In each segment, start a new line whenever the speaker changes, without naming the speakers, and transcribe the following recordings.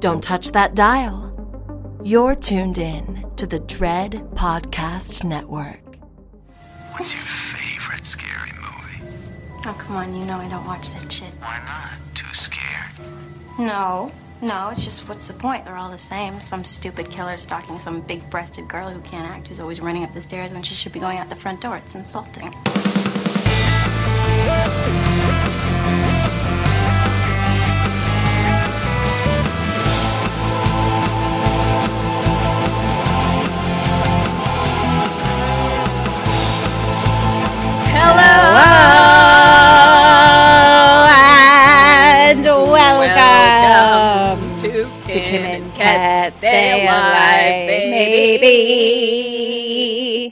Don't touch that dial. You're tuned in to the Dread Podcast Network.
What's your favorite scary movie?
Oh, come on, you know I don't watch that shit.
Why not? Too scared?
No, no, it's just what's the point? They're all the same. Some stupid killer stalking some big breasted girl who can't act, who's always running up the stairs when she should be going out the front door. It's insulting.
Baby.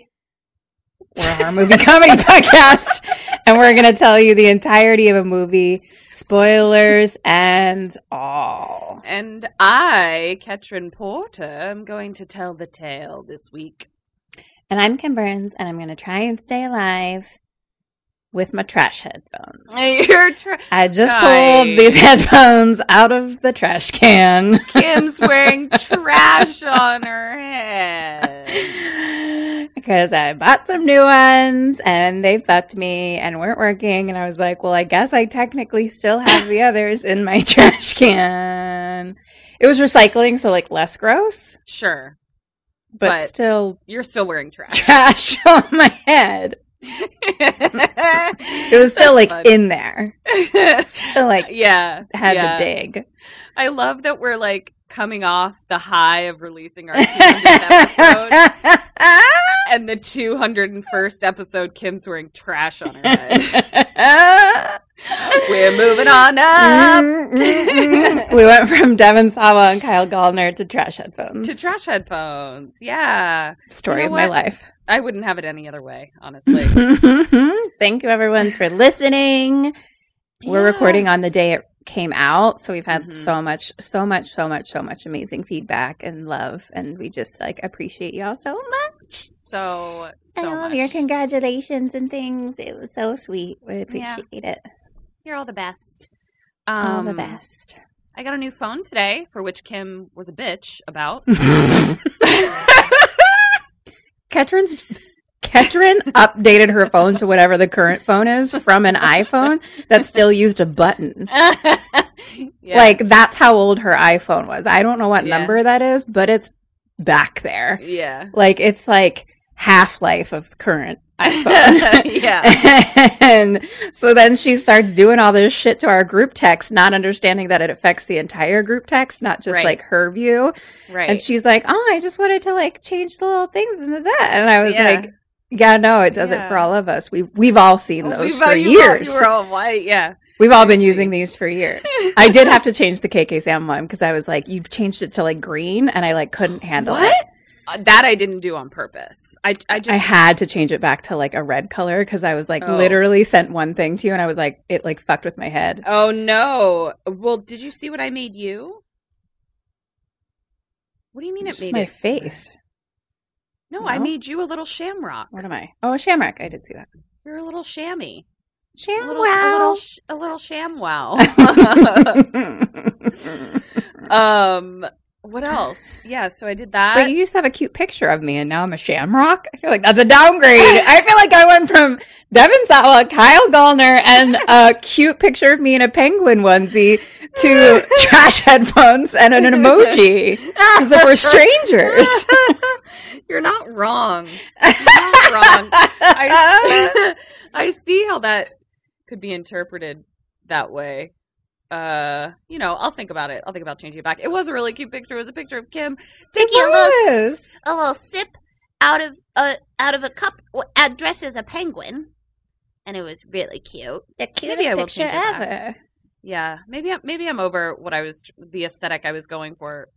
We're a horror movie comedy podcast, and we're going to tell you the entirety of a movie, spoilers and all.
And I, Ketrin Porter, am going to tell the tale this week.
And I'm Kim Burns, and I'm going to try and stay alive with my trash headphones.
You're
I just pulled these headphones out of the trash can.
Kim's wearing trash on her head.
because I bought some new ones and they fucked me and weren't working. And I was like, well, I guess I technically still have the others in my trash can. It was recycling, so like less gross,
Sure,
but,
But-
still
you're still wearing trash.
trash on my head. It was still like in there. Still like
yeah,
had
yeah.
to dig.
I love that we're like coming off the high of releasing our 200th episode, and the 201st episode, Kim's wearing trash on her head. We're moving on up mm-hmm, mm-hmm.
we went from Devon Sawa and Kyle Gallner to trash headphones.
to trash headphones. Yeah,
Story
You know
of my life.
I wouldn't have it any other way, honestly.
Thank you, everyone, for listening. We're recording on the day it came out, so we've had
Mhm.
so much, so much, so much, so much amazing feedback and love, and we just like appreciate y'all so much.
So, so
and all of
much.
your congratulations and things. It was so sweet. We appreciate it.
You're all the best.
all the
Um,
best.
I got a new phone today, for which Kim was a bitch about.
Ketrin's Ketrin updated her phone to whatever the current phone is from an iPhone that still used a button.
Yeah.
Like that's how old her iPhone was. I don't know what
Yeah.
number that is, but it's back there.
yeah.
Like it's like half life of current iPhone.
yeah.
and so then she starts doing all this shit to our group text, not understanding that it affects the entire group text, not just
Right.
like her view.
Right.
And she's like, "Oh, I just wanted to like change the little things into that." And I was
Yeah.
like, "Yeah, no, it does it for all of us. We we've all seen
Oh,
those for
you
years.
You were all white. Yeah.
we've all been using these for years." I did have to change the KK Sam one because I was like, "You've changed it to like green," and I like couldn't handle
What?
it.
That I didn't do on purpose. I, I just
I had to change it back to like a red color because I was like
Oh.
literally sent one thing to you, and I was like, it like fucked with my head.
Oh no. Well, did you see what I made you? What do you mean
It's
it made
my
it?
face.
No, I made you a little shamrock.
What am I? Oh, a shamrock. I did see that.
You're a little chamois. A
Sham
little, a little, sh- a little shamwow. um, what else? Yeah, so I did that.
But you used to have a cute picture of me, and now I'm a shamrock. I feel like that's a downgrade. I feel like I went from Devon Sawa, Kyle Gallner, and a cute picture of me in a penguin onesie to trash headphones and an emoji because we're strangers.
You're not wrong. You're not wrong. I, I see how that could be interpreted that way. Uh, you know, I'll think about it. I'll think about changing it back. It was a really cute picture. It was a picture of Kim taking a little
a little sip out of a out of a cup uh, dressed as a penguin, and it was really cute. The cutest
Maybe I will
picture
back.
ever.
Yeah, maybe I'm, maybe I'm over what I was the aesthetic I was going for.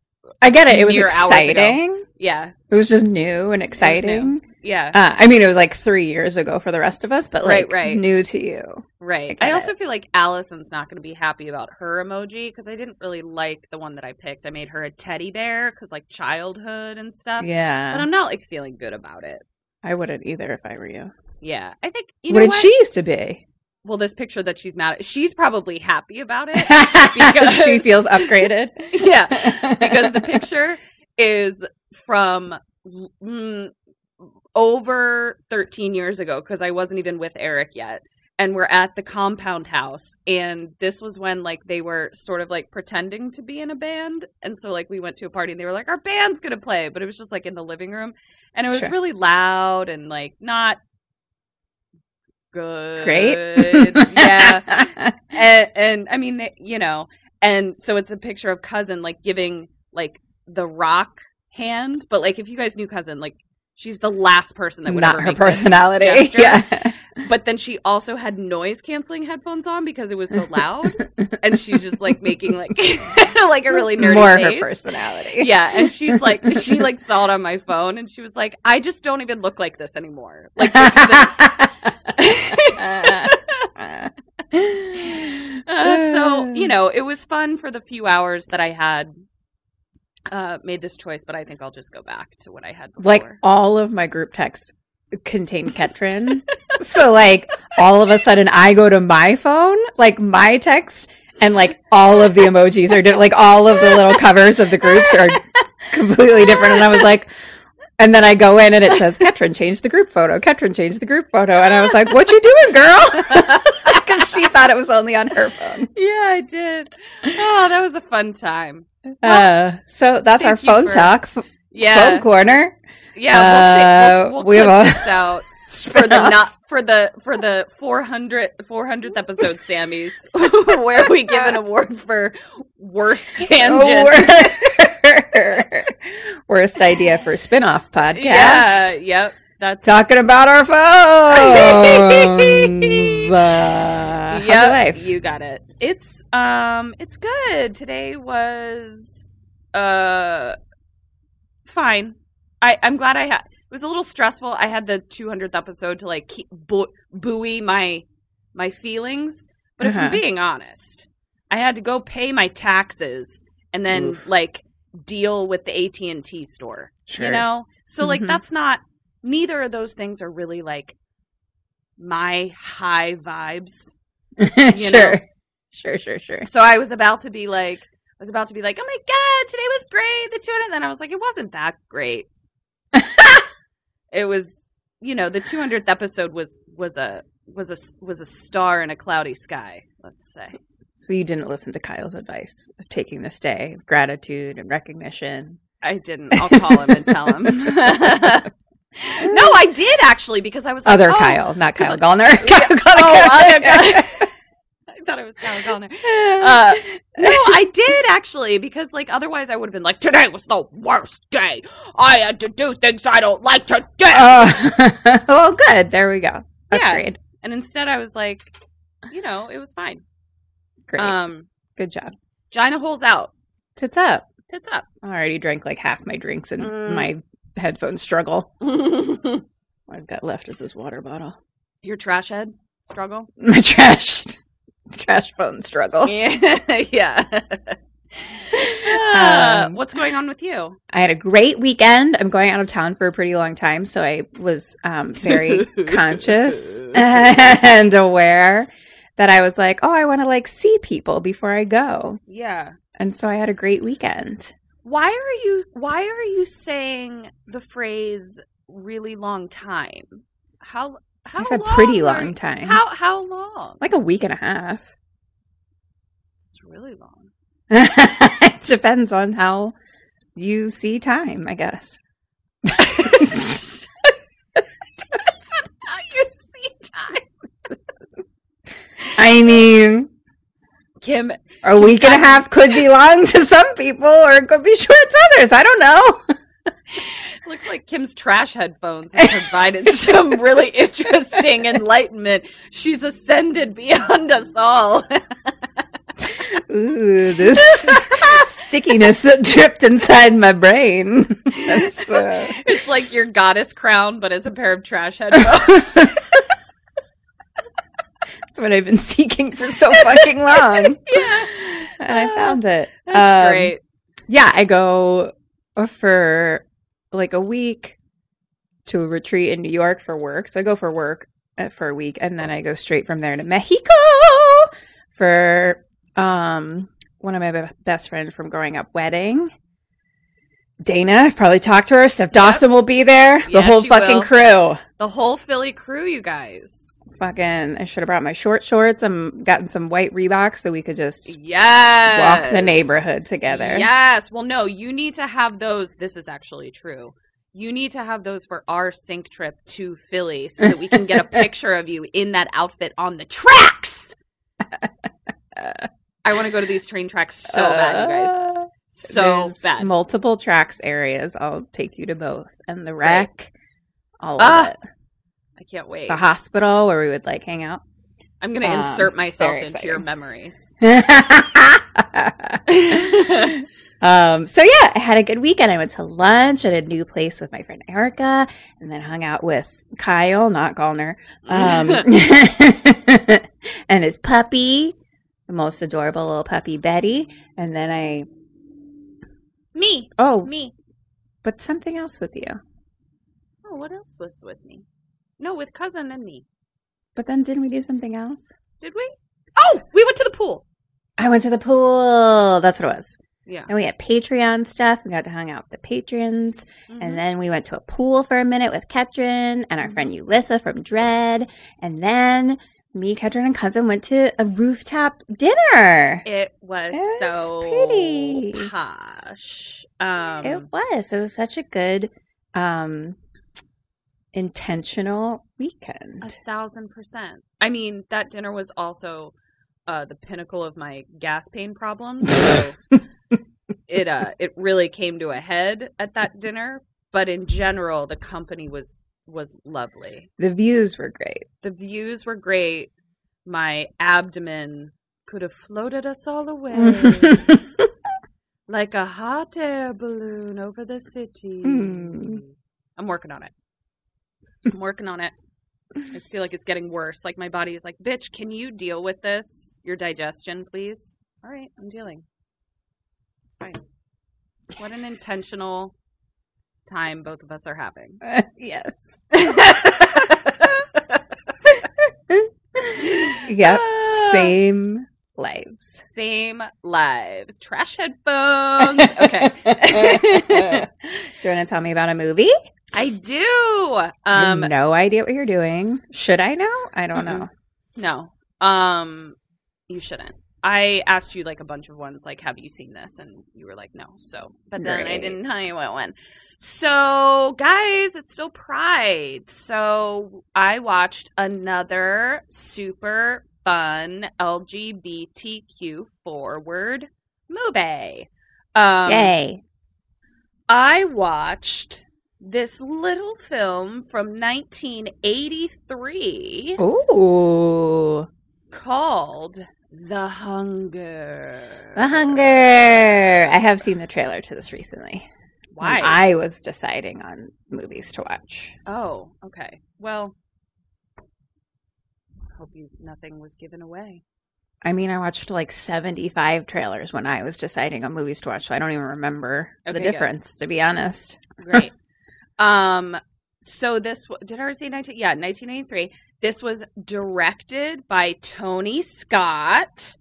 I get it. It was
Mere hours ago.
exciting.
Yeah,
It was just new and
new.
exciting.
yeah,
Uh, I mean, it was like three years ago for the rest of us, but like
Right, right.
new to you.
right.
I
I, also feel like Allison's not going to be happy about her emoji because I didn't really like the one that I picked. I made her a teddy bear because like childhood and stuff.
Yeah.
But I'm not like feeling good about it.
I wouldn't either if I were you.
Yeah, I think you
what
know
did
what?
she used to be?
Well, this picture that she's mad at, she's probably happy about it.
because she feels upgraded.
yeah, because the picture is from mm, over 13 years ago because I wasn't even with Eric yet. And we're at the compound house. And this was when like they were sort of like pretending to be in a band. And so like we went to a party and they were like, our band's going to play. But it was just like in the living room. And it was
Sure.
really loud and like not good.
Great.
yeah and, and I mean, you know, and so it's a picture of cousin like giving like the rock hand, but like if you guys knew cousin, like she's the last person that would
Not her personality. Yeah.
But then she also had noise canceling headphones on because it was so loud, and she's just like making like like a really nerdy
More
face.
her personality.
Yeah, and she's like, she like saw it on my phone, and she was like, I just don't even look like this anymore. Like this Uh, so you know, it was fun for the few hours that I had uh, made this choice, but I think I'll just go back to what I had before.
like all of my group texts contain Ketrin. so like all of a sudden I go to my phone, like my text, and like all of the emojis are different. Like all of the little covers of the groups are completely different. And I was like, and then I go in and it says Ketrin changed the group photo. Ketrin changed the group photo, and I was like, "What you doing, girl?" Because she thought it was only on her phone.
yeah, I did. Oh, that was a fun time.
Uh, so that's our phone
for-
talk, f-
Yeah,
phone corner.
yeah. We'll, see, we'll,
Uh,
we'll
we have a-
this out for the not for the for the 400 400th episode Sammys where we give an award for worst tangent.
Worst idea for a spin-off podcast.
Yeah, yep. That's
Talking about our phones. Uh, how's
Yep,
life?
you got it. It's um it's good. Today was uh fine. I I'm glad I had it was a little stressful. I had the 200th episode to like keep bu- buoy my my feelings, but if
Uh-huh.
I'm being honest, I had to go pay my taxes and then
Oof.
like deal with the AT&T store.
Sure.
You know? So like
Mhm.
that's not neither of those things are really like my high vibes.
sure.
know.
Sure, sure, sure.
So I was about to be like, I was about to be like, oh my god, today was great. The 200. Then I was like, it wasn't that great. It was, you know, the 200th episode was was a was a was a star in a cloudy sky. Let's say.
So you didn't listen to Kyle's advice of taking this day of gratitude and recognition.
I didn't. I'll call him and tell him. no, I did actually because I was like,
Other
oh,
Kyle, not Kyle Gallner.
Yeah.
Kyle Gallner.
Oh, other Kyle. I thought it was Kyle Gallner. Uh, no, I did actually, because like otherwise I would have been like, today was the worst day. I had to do things I don't like to do.
Oh, well, good. There we go.
Yeah.
Upgrade.
and instead I was like, you know, it was fine.
Great.
Um,
good job.
Gina holes out,
Tits up.
tits up.
I already drank like half my drinks and
Mm.
my headphone struggle. What I've got left is this water bottle.
Your trash head struggle.
My trash, trash phone struggle.
Yeah, yeah. Uh,
Um,
what's going on with you?
I had a great weekend. I'm going out of town for a pretty long time, so I was um, very conscious and aware that I was like, oh, I want to like see people before I go.
Yeah.
And so I had a great weekend.
Why are you why are you saying the phrase really long time? How how
It's a pretty
are-
long time.
How how long?
Like a week and a half.
It's really long.
it depends on how you see time, I guess.
How you see time?
I mean,
Kim,
a week and a half could be long to some people, or it could be short to others. I don't know.
looks like Kim's trash headphones have provided some really interesting enlightenment. She's ascended beyond us all.
Ooh, this stickiness that dripped inside my brain. Uh,
it's like your goddess crown, but it's a pair of trash headphones.
that's what I've been seeking for so fucking long.
yeah.
And I found it.
That's
Um,
great.
Yeah, I go for like a week to a retreat in New York for work. So I go for work uh, for a week and then I go straight from there to Mexico for um one of my be- best friends from growing up wedding. Dana, I've probably talked to her. Steph Dawson will be there. The whole fucking
will.
crew.
The whole Philly crew, you guys.
Fucking, I should have brought my short shorts and gotten some white Reeboks so we could just
Yes.
walk the neighborhood together.
Yes. Well, no, you need to have those. This is actually true. You need to have those for our sync trip to Philly so that we can get a picture of you in that outfit on the tracks. I want to go to these train tracks so bad, you guys.
Uh,
So bad.
multiple tracks areas. I'll take you to both. And the wreck, all of
Ah,
it.
I can't wait.
The hospital where we would like hang out.
I'm going to
Um,
insert myself into your memories.
um, so yeah, I had a good weekend. I went to lunch at a new place with my friend Erica, and then hung out with Kyle, not Gallner, um, and his puppy, the most adorable little puppy Betty. And then I
me.
oh,
Me.
but something else with you.
Oh, what else was with me? No, with cousin and me.
But then didn't we do something else?
Did we? Oh, we went to the pool.
I went to the pool. That's what it was.
Yeah.
And we had Patreon stuff. We got to hang out with the patrons.
Mhm.
And then we went to a pool for a minute with Ketrin and our friend Ulissa from Dread. And then me, Ketrin, and cousin went to a rooftop dinner.
It was
It was
so
pretty.
posh. Um,
it was. It was such a good, um, intentional weekend.
a thousand percent. I mean, that dinner was also uh, the pinnacle of my gas pain problems. So it uh, it really came to a head at that dinner. But in general, the company was was lovely.
The views were great.
The views were great. My abdomen could have floated us all away. like a hot air balloon over the city.
Hmm.
I'm working on it. I'm working on it. I just feel like it's getting worse. Like my body is like, bitch, can you deal with this? Your digestion, please. All right, I'm dealing. It's fine. What an intentional time both of us are having.
yes. Yep.
Ah.
Same lives.
Same lives. Trash headphones. Okay.
Do you want to tell me about a movie?
I do.
I have
Um
no idea what you're doing. Should I know? I don't
Mm-mm.
know.
No. Um you shouldn't. I asked you like a bunch of ones like have you seen this and you were like no. So, but then I didn't tell you what one. So, guys, it's still Pride. So, I watched another super fun LGBTQ forward movie. Um
Yay.
I watched this little film from 1983
Ooh.
called The Hunger.
The Hunger. I have seen the trailer to this recently.
Why?
I was deciding on movies to watch.
oh, okay. Well, I hope you nothing was given away.
I mean, I watched like 75 trailers when I was deciding on movies to watch, so I don't even remember the
Okay, good.
difference, to be honest.
Great. um so this did I already say 19 yeah, 1983. This was directed by Tony Scott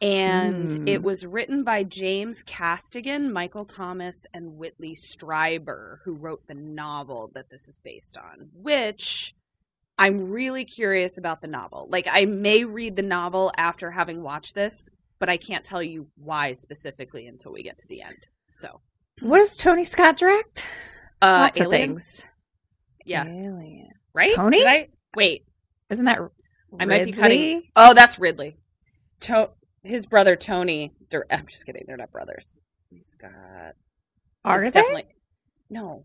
and
Mm.
it was written by James Costigan, Michael Thomas and Whitley Strieber who wrote the novel that this is based on, which I'm really curious about the novel. Like I may read the novel after having watched this, but I can't tell you why specifically until we get to the end. So,
What does Tony Scott direct?
Uh,
Lots of things.
Yeah,
Alien.
right.
Tony?
I wait?
Isn't that
I might be cutting. Oh, that's Ridley. To- his brother Tony. I'm just kidding. They're not brothers. Scott.
Are
It's
they?
definitely no,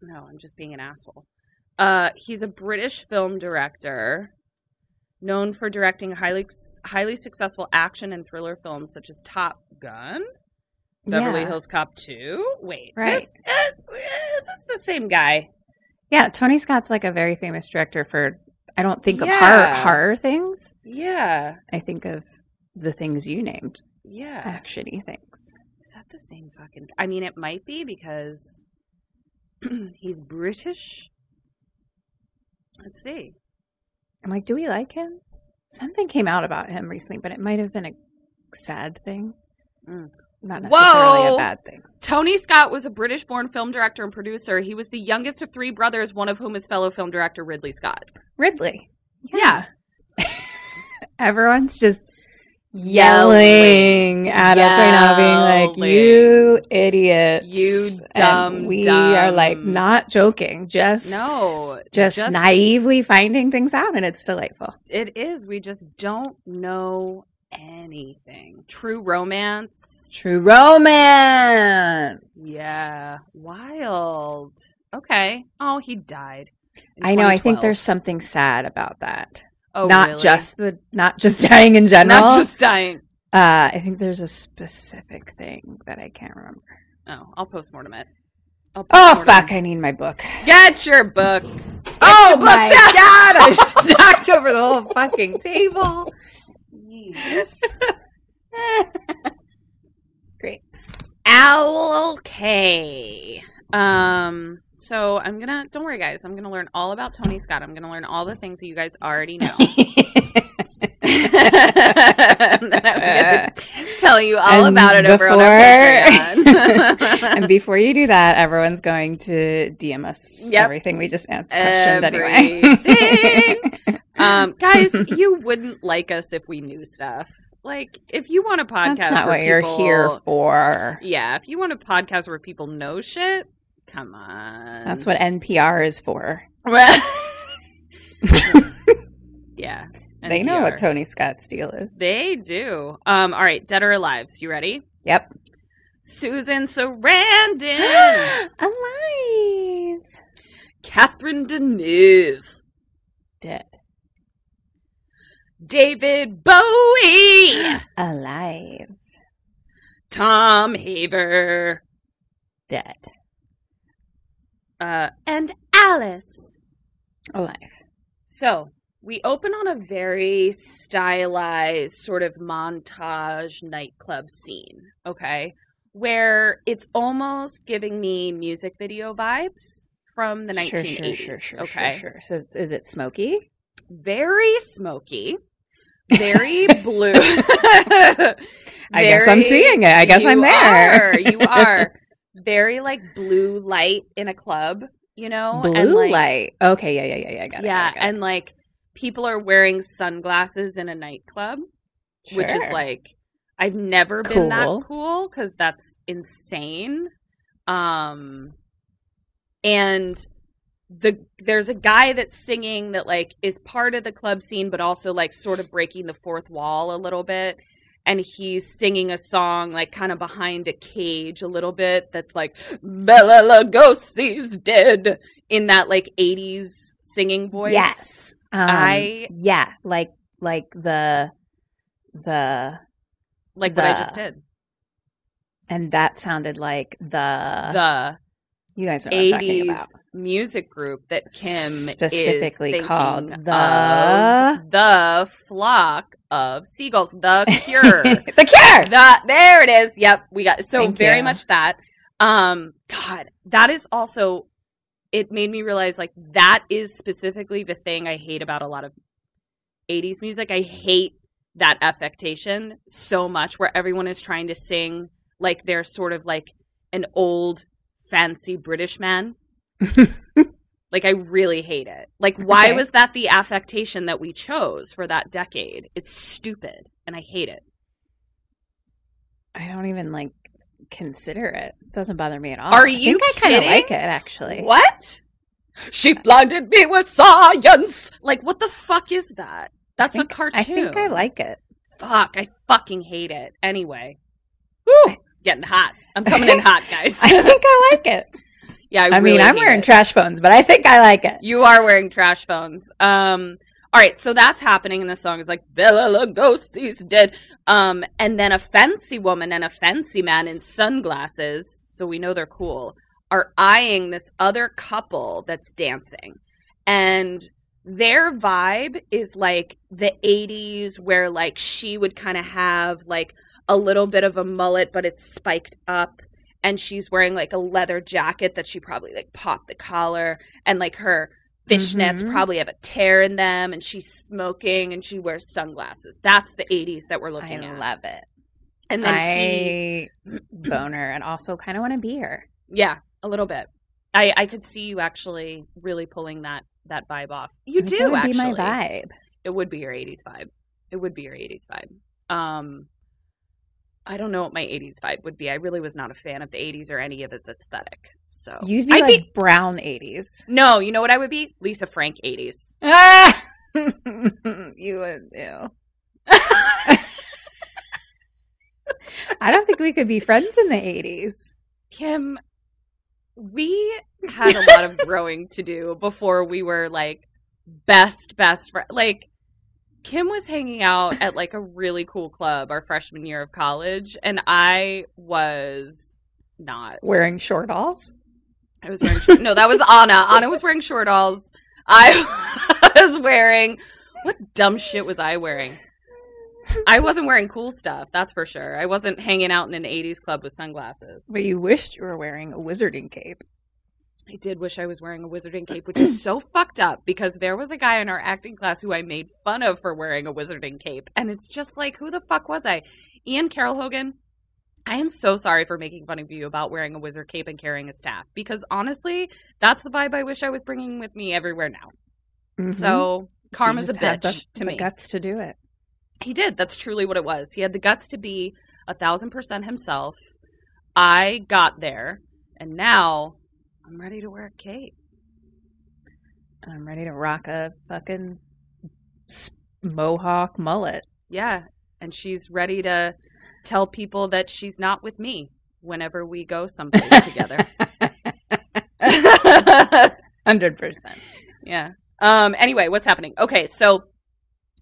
no. I'm just being an asshole. Uh, he's a British film director, known for directing highly highly successful action and thriller films such as Top Gun, Beverly
Yeah.
Hills Cop Two. Wait,
Right.
This, uh, is this the same guy?
Yeah, Tony Scott's like a very famous director for. I don't think of horror, horror things.
Yeah,
I think of the things you named,
yeah.
actiony things.
Is that the same fucking? I mean, it might be because he's British. Let's see.
I'm like, do we like him? Something came out about him recently, but it might have been a sad thing,
Mm.
Not necessarily
Whoa!
a bad thing.
Tony Scott was a British born film director and producer. He was the youngest of three brothers, one of whom is fellow film director Ridley Scott.
Ridley.
Yeah.
Everyone's just
Yelling.
yelling at us right now, being like, "You idiots!
You
And
dumb,
we are like not joking, just
No.
just, naively finding things out, and it's delightful.
It is. We just don't know anything. True romance.
True romance.
Yeah. Wild. Okay. Oh, he died.
I know. I think there's something sad about that.
oh,
not
really?
just the not just dying in general.
not just dying.
Uh, I think there's a specific thing that I can't remember.
Oh, I'll postmortem it. I'll
Oh fuck! I need my book.
Get your book.
oh
your
my god! I just knocked over the whole fucking table. Great.
Okay. Um. So I'm gonna. Don't worry, guys. I'm gonna learn all about Tony Scott. I'm gonna learn all the things that you guys already know. and then I'm gonna tell you all
And
about it over on our
and before you do that, everyone's going to DM us
Yep.
everything we just answered questioned anyway.
Um, guys, you wouldn't like us if we knew stuff. Like, if you want a podcast,
That's not
where
what you're here for.
Yeah, if you want a podcast where people know shit, come on.
That's what NPR is for.
yeah,
They know what Tony Scott's deal is.
They do. Um, all right, dead or alive. You ready?
Yep.
Susan Sarandon,
Alive.
Catherine Deneuve,
Dead.
David Bowie,
Alive.
Tom Haver,
Dead.
uh, and Alice.
Alive.
So we open on a very stylized sort of montage nightclub scene, okay? Where it's almost giving me music video vibes from the 1980s.
Sure, sure, sure, sure,
okay.
So is it smoky?
Very smoky, very blue.
I guess I'm seeing it. I guess I'm there.
Are, you are very like blue light in a club, you know?
Blue
and, like,
light. Okay, yeah, yeah, yeah, yeah. Got it.
yeah,
got it, got
and like people are wearing sunglasses in a nightclub, which is like I've never been that
Cool.
cool because that's insane. Um, and the there's a guy that's singing that like is part of the club scene, but also like sort of breaking the fourth wall a little bit. And he's singing a song like kind of behind a cage a little bit that's like Bela Lugosi's dead in that like 80s singing voice.
Yes. Um,
I-
yeah, like like the the
Like what I just did.
and that sounded like the
The
you guys know talking
80s
about.
music group that Kim
Specifically called the-
the flock of seagulls, the cure.
the cure.
the there it is. Yep, we got so
Thank
very
you.
much that. Um, God, that is also. It made me realize like that is specifically the thing I hate about a lot of '80s music. I hate that affectation so much, where everyone is trying to sing like they're sort of like an old fancy British man. like I really hate it. Like why
Okay.
was that the affectation that we chose for that decade? It's stupid and I hate it.
I don't even like consider it. It doesn't bother me at all.
Are
I
you
think I kind of like it actually.
What? She blinded me with science. Like, what the fuck is that? That's
think,
a cartoon.
I think I like it.
Fuck, I fucking hate it. Anyway. Woo! Getting hot. I'm coming in hot, guys.
I think I like it.
yeah, I,
I, mean,
really
I'm wearing
it.
trash phones, but I think I like it.
You are wearing trash phones. Um, all right, so that's happening in the song. Is like Bela Lugosi's dead. Um, and then a fancy woman and a fancy man in sunglasses, so we know they're cool, are eyeing this other couple that's dancing, and their vibe is like the 80s where like she would kind of have like a little bit of a mullet but it's spiked up and she's wearing like a leather jacket that she probably like popped the collar and like her fishnets
Mhm.
probably have a tear in them and she's smoking and she wears sunglasses that's the 80s that we're looking
I
at
love it.
and then he
I boner and also kind of want to be her.
yeah a little bit i i could see you actually really pulling that that vibe off you
I
do actually
be my vibe.
it would be your 80s vibe it would be your 80s vibe um i don't know what my 80s vibe would be i really was not a fan of the 80s or any of its aesthetic so
You'd be
I'd
like brown 80s.
no you know what i would be lisa frank 80s
Ah! you would do. I don't think we could be friends in the 80s.
kim we had a lot of growing to do before we were like best best friend like kim was hanging out at like a really cool club our freshman year of college and i was not
Wearing short alls?
I was wearing short. No, that was Anna. Anna was wearing short alls. I was wearing what dumb shit was I wearing? I wasn't wearing cool stuff, that's for sure. I wasn't hanging out in an 80s club with sunglasses.
But you wished you were wearing a wizarding cape.
I did wish I was wearing a wizarding cape, which is so fucked up because there was a guy in our acting class who I made fun of for wearing a wizarding cape. And it's just like, who the fuck was I? Ian Carroll Hogan, I am so sorry for making fun of you about wearing a wizard cape and carrying a staff because honestly, that's the vibe I wish I was bringing with me everywhere now.
Mhm.
So karma's a bitch
the,
to
the
me.
guts to do it.
He did. That's truly what it was. He had the guts to be a thousand percent himself. I got there, and now I'm ready to wear a cape.
And I'm ready to rock a fucking mohawk mullet.
Yeah, and she's ready to tell people that she's not with me whenever we go someplace together.
Hundred percent.
yeah. Um. Anyway, what's happening? Okay, so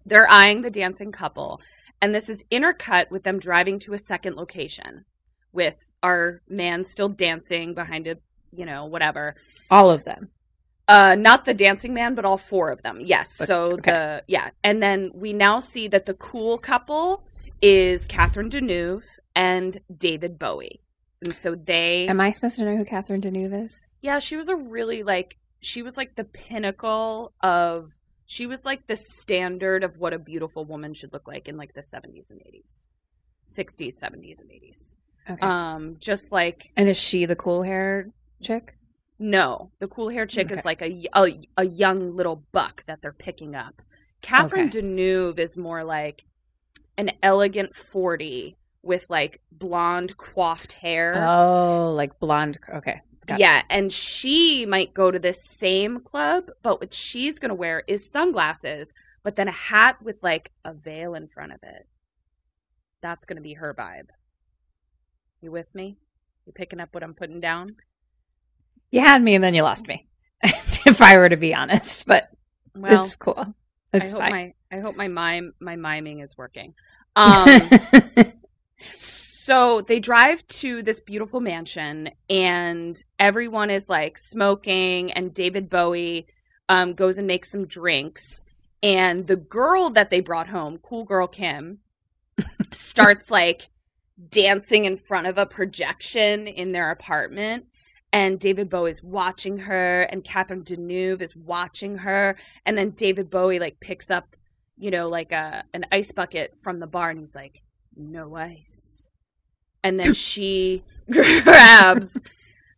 they're eyeing the dancing couple, and this is intercut with them driving to a second location with our man still dancing behind a, you know, whatever.
All of them.
Uh, not the dancing man, but all four of them. Yes.
But-
so
okay.
the yeah, and then we now see that the cool couple is Catherine Deneuve and David Bowie, and so they.
Am I supposed to know who Catherine Deneuve is?
yeah, she was a really like she was like the pinnacle of. She was like the standard of what a beautiful woman should look like in like the seventies and eighties, sixties, seventies, and eighties.
Okay.
Um, just like
and is she the cool hair chick?
No, the cool hair chick
Okay.
is like a, a a young little buck that they're picking up. Catherine Deneuve is more like an elegant forty with like blonde coiffed hair.
Oh, like blonde. Okay. got it.
yeah, and she might go to this same club, but what she's gonna wear is sunglasses, but then a hat with like a veil in front of it. That's gonna be her vibe. You with me? You picking up what I'm putting down?
You had me and then you lost me. if I were to be honest, but
Well,
it's cool. It's
I hope
fine.
my I hope my mime my miming is working. Um, so they drive to this beautiful mansion, and everyone is like smoking, and David Bowie um, goes and makes some drinks, and the girl that they brought home, cool girl Kim, starts like dancing in front of a projection in their apartment. And David Bowie is watching her, and Catherine Deneuve is watching her, and then David Bowie like picks up, you know, like a an ice bucket from the bar, and he's like, "No ice," and then she grabs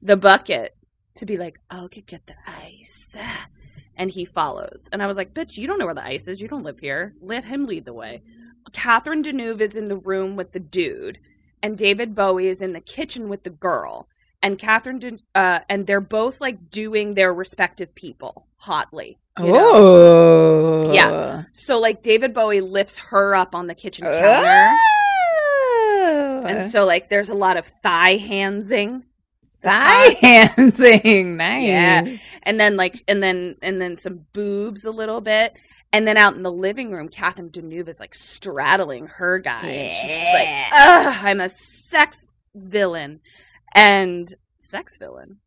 the bucket to be like, "I'll go get the ice," and he follows. And I was like, "Bitch, you don't know where the ice is. You don't live here. Let him lead the way." Catherine Deneuve is in the room with the dude, and David Bowie is in the kitchen with the girl, and Catherine, Den- uh, and they're both like doing their respective people hotly. you know?
Oh.
Yeah. So like David Bowie lifts her up on the kitchen
Uh,
counter,
Oh.
and so like there's a lot of thigh handsing.
Thigh handsing. Nice.
Yeah. and then like and then and then some boobs a little bit and then out in the living room catherine deneuve is like straddling her guy and she's like ugh i'm a sex villain and sex villain.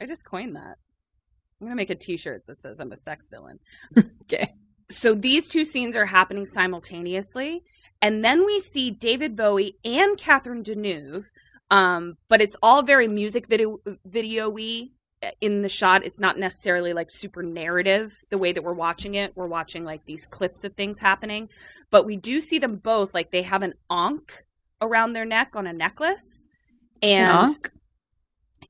I just coined that. I'm gonna make a t-shirt that says i'm a sex villain.
Okay.
so these two scenes are happening simultaneously and then we see david bowie and catherine deneuve um, but it's all very music video video-y in the shot. It's not necessarily like super narrative the way that we're watching it. We're watching like these clips of things happening. But we do see them both like they have an ankh around their neck on a necklace and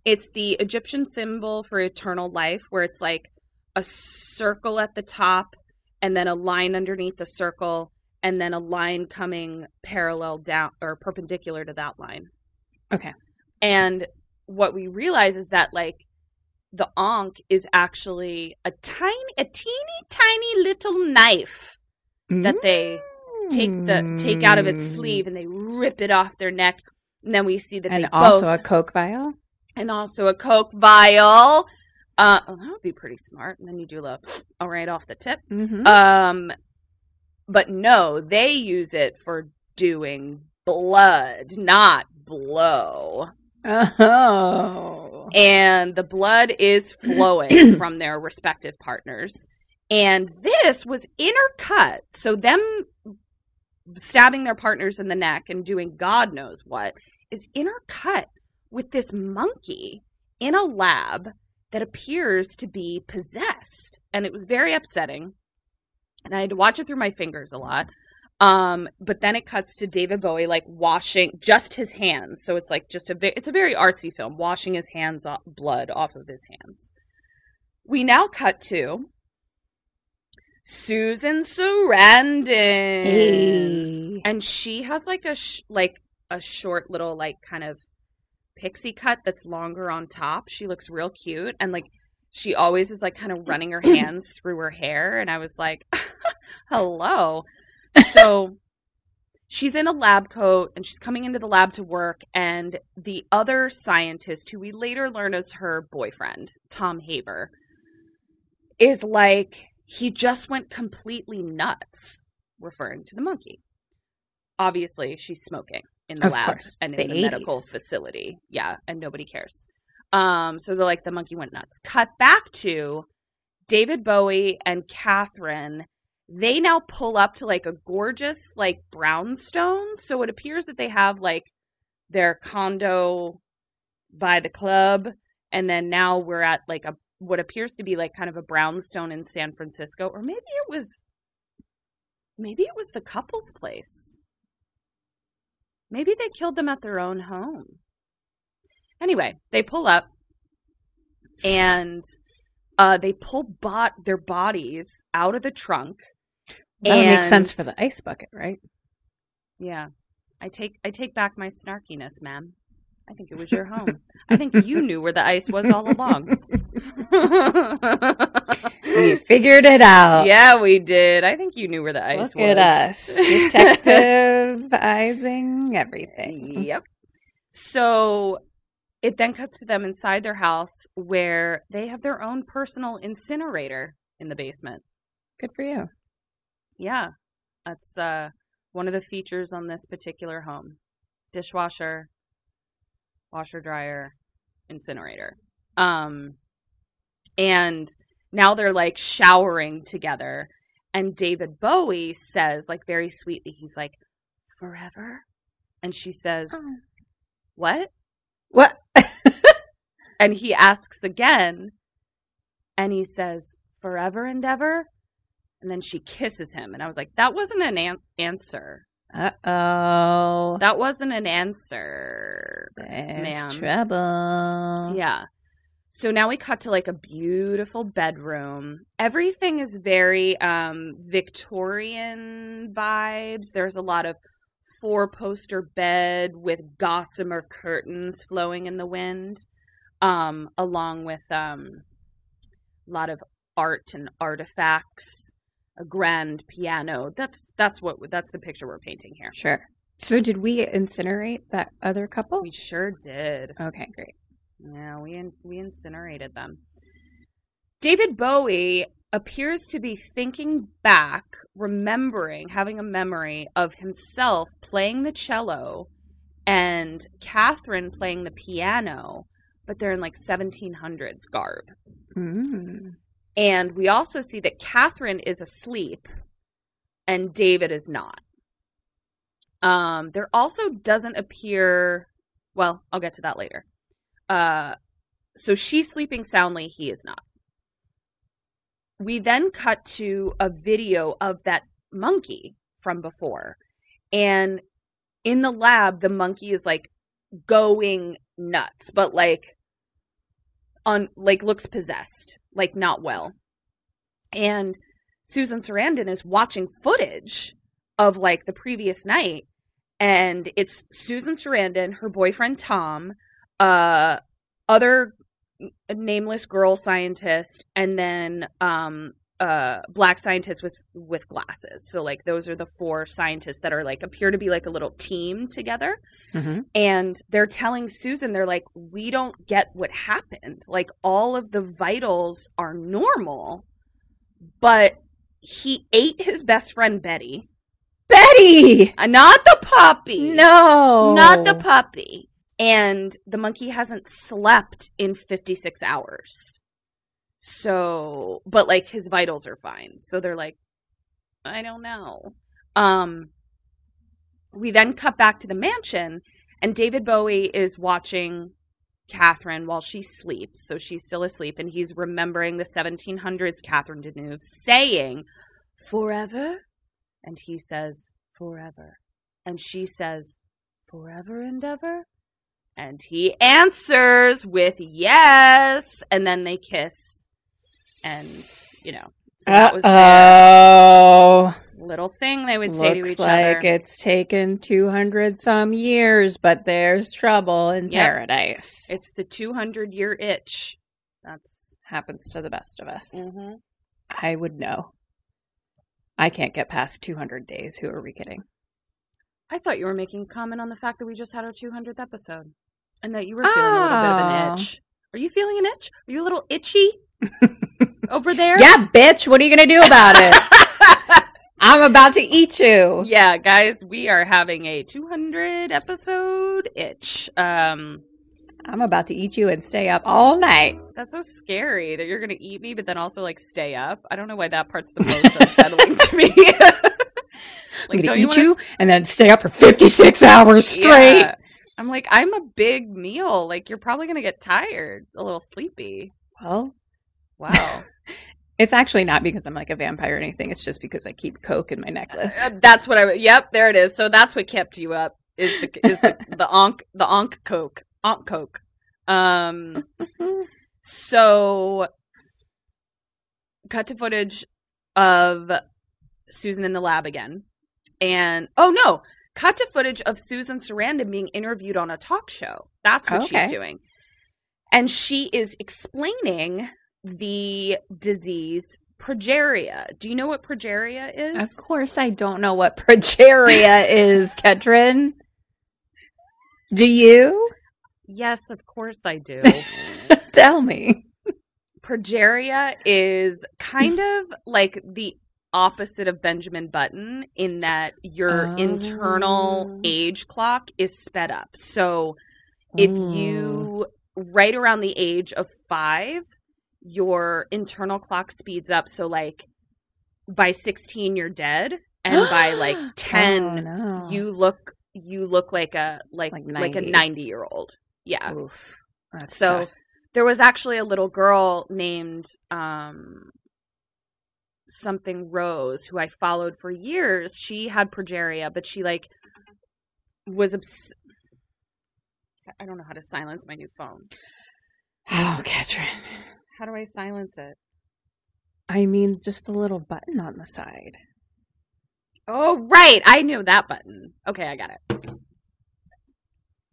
it's the egyptian symbol for eternal life where it's like a circle at the top and then a line underneath the circle and then a line coming parallel down or perpendicular to that line
Okay.
and what we realize is that like the ankh is actually a tiny a teeny tiny little knife that they take the take out of its
Mm.
sleeve and they rip it off their neck and then we see that
And also
both
a Coke vial.
and also a coke vial uh oh, that would be pretty smart and then you do a little all right off the tip
Mm-hmm.
um but no they use it for doing blood not blow
oh.
and the blood is flowing from their respective partners. And this was intercut. So them stabbing their partners in the neck and doing God knows what is intercut with this monkey in a lab that appears to be possessed. And it was very upsetting. And I had to watch it through my fingers a lot. Um, but then it cuts to David Bowie like washing just his hands. So it's like just a ve- it's a very artsy film, washing his hands off blood off of his hands. We now cut to Susan Sarandon,
Hey.
and she has like a sh- like a short little like kind of pixie cut that's longer on top. She looks real cute, and like she always is like kind of running her hands through her hair, and I was like, "Hello." So she's in a lab coat and she's coming into the lab to work and the other scientist who we later learn is her boyfriend tom haver is like he just went completely nuts referring to the monkey. Obviously she's smoking in the
Of
lab
course,
and in
the
the, medical facility. Yeah and nobody cares. Um so they're like the monkey went nuts. Cut back to david bowie and catherine. They now pull up to like a gorgeous like brownstone. So it appears that they have like their condo by the club. And then now we're at like a what appears to be like kind of a brownstone in san francisco or maybe it was maybe it was the couple's place maybe they killed them at their own home anyway they pull up and uh they pull bot their bodies out of the trunk
That would make sense for the ice bucket, right?
yeah. I take I take back my snarkiness, ma'am. I think it was your home. I think you knew where the ice was all along.
We figured it out.
yeah, we did. I think you knew where the ice
Look
was.
at us, detectiveizing everything.
yep. So it then cuts to them inside their house where they have their own personal incinerator in the basement.
Good for you.
Yeah. That's uh one of the features on this particular home. Dishwasher, washer dryer, incinerator. Um and now they're like showering together and David Bowie says like very sweetly he's like forever and she says
Oh.
what?
What?
And he asks again and he says forever and ever and then she kisses him and I was like that wasn't an an- answer.
Uh oh.
That wasn't an answer.
There's
ma'am.
trouble.
Yeah. So now we cut to like a beautiful bedroom. Everything is very um Victorian vibes. There's a lot of four poster bed with gossamer curtains flowing in the wind, um, along with um, a lot of art and artifacts, a grand piano. That's that's what that's the picture we're painting here.
Sure. So did we incinerate that other couple?
We sure did.
Okay, great.
Yeah, we in, we incinerated them. David Bowie appears to be thinking back, remembering, having a memory of himself playing the cello and Catherine playing the piano, but they're in like 1700s garb.
Mm.
And we also see that Catherine is asleep and David is not. Um, there also doesn't appear, well, I'll get to that later. Uh, so she's sleeping soundly, he is not. We then cut to a video of that monkey from before. And in the lab, the monkey is like going nuts, but like on like looks possessed, like not well. And Susan Sarandon is watching footage of like the previous night and it's Susan Sarandon, her boyfriend Tom, uh other nameless girl scientist and then um uh black scientist with with glasses. So like those are the four scientists that are like appear to be like a little team together
Mm-hmm.
and they're telling Susan, they're like, we don't get what happened. Like, all of the vitals are normal, but he ate his best friend Betty.
Betty!
Uh, Not the puppy.
No.
Not the puppy. And the monkey hasn't slept in 56 hours. So, but like his vitals are fine. So they're like, I don't know. Um, we then cut back to the mansion, and David Bowie is watching Catherine while she sleeps. So she's still asleep, and he's remembering the 1700s Catherine Deneuve saying, Forever? And he says, Forever. And she says, Forever and ever? And he answers with yes. And then they kiss. And, you know, so that was
Oh.
little thing they would say to each
like
other.
Like it's taken 200 some years, but there's trouble in
Yep.
paradise.
It's the 200 year itch. That's.
happens to the best of us.
Mhm.
I would know. I can't get past 200 days. Who are we kidding?
I thought you were making a comment on the fact that we just had our 200th episode and that you were feeling a little bit of an
Oh.
itch. Are you feeling an itch? Are you a little itchy over there?
Yeah, bitch. What are you going to do about it? I'm about to eat you.
yeah, guys, we are having a 200 episode itch. Um,
I'm about to eat you and stay up all night.
that's so scary that you're going to eat me, but then also like stay up. I don't know why that part's the most unsettling to me.
I'm
like,
going to
you
eat
wanna
you and then stay up for 56 hours straight.
Yeah. I'm like, I'm a big meal. Like, you're probably going to get tired, a little sleepy.
Well,
Wow.
it's actually not because I'm like a vampire or anything. It's just because I keep Coke in my necklace.
Uh, that's what I. Yep, there it is. So that's what kept you up. Is the is the, the onk the onk coke onk coke. Um. So, cut to footage of Susan in the lab again, and oh no, cut to footage of Susan Sarandon being interviewed on a talk show. That's what
Okay.
she's doing, and she is explaining the disease progeria. Do you know what progeria is?
Of course, I don't know what progeria is, Ketrin. Do you?
Yes, of course I do.
Tell me.
progeria is kind of like the opposite of Benjamin Button in that your internal
Oh.
age clock is sped up. So if you right around the age of 5 your internal clock speeds up so like by 16 you're dead and by like 10
Oh, no.
you look you look like a like
Like
like, a
90.
90 year old yeah
Oof. That's
so there was actually a little girl named um something Rose who I followed for years. She had progeria, but she like was obs- I don't know how to silence my new phone.
Oh, Ketrin.
How do I silence it?
I mean, just the little button on the side.
Oh, right. I knew that button. Okay, I got it.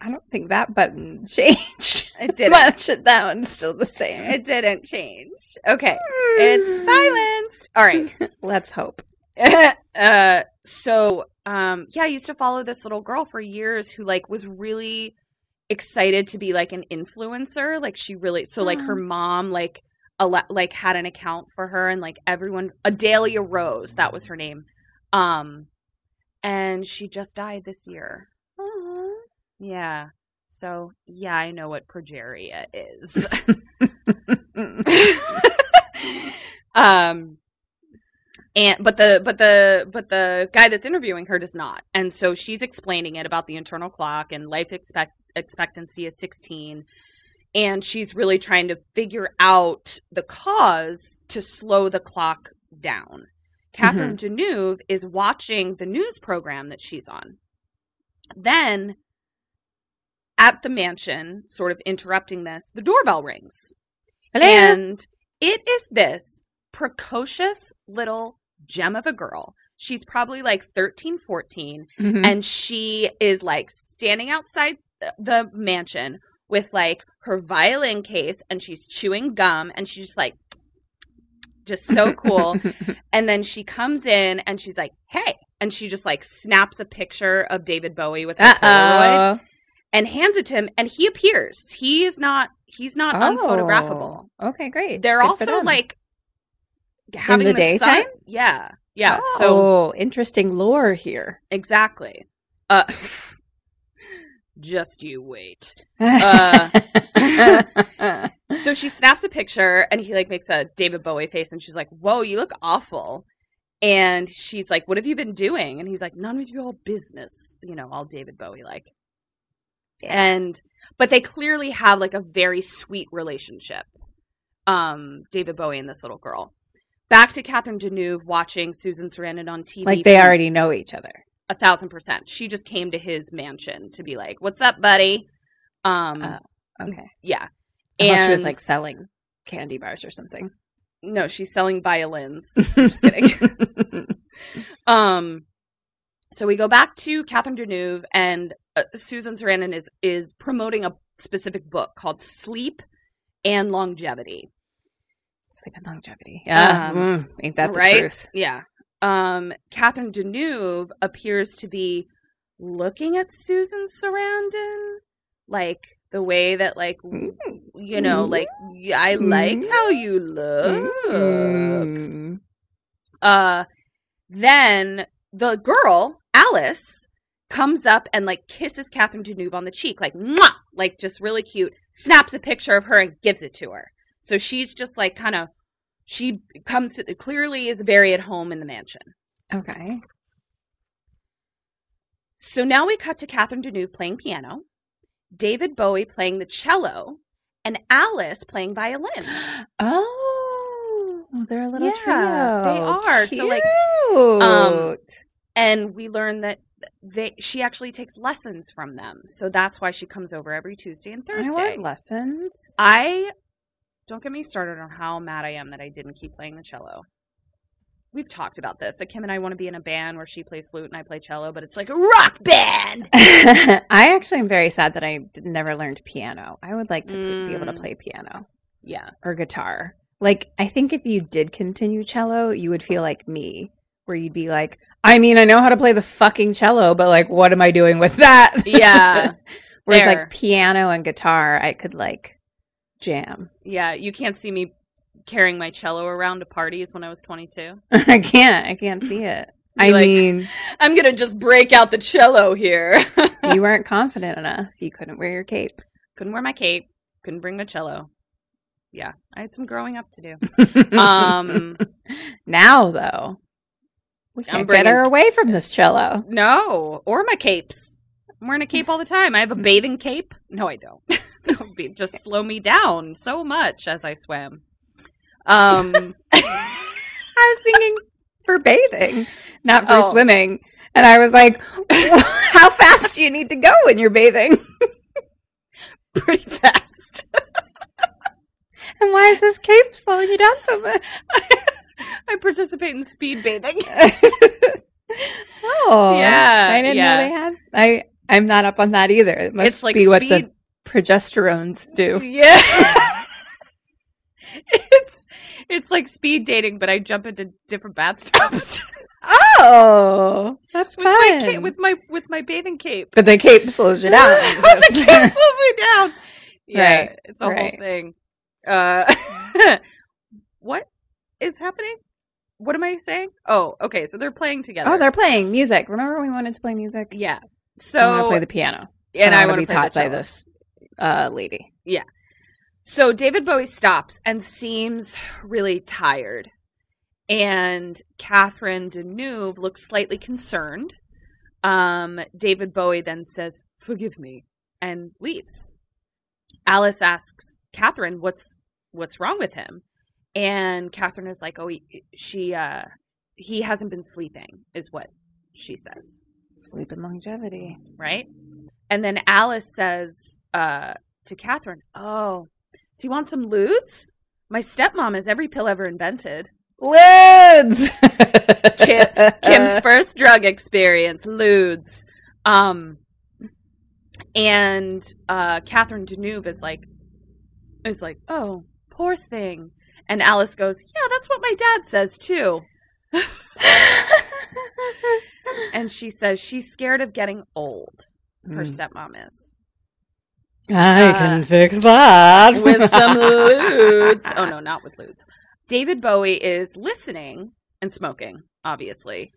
I don't think that button changed.
It didn't.
Much. That one's still the same.
It didn't change. Okay. It's silenced. All right.
Let's hope.
uh so um yeah, I used to follow this little girl for years who like was really excited to be like an influencer. Like she really so like her mom like a like had an account for her and like everyone Adalia Rose, that was her name. Um and she just died this year. Yeah. So yeah, I know what progeria is. um and but the but the but the guy that's interviewing her does not and so she's explaining it about the internal clock and life expect expectancy is 16 and she's really trying to figure out the cause to slow the clock down. Catherine deneuve is watching the news program that she's on. Then at the mansion sort of interrupting this the doorbell rings. And it is this precocious little gem of a girl. She's probably like 13, 14,
Mhm.
and she is like standing outside the mansion with like her violin case and she's chewing gum and she's just like, just so cool. and then she comes in and she's like, hey. And she just like snaps a picture of David Bowie with a Polaroid and hands it to him and he appears. He's not he's not unphotographable.
Oh, Okay, great.
They're
Good
also like having
the
the, sun.
daytime?
Yeah. Yeah. So
oh, interesting lore here.
exactly. Uh just you wait. Uh, So she snaps a picture and he like makes a David Bowie face and she's like, Whoa, you look awful. And she's like, What have you been doing? And he's like, None of your business. You know, all David Bowie like. And but they clearly have like a very sweet relationship. Um, David Bowie and this little girl. Back to Catherine Deneuve watching Susan Sarandon on TV.
like they already know each other.
A thousand percent. She just came to his mansion to be like, "What's up, buddy?" Um,
Oh, Okay.
yeah,
And she was like selling candy bars or something.
no, she's selling violins. Just kidding. um, so we go back to Catherine Deneuve, and uh, Susan Sarandon is is promoting a specific book called Sleep and Longevity.
Sleep and longevity. Yeah.
Um,
Mm, ain't that the
right?
truth?
Yeah. Um, Catherine Deneuve appears to be looking at Susan Sarandon like the way that like w- you know like I like how you look.
Mm.
Uh then the girl, Alice, comes up and like kisses Catherine Deneuve on the cheek, like Mwah! like just really cute, snaps a picture of her and gives it to her. So she's just like kind of she comes to clearly is very at home in the mansion.
Okay.
So now we cut to Catherine Deneuve playing piano, David Bowie playing the cello, and Alice playing violin.
Oh, they're a little
Yeah,
trio.
they are. So, like,
Cute.
um, And we learn that they she actually takes lessons from them. So that's why she comes over every Tuesday and
I
Thursday.
want lessons.
I don't get me started on how mad I am that I didn't keep playing the cello. We've talked about this. That Kim and I want to be in a band where she plays flute and I play cello, but it's like a rock band.
I actually am very sad that I never learned piano. I would like to p- be able to
Mm.
play piano
Yeah.
or guitar. Like, I think if you did continue cello, you would feel like me, where you'd be like, I mean, I know how to play the fucking cello, but like, what am I doing with that?
Yeah.
Whereas,
Fair.
like, piano and guitar, I could like jam.
Yeah. You can't see me carrying my cello around to parties when I was 22.
I can't. I can't see it. I
like,
mean,
I'm going to just break out the cello here.
you weren't confident enough. You couldn't wear your cape.
couldn't wear my cape. Couldn't bring my cello. Yeah. I had some growing up to do. Um,
now, though, we
I'm
can't get her away from this cello.
No, or my capes. I'm wearing a cape all the time. I have a bathing cape. No, I don't. That would be just slow me down so much as I swam. Um,
I was thinking for bathing, not for
Oh.
swimming. And I was like, how fast do you need to go when you're bathing?
pretty fast.
And why is this cape slowing you down so much?
I participate in speed bathing.
Oh,
Yeah,
I didn't
yeah.
know they had. I I'm not up on that either. It must
It's like
be what the
speed-
progesterones do.
Yeah. it's it's like speed dating, but I jump into different bathtubs
Oh, that's
with my
fun.
with my with my bathing cape.
but the cape slows you down.
But the cape slows me down. Yeah,
Right,
it's a
right.
whole thing. Uh, what is happening? What am I saying? Oh, okay. So they're playing together.
oh, they're playing music. Remember we wanted to play music?
yeah. So
to play the piano,
and I,
want to be taught by this uh, lady. Yeah.
So David Bowie stops and seems really tired. And Catherine Deneuve looks slightly concerned. Um, David Bowie then says, Forgive me, and leaves. Alice asks Catherine, What's what's wrong with him? And Catherine is like, Oh, he, she uh he hasn't been sleeping, is what she says
Sleep and longevity.
right? And then Alice says uh, to Catherine, "Oh, so you want some ludes? My stepmom has every pill ever invented.
Lids.
Kim, Kim's first drug experience, ludes." Um, and uh, Catherine Deneuve is like, is like, "Oh, poor thing." And Alice goes, "Yeah, that's what my dad says too." and she says she's scared of getting old. Her
Mm.
stepmom is.
I
Uh,
can fix that
with some ludes. Oh no, not with ludes. David Bowie is listening and smoking, obviously,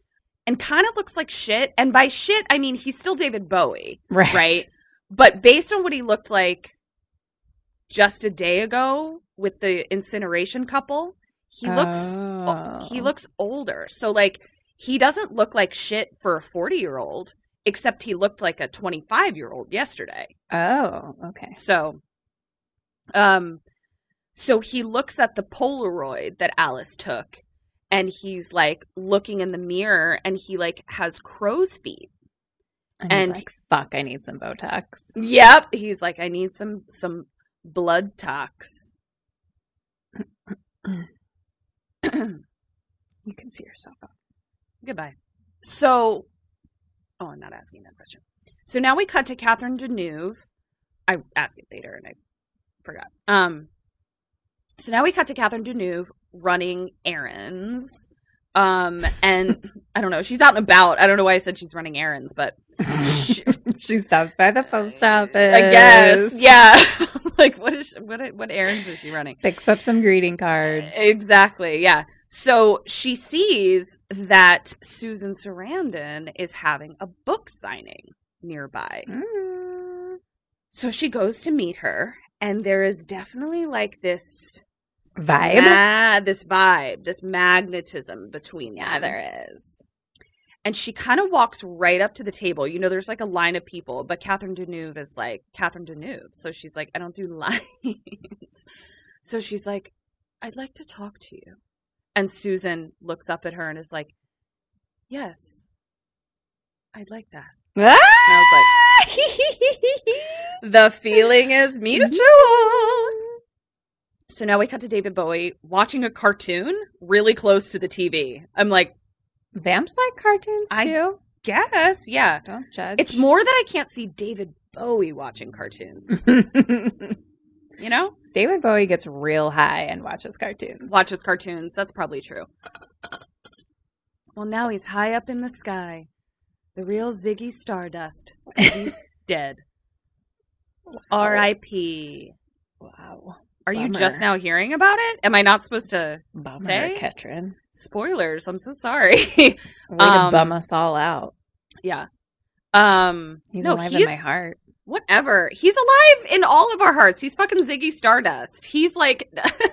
and kind of looks like shit. And by shit, I mean he's still David Bowie,
Right.
right? But based on what he looked like just a day ago with the incineration couple, he looks
Oh.
he looks older. So like he doesn't look like shit for a 40-year-old, except he looked like a 25-year-old yesterday.
Oh, okay.
So, um, so he looks at the Polaroid that Alice took, and he's like looking in the mirror, and he like has crow's feet.
And, he's
And-
like, fuck, I need some Botox.
Yep, he's like, I need some some blood tox.
You can see yourself up.
Goodbye. So, oh, I'm not asking that question. So now we cut to Catherine Deneuve. I asked it later and I forgot. Um, so now we cut to Catherine Deneuve running errands. Um, and I don't know, she's out and about. I don't know why I said she's running errands, but she,
she stops by the post office.
I guess, yeah. like, what is she, what what errands is she running?
Picks up some greeting cards.
Exactly. Yeah. So she sees that Susan Sarandon is having a book signing nearby.
Mm.
So she goes to meet her, and there is definitely like this
Vibe.
ma- this vibe, this magnetism between them.
yeah, there is.
And she kind of walks right up to the table. You know, there's like a line of people, but Catherine Deneuve is like Catherine Deneuve. So she's like, I don't do lines. so she's like, I'd like to talk to you. And Susan looks up at her and is like, Yes, I'd like that.
And
I was like, The feeling is mutual. So now we cut to David Bowie watching a cartoon really close to the TV. I'm like,
Vamps like cartoons
I-
too.
guess, yeah.
Don't judge.
It's more that I can't see David Bowie watching cartoons. you know?
David Bowie gets real high and watches cartoons.
Watches cartoons. That's probably true. Well, now he's high up in the sky. The real Ziggy Stardust. He's dead. R.I.P.
Wow.
Are you just now hearing about it? Am I not supposed to?
Bummer,
Say?
Ketrin.
Spoilers. I'm so sorry.
Way
Um,
to bum us all out.
yeah. Um.
He's
no,
alive
he's
in my heart.
Whatever. He's alive in all of our hearts. He's fucking Ziggy Stardust. He's like,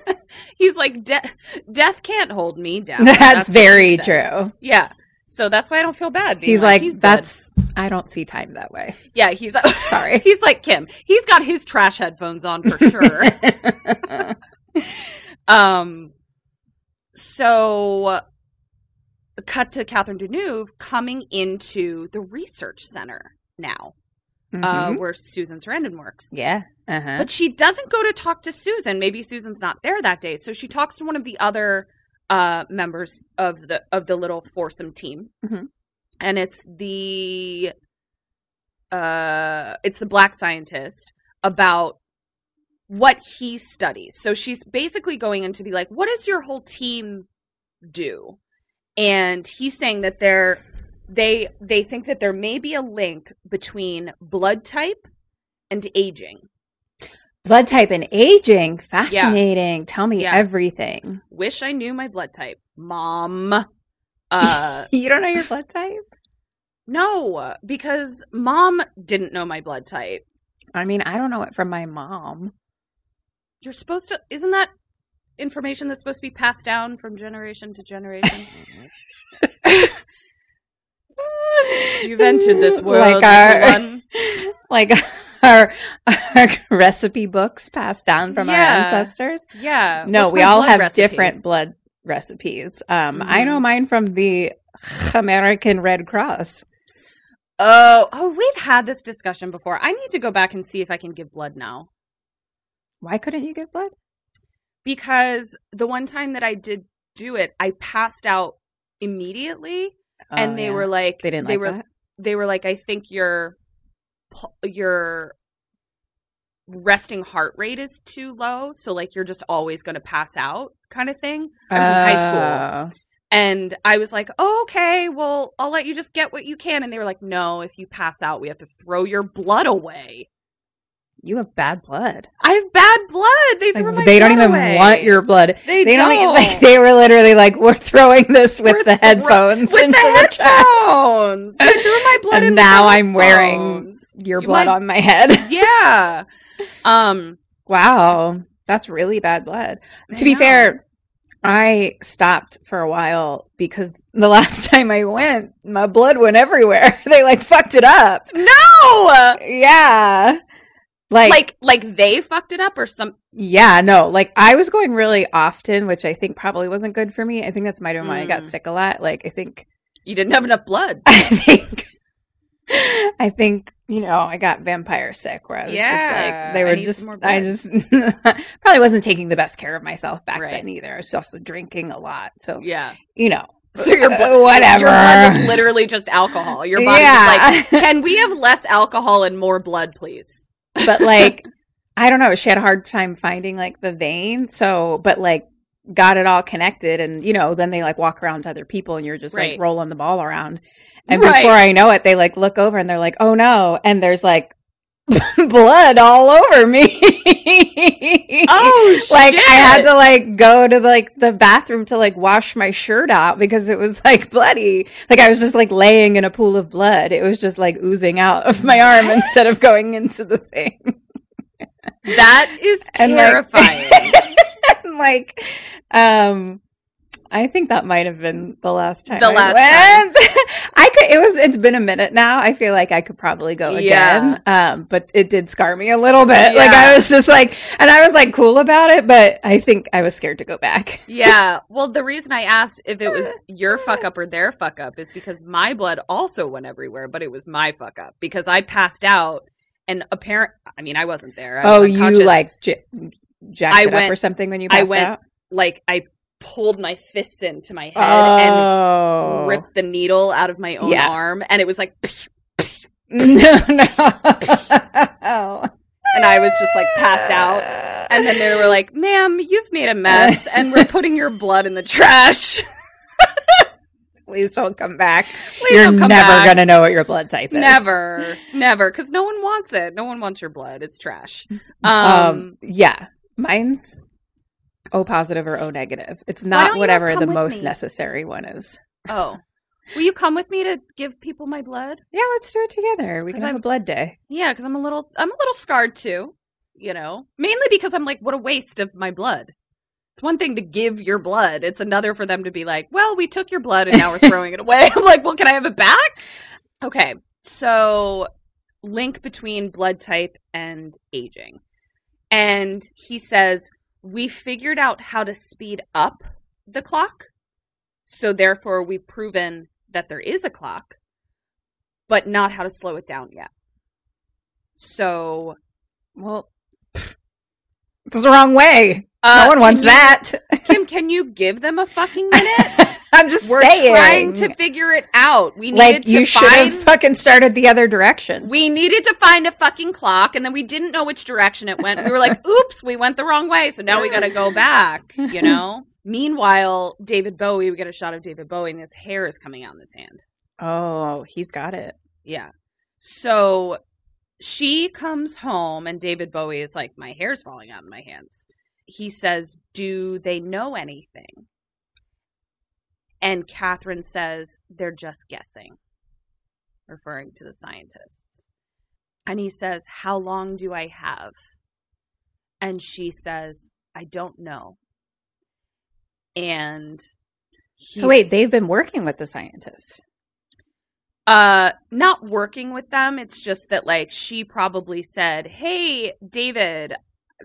he's like, de- death can't hold me down.
That's,
what
very true.
Yeah. So that's why I don't feel bad.
He's like,
he's dead.
that's. I don't see time that way.
yeah. He's
Sorry.
He's like Kim. He's got his trash headphones on for sure. um. So, cut to Catherine Deneuve coming into the research center now, uh,
Mhm.
where Susan Sarandon works.
yeah. Uh huh.
But she doesn't go to talk to Susan. Maybe Susan's not there that day. So she talks to one of the other uh members of the of the little foursome team.
Mhm.
and it's the uh it's the black scientist about what he studies. So she's basically going in to be like, what does your whole team do? And he's saying that they're they they think that there may be a link between blood type and aging.
Blood type and aging. Fascinating. Tell me
Yeah.
everything.
Wish I knew my blood type, mom. Uh
You don't know your blood type?
no, because mom didn't know my blood type.
I mean, I don't know it from my mom.
You're supposed to isn't that information that's supposed to be passed down from generation to generation? You've entered this world,
like our, like our, our recipe books passed down from our ancestors.
Yeah.
No,
What's
we all have
recipe?
different blood recipes. Um, I know
Mhm.
mine from the American Red Cross.
Oh, oh, we've had this discussion before. I need to go back and see if I can give blood now.
Why couldn't you give blood?
Because the one time that I did do it, I passed out immediately and
Oh,
they
yeah.
were like
they didn't
they
like
were
that.
they were like I think your your resting heart rate is too low, so like you're just always going to pass out kind of thing. I was in high school.
Oh.
And I was like, oh, okay, well, I'll let you just get what you can. And they were like, no, if you pass out, we have to throw your blood away.
You have bad blood.
I have bad blood. They
Like,
threw my
they don't even
away.
want your blood.
They,
They
don't.
don't. like they were literally like, we're throwing this with
We're
the headphones
with
into
the
the
headphones. They threw my blood in
And now
the
I'm wearing your
You
blood
might-
on my head.
Yeah. Um.
wow, that's really bad blood.
I
to be
know.
fair, I stopped for a while because the last time I went, my blood went everywhere. they like fucked it up.
no,
Yeah. Like,
like like they fucked it up or some.
yeah, no, like I was going really often, which I think probably wasn't good for me. I think that's might have been why I got
Mm.
sick a lot. Like, I think
You didn't have enough blood.
I think I think you know I got vampire sick where I was just like they were
need
just I just probably wasn't taking the best care of myself back
Right.
then either. I was also drinking a lot, so
Yeah.
you know.
So your
uh,
blood,
whatever.
Your blood was literally just alcohol. Your body
Yeah.
like, "Can we have less alcohol and more blood, please?"
But like I don't know. She had a hard time finding like the vein, so but like got it all connected, and you know then they like walk around to other people, and you're just
Right.
like rolling the ball around. And
Right.
before I know it, they like look over and they're like, "Oh no!" And there's like blood all over me.
Oh,
like I had to like go to like the bathroom to like wash my shirt out because it was like bloody. Like I was just like laying in a pool of blood. It was just like oozing out of my arm instead of going into the thing.
That is
And, like-
terrifying.
And, like um I think that might have been the last time.
The
I
last
went. I could. It was. It's been a minute now. I feel like I could probably go again. Um, but it did scar me a little bit. Like I was just like, and I was like cool about it, but I think I was scared to go back.
yeah. Well, the reason I asked if it was your fuck up or their fuck up is because my blood also went everywhere, but it was my fuck up because I passed out and apparent. I mean, I wasn't there. I
oh,
was
you like j- jacked
I went-
up or something when you
I
passed
went
out?
like I pulled my fists into my head and
Oh,
ripped the needle out of my own
Yeah.
arm, and it was like,
no, no.
and I was just like passed out. And then they were like, "Ma'am, you've made a mess, and we're putting your blood in the trash.
Please don't come back.
Please
You're
don't come
never
back."
gonna know what your blood type is.
Never, never, because no one wants it. No one wants your blood. It's trash. Um,
Um, yeah, mine's O positive or O negative. It's
don't
whatever the most
me?
necessary one is.
oh, will you come with me to give people my blood?
Yeah, let's do it together. We can have
I'm-
a blood day.
Yeah, because I'm a little, I'm a little scarred too. You know, mainly because I'm like, what a waste of my blood. It's one thing to give your blood. It's another for them to be like, well, we took your blood and now we're throwing it away. I'm like, well, can I have it back? Okay, so link between blood type and aging. And he says, we figured out how to speed up the clock. So therefore, we've proven that there is a clock, but not how to slow it down yet. So
Well, It's the wrong way.
Uh,
no one wants
you-
that.
Kim, can you give them a fucking minute?
I'm just saying.
We're
saying.
trying to figure it out. We needed
like
to
you should
find.
have fucking started the other direction.
we needed to find a fucking clock, and then we didn't know which direction it went. We were like, "Oops, we went the wrong way." So now we got to go back. You know. Meanwhile, David Bowie, we get a shot of David Bowie, and his hair is coming out in his hand.
Oh, he's got it.
Yeah. So she comes home and David Bowie is like, My hair's falling out in my hands. He says, Do they know anything? And Catherine says, They're just guessing, referring to the scientists. And he says, How long do I have? And she says, I don't know. And
So wait, they've been working with the scientists.
Uh not working with them it's just that like she probably said hey david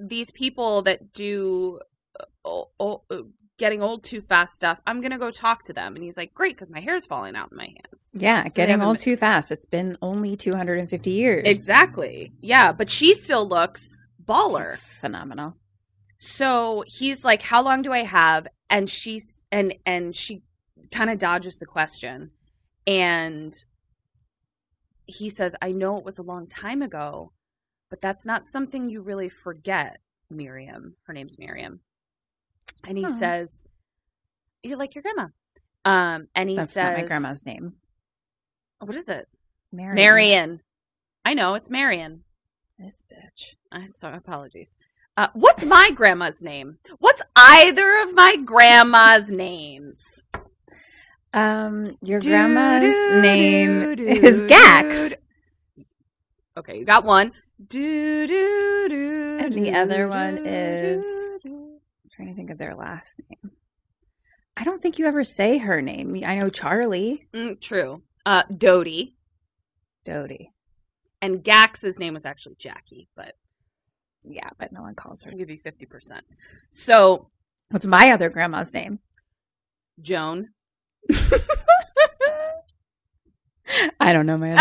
these people that do uh, o- o- uh, getting old too fast stuff i'm gonna go talk to them and he's like great because my hair's falling out in my hands
Yeah,
So
getting old too fast. It's been only 250 years.
exactly yeah but she still looks baller
Phenomenal.
so he's like how long do i have and she's and and she kind of dodges the question and he says i know it was a long time ago but that's not something you really forget miriam her name's miriam and he
Aw.
says you're like your grandma um and he
That's
says
my grandma's name.
what is it
Marion.
marion i know it's marion
This bitch.
I so apologies. Uh, what's my grandma's name? What's either of my grandma's names?
Um, your
Do,
grandma's
do,
name
do, do,
is Gax.
do. Okay, you got one. Do, do, do,
And the
do,
other one is-
do, do.
I'm trying to think of their last name. I don't think you ever say her name. I know Charlie.
Mm, true. Uh, Dodie
Dodie.
and Gax's name was actually Jackie, but
Yeah, but no one calls her.
I'll give you fifty percent. So
What's my other grandma's name?
Joan.
I don't know my other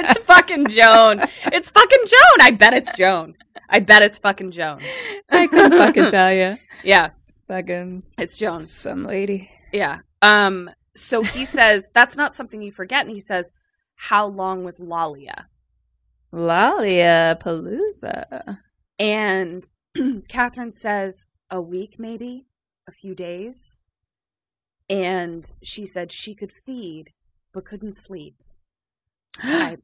it's fucking Joan. It's fucking Joan. I bet it's Joan. I bet it's fucking Joan.
I couldn't fucking tell you.
Yeah,
Fucking
it's Joan.
some lady.
Yeah. Um. So he says that's not something you forget, and he says, "How long was Lollia?"
Lalia Palooza.
And Catherine says, "A week, maybe, a few days." And she said she could feed, but couldn't sleep. I,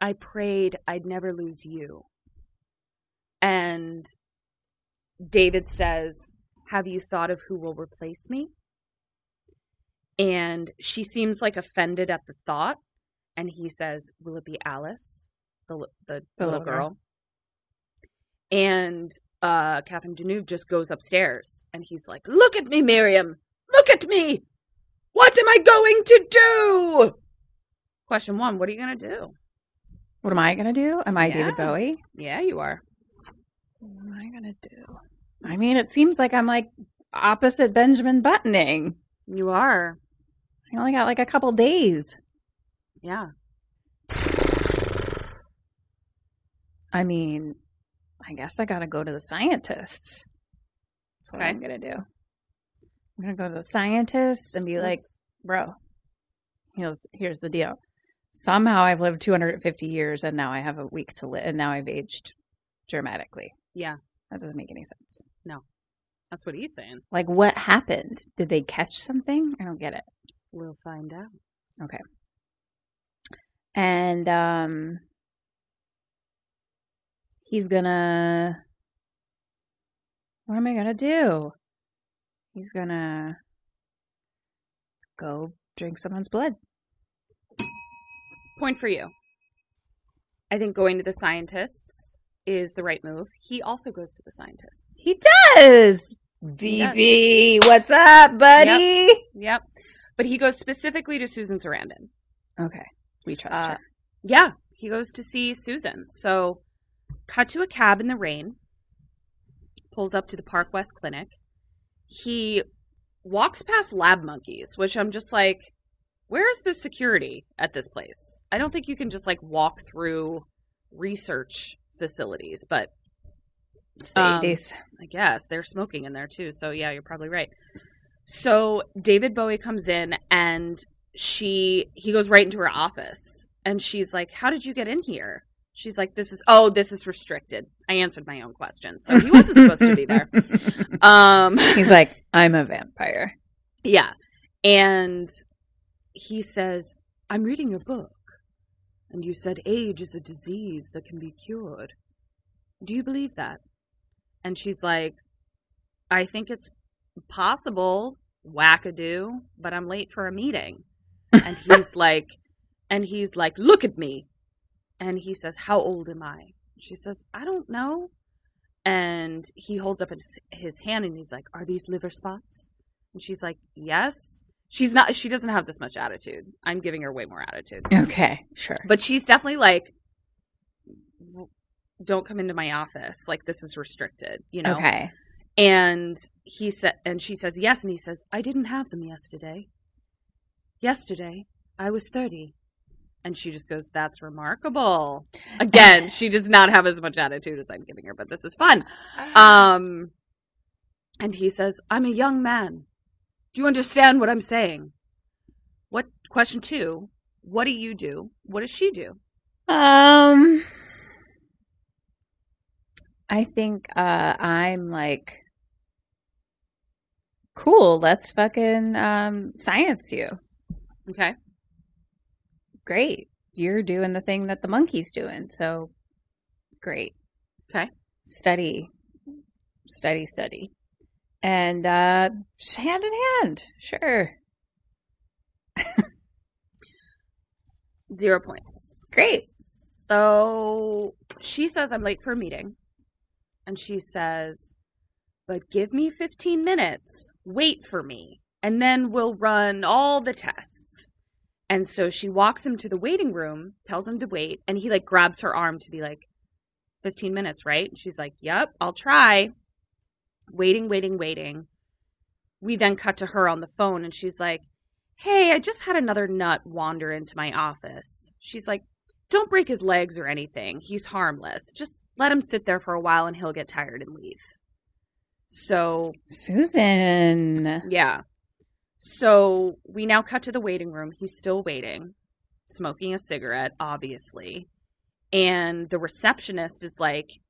I prayed I'd never lose you. And David says, Have you thought of who will replace me? And she seems like offended at the thought. And he says, Will it be Alice, the, the,
The
little girl. And uh, Catherine Deneuve just goes upstairs and he's like, Look at me, Miriam! Look at me! What am I going to do? Question one What are you going to do?
What am I gonna do? Am I
Yeah.
David Bowie?
Yeah, you are.
What am I gonna do? I mean, it seems like I'm like opposite Benjamin Buttoning.
You are.
I only got like a couple days.
Yeah.
I mean, I guess I gotta go to the scientists. That's what
Okay.
I'm gonna do. I'm gonna go to the scientists and be like, bro, here's here's the deal. Somehow I've lived 250 years and now I have a week to live, and now I've aged dramatically.
Yeah.
That doesn't make any sense.
No, that's what he's saying.
Like, what happened? Did they catch something? I don't get it.
We'll find out. Okay.
And um, he's gonna. What am I gonna do? He's gonna go drink someone's blood.
Point for you. I think going to the scientists is the right move. He also goes to the scientists.
He does. DB, what's up, buddy?
Yep. But he goes specifically to Susan Sarandon.
Okay, we trust
Uh,
her.
Yeah, he goes to see Susan. So, cut to a cab in the rain, pulls up to the Park West Clinic. He walks past lab monkeys, which I'm just like, where's the security at this place? I don't think you can just like walk through research facilities, but Um,
80s.
I guess they're smoking in there too. So yeah, you're probably right. So David Bowie comes in and she he goes right into her office and she's like, "How did you get in here?" She's like, "This is oh, this is restricted." I answered my own question, so he wasn't supposed to be there. Um,
He's like, I'm a vampire.
yeah, and he says, "I'm reading your book, and you said age is a disease that can be cured. Do you believe that?" And she's like, "I think it's possible, wackadoo, but I'm late for a meeting." And he's like, and he's like, "Look at me," and he says, "How old am I?" She says, "I don't know." And he holds up his, his hand and he's like, "Are these liver spots?" And she's like, "Yes." She's not. She doesn't have this much attitude. I'm giving her way more attitude,
Okay, sure.
but she's definitely like, "Don't come into my office. Like this is restricted." You know.
Okay.
And he said, and she says, yes. And he says, I didn't have them yesterday. Yesterday, I was 30. And she just goes, that's remarkable. Again, she does not have as much attitude as I'm giving her, but this is fun. Um, and he says, I'm a young man. Do you understand what I'm saying? What, question two, what do you do? What does she do?
Um, I think uh, I'm like, cool. Let's fucking um, science you.
Okay.
Great. You're doing the thing that the monkey's doing. So great.
Okay.
Study, study, study, and uh, hand in hand. Sure.
Zero points.
Great.
So she says I'm late for a meeting. And she says, but give me 15 minutes. Wait for me. And then we'll run all the tests. And so she walks him to the waiting room, tells him to wait, and he like grabs her arm to be like, 15 minutes, right? And she's like, Yep, I'll try. Waiting, waiting, waiting. We then cut to her on the phone and she's like, Hey, I just had another nut wander into my office. She's like, Don't break his legs or anything. He's harmless. Just let him sit there for a while and he'll get tired and leave. So,
Susan.
yeah. So we now cut to the waiting room. He's still waiting, smoking a cigarette, obviously. And the receptionist is like,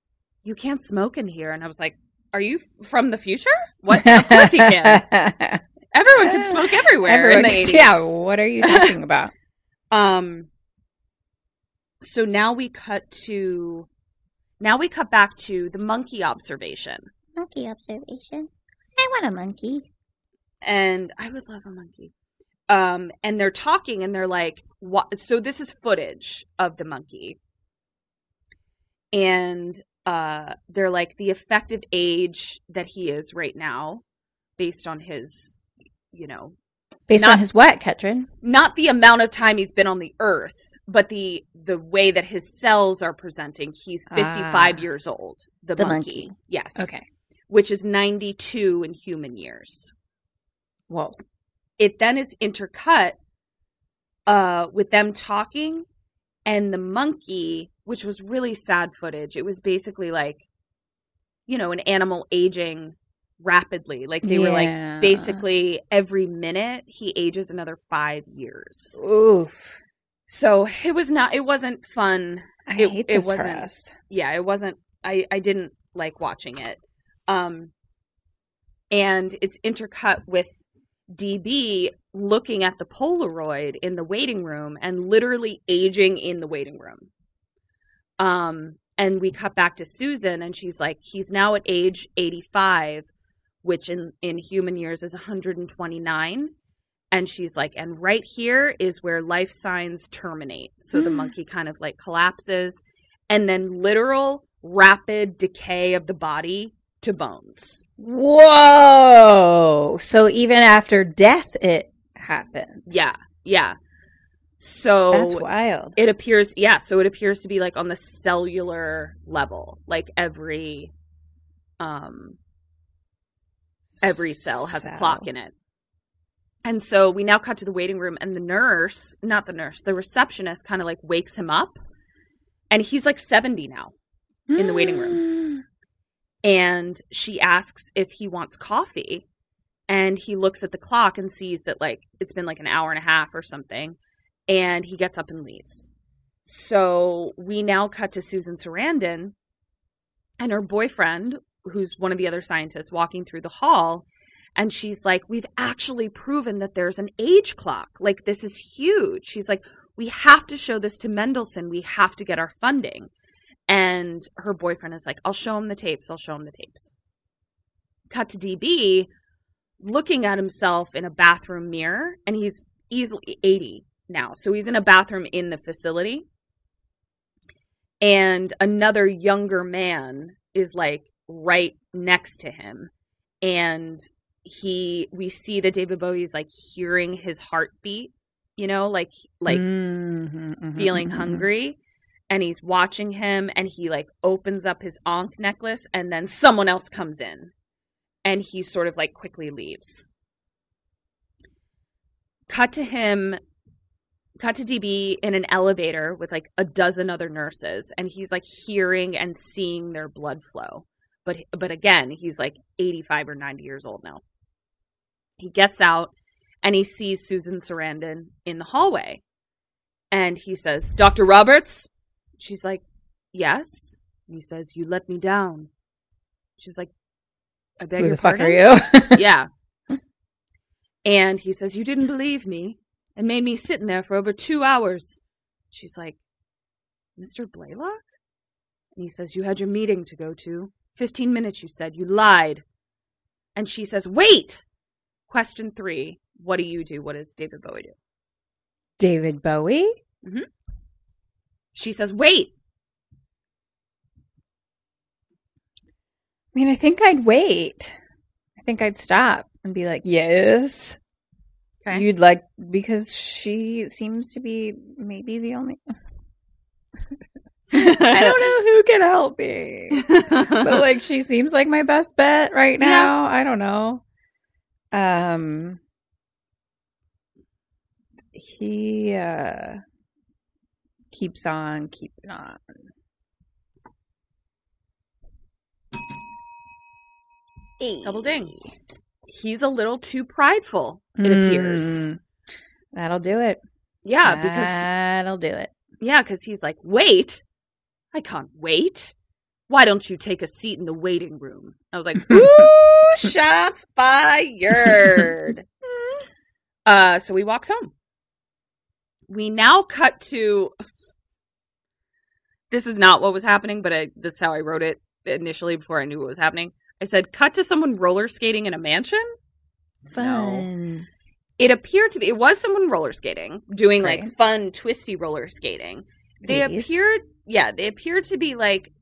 You can't smoke in here. And I was like, Are you from the future? What? Of course he can. Everyone can smoke everywhere in the
can-
80s.
Yeah, what are you talking about?
Um so now we cut to now we cut back to the monkey observation.
Monkey observation. I want a monkey.
And I would love a monkey. Um and they're talking and they're like what so this is footage of the monkey. And uh they're like the effective age that he is right now based on his you know
Based
Not-
on his what, Ketrin?
not the amount of time he's been on the earth but the the way that his cells are presenting he's 55
Ah.
years old the,
The
monkey.
monkey.
yes
Okay.
which is 92 in human years
Whoa.
it then is intercut uh with them talking and the monkey which was really sad footage it was basically like you know an animal aging rapidly like they were like basically every minute he ages another 5 years
Oof.
so it was not it wasn't fun
I
It-
hate this for
wasn't-
us.
yeah it wasn't i i didn't like watching it um and it's intercut with db looking at the polaroid in the waiting room and literally aging in the waiting room. Um and we cut back to susan and she's like he's now at age 85 which in in human years is 129 and she's like and right here is where life signs terminate. So the monkey kind of like collapses and then literal rapid decay of the body to bones.
Whoa. So even after death, it happens.
Yeah, yeah. So
That's wild.
it appears, yeah. So it appears to be like on the cellular level, like every, um, every cell has a clock in it. And so we now cut to the waiting room, and the nurse, not the nurse, the receptionist kind of like wakes him up. And he's like 70 now. in the waiting room. And she asks if he wants coffee. And he looks at the clock and sees that like it's been like an hour and a half or something. And he gets up and leaves. So we now cut to Susan Sarandon and her boyfriend, who's one of the other scientists, walking through the hall. And she's like, We've actually proven that there's an age clock. Like, this is huge. She's like, We have to show this to Mendelssohn. We have to get our funding. And her boyfriend is like, I'll show him the tapes. I'll show him the tapes. Cut to DB looking at himself in a bathroom mirror, and he's easily 80 now. So he's in a bathroom in the facility. And another younger man is like right next to him. And he we see that David Bowie's like hearing his heartbeat, you know, like like
Mhm, mhm,
feeling
mhm.
hungry and he's watching him and he like opens up his ankh necklace and then someone else comes in and he sort of like quickly leaves cut to him cut to db in an elevator with like a dozen other nurses and he's like hearing and seeing their blood flow but but again he's like 85 or 90 years old now he gets out and he sees susan sarandon in the hallway and he says, Dr. Roberts? She's like, Yes. And he says, You let me down. She's like, I beg
Who
your
the fuck
pardon?
are you?
yeah. And he says, You didn't believe me and made me sitting there for over two hours. She's like, Mr. Blaylock? And he says, You had your meeting to go to. Fifteen minutes, you said. You lied. And she says, Wait! Question three What do you do? What does David Bowie do?
David Bowie? Mm-hmm.
She says, Wait!
I mean, I think I'd wait. I think I'd stop and be like, yes.
Okay.
You'd like, because she seems to be maybe the only. I don't know who can help me. but like, she seems like my best bet right now. I don't know. Um, he, uh, keeps on keeping on.
Double ding. He's a little too prideful, it appears.
Mm, That'll do it.
Yeah, because
that'll do it.
yeah, because he's like, wait, I can't wait. Why don't you take a seat in the waiting room? I was like, ooh, shots fired. uh, so he walks home. We now cut to. This is not what was happening, but I, this is how I wrote it initially before I knew what was happening. I said, cut to someone roller skating in a mansion.
Fun.
It appeared to be, it was someone roller skating, doing like fun, twisty roller skating. They
Please.
appeared, yeah, they appeared to be like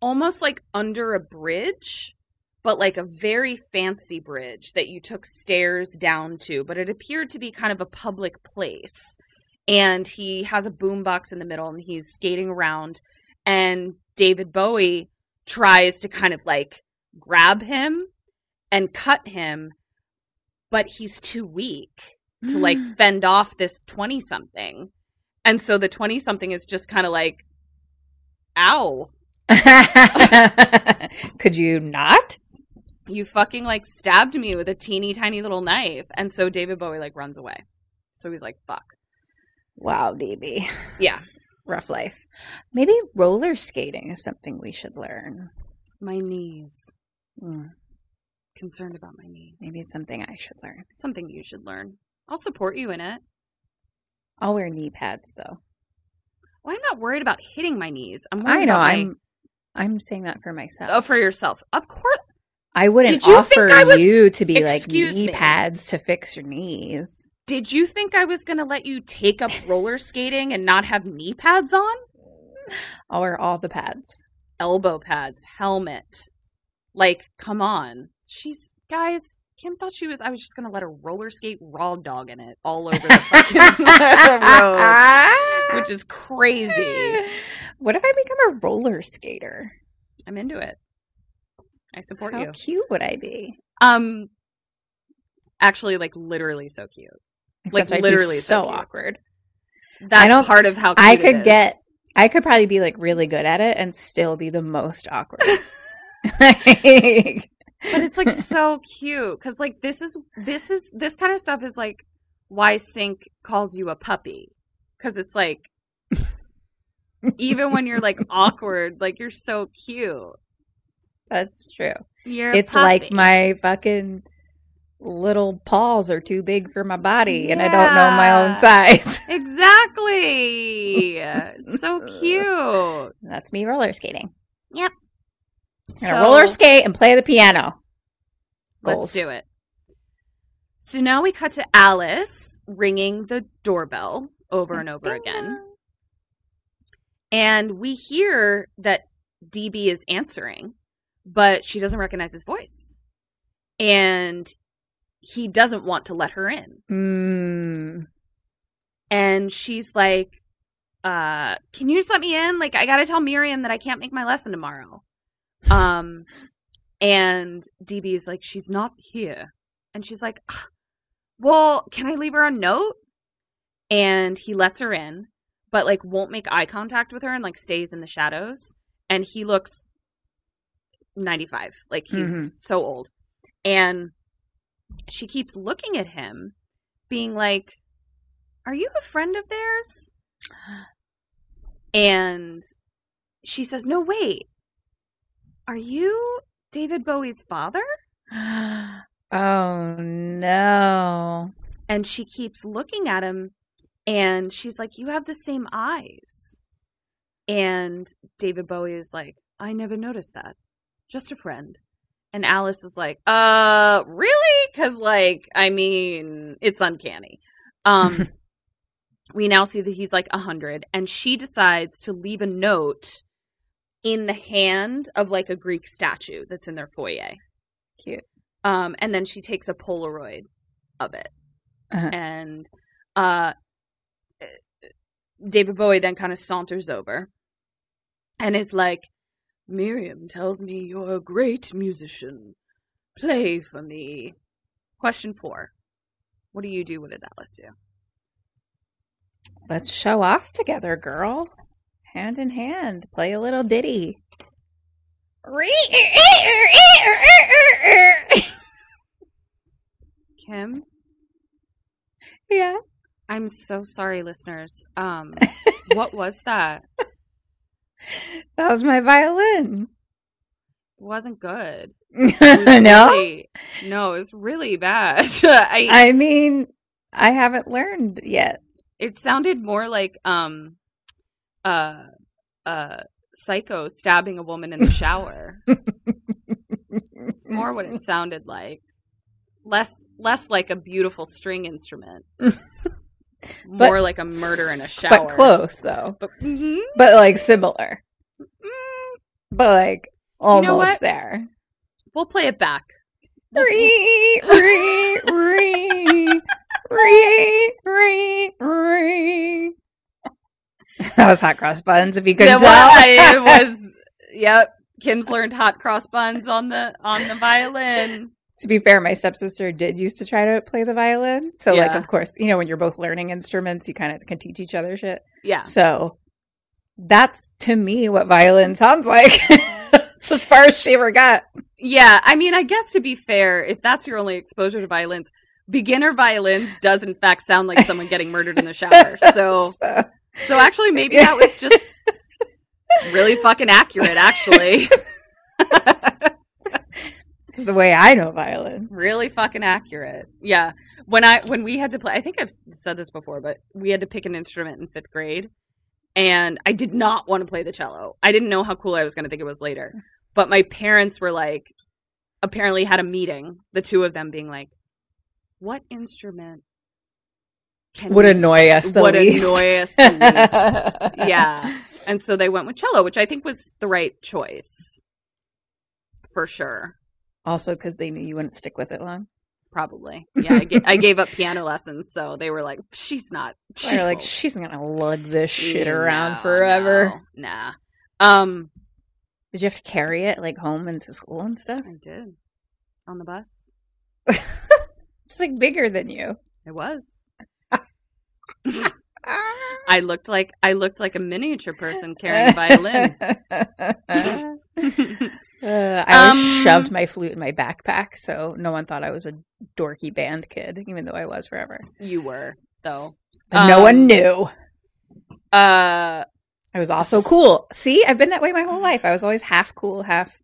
almost like under a bridge, but like a very fancy bridge that you took stairs down to. But it appeared to be kind of a public place. And he has a boombox in the middle and he's skating around. And David Bowie tries to kind of like grab him and cut him, but he's too weak to like mm. fend off this 20 something. And so the 20 something is just kind of like, ow,
Could you not?
you fucking like stabbed me with a teeny tiny little knife. And so David Bowie like runs away. So he's like, fuck.
Wow, DB.
Yeah.
Rough life. Maybe roller skating is something we should learn.
My knees.
Mm,
Concerned about my knees.
Maybe it's something I should learn.
something you should learn. I'll support you in it.
I'll wear knee pads though.
Well, I'm not worried about hitting my knees. I'm worried
I know.
about my-
I'm. I'm saying that for myself.
Oh, for yourself. Of course.
I wouldn't
Did you think I was-
you to be like knee
me.
pads to fix your knees.
Did you think I was going to let you take up roller skating and not have knee pads on?
Wear all the pads.
Elbow pads, helmet. Like, come on. She's, guys, Kim thought she was, I was just going to let her roller skate raw dog in it all over the fucking road, which is crazy.
What if I become a roller skater?
I'm into it. I support
How
you.
How cute would I be?
Um, actually, like, literally so cute. Like,
Except I'd
literally so
so awkward.
That's part of how
I could get I could probably be like really good at it and still be the most awkward. Like,
but it's like so cute because like this is this is this kind of stuff is like why Sync calls you a puppy because it's like even when you're like awkward, like you're so cute.
that's true.
You're
it's like my fucking little paws are too big for my body and I don't know my own size.
Exactly. So cute.
That's me roller skating.
Yep.
I'm gonna roller skate and play the piano.
Let's do it. So now we cut to Alice ringing the doorbell over and over again. And we hear that DB is answering, but she doesn't recognize his voice. And he doesn't want to let her in.
Mm.
And she's like, uh, can you just let me in? Like, I gotta tell Miriam that I can't make my lesson tomorrow. Um, and DB's like, she's not here. And she's like, well, can I leave her a note? And he lets her in, but like won't make eye contact with her and like stays in the shadows. And he looks 95. Like he's
Mhm.
so old. And she keeps looking at him, being like, Are you a friend of theirs? And she says, No, wait. Are you David Bowie's father?
Oh no.
And she keeps looking at him and she's like, You have the same eyes. And David Bowie is like, I never noticed that. Just a friend. And Alice is like, Uh, really? Because, like, I mean, it's uncanny. Um, we now see that he's like a hundred, and she decides to leave a note in the hand of like a Greek statue that's in their foyer.
Cute.
Um, and then she takes a Polaroid of it,
Uh-huh.
and uh, David Bowie then kind of saunters over, and is like, "Miriam tells me you're a great musician. Play for me." Question four: What do you do? What does Alice do?
Let's show off together, girl. Hand in hand. Play a little ditty.
Kim,
Yeah.
I'm so sorry, listeners. Um, what was that?
That was my violin.
It wasn't good. It
no?
really- no, it was really bad. I,
I mean, I haven't learned yet.
it sounded more like um, uh, uh, psycho stabbing a woman in the shower. it's more what it sounded like. Less, less like a beautiful string instrument. More like a murder in a shower.
But close, though.
But mhm.
But like similar.
Mm,
But like almost
know
there.
we'll play it back.
Ree, ree, ree, ree, ree, ree. That was hot cross buns, if you couldn't
It
tell.
was, it was. Yep. Kim's learned hot cross buns on the on the violin.
To be fair, my stepsister did used to try to play the violin. So, like, of course, you know, when you're both learning instruments, you kind of can teach each other shit.
Yeah.
So, that's to me what violin sounds like. it's as far as she ever got.
Yeah. I mean, I guess to be fair, if that's your only exposure to violins, beginner violins does in fact sound like someone getting murdered in the shower. So
So,
so actually maybe that was just really fucking accurate, actually.
It's the way I know violin.
really fucking accurate. Yeah. When I when we had to play I think I've said this before, but we had to pick an instrument in 5th grade and I did not want to play the cello. I didn't know how cool I was going to think it was later. But my parents were like apparently had a meeting, the two of them being like what instrument can
Would annoy us the
would
least."
annoy us the least. yeah. And so they went with cello, which I think was the right choice. For sure.
Also, because they knew you wouldn't stick with it long.
Probably. Yeah, I, ga- I gave up piano lessons, so they were like, "She's not." She
They're like,
won't."
she's gonna lug this shit
No,
around forever.
no, Nah. Um,
Did you have to carry it like home and to school and stuff?
I did on the bus.
It's like bigger than you.
It was. I looked like I looked like a miniature person carrying a violin.
Uh, I
Um,
shoved my flute in my backpack, so no one thought I was a dorky band kid, even though I was forever.
you were though.
And no
Um,
one knew.
Uh,
I was also cool. See, I've been that way my whole life. I was always half cool, half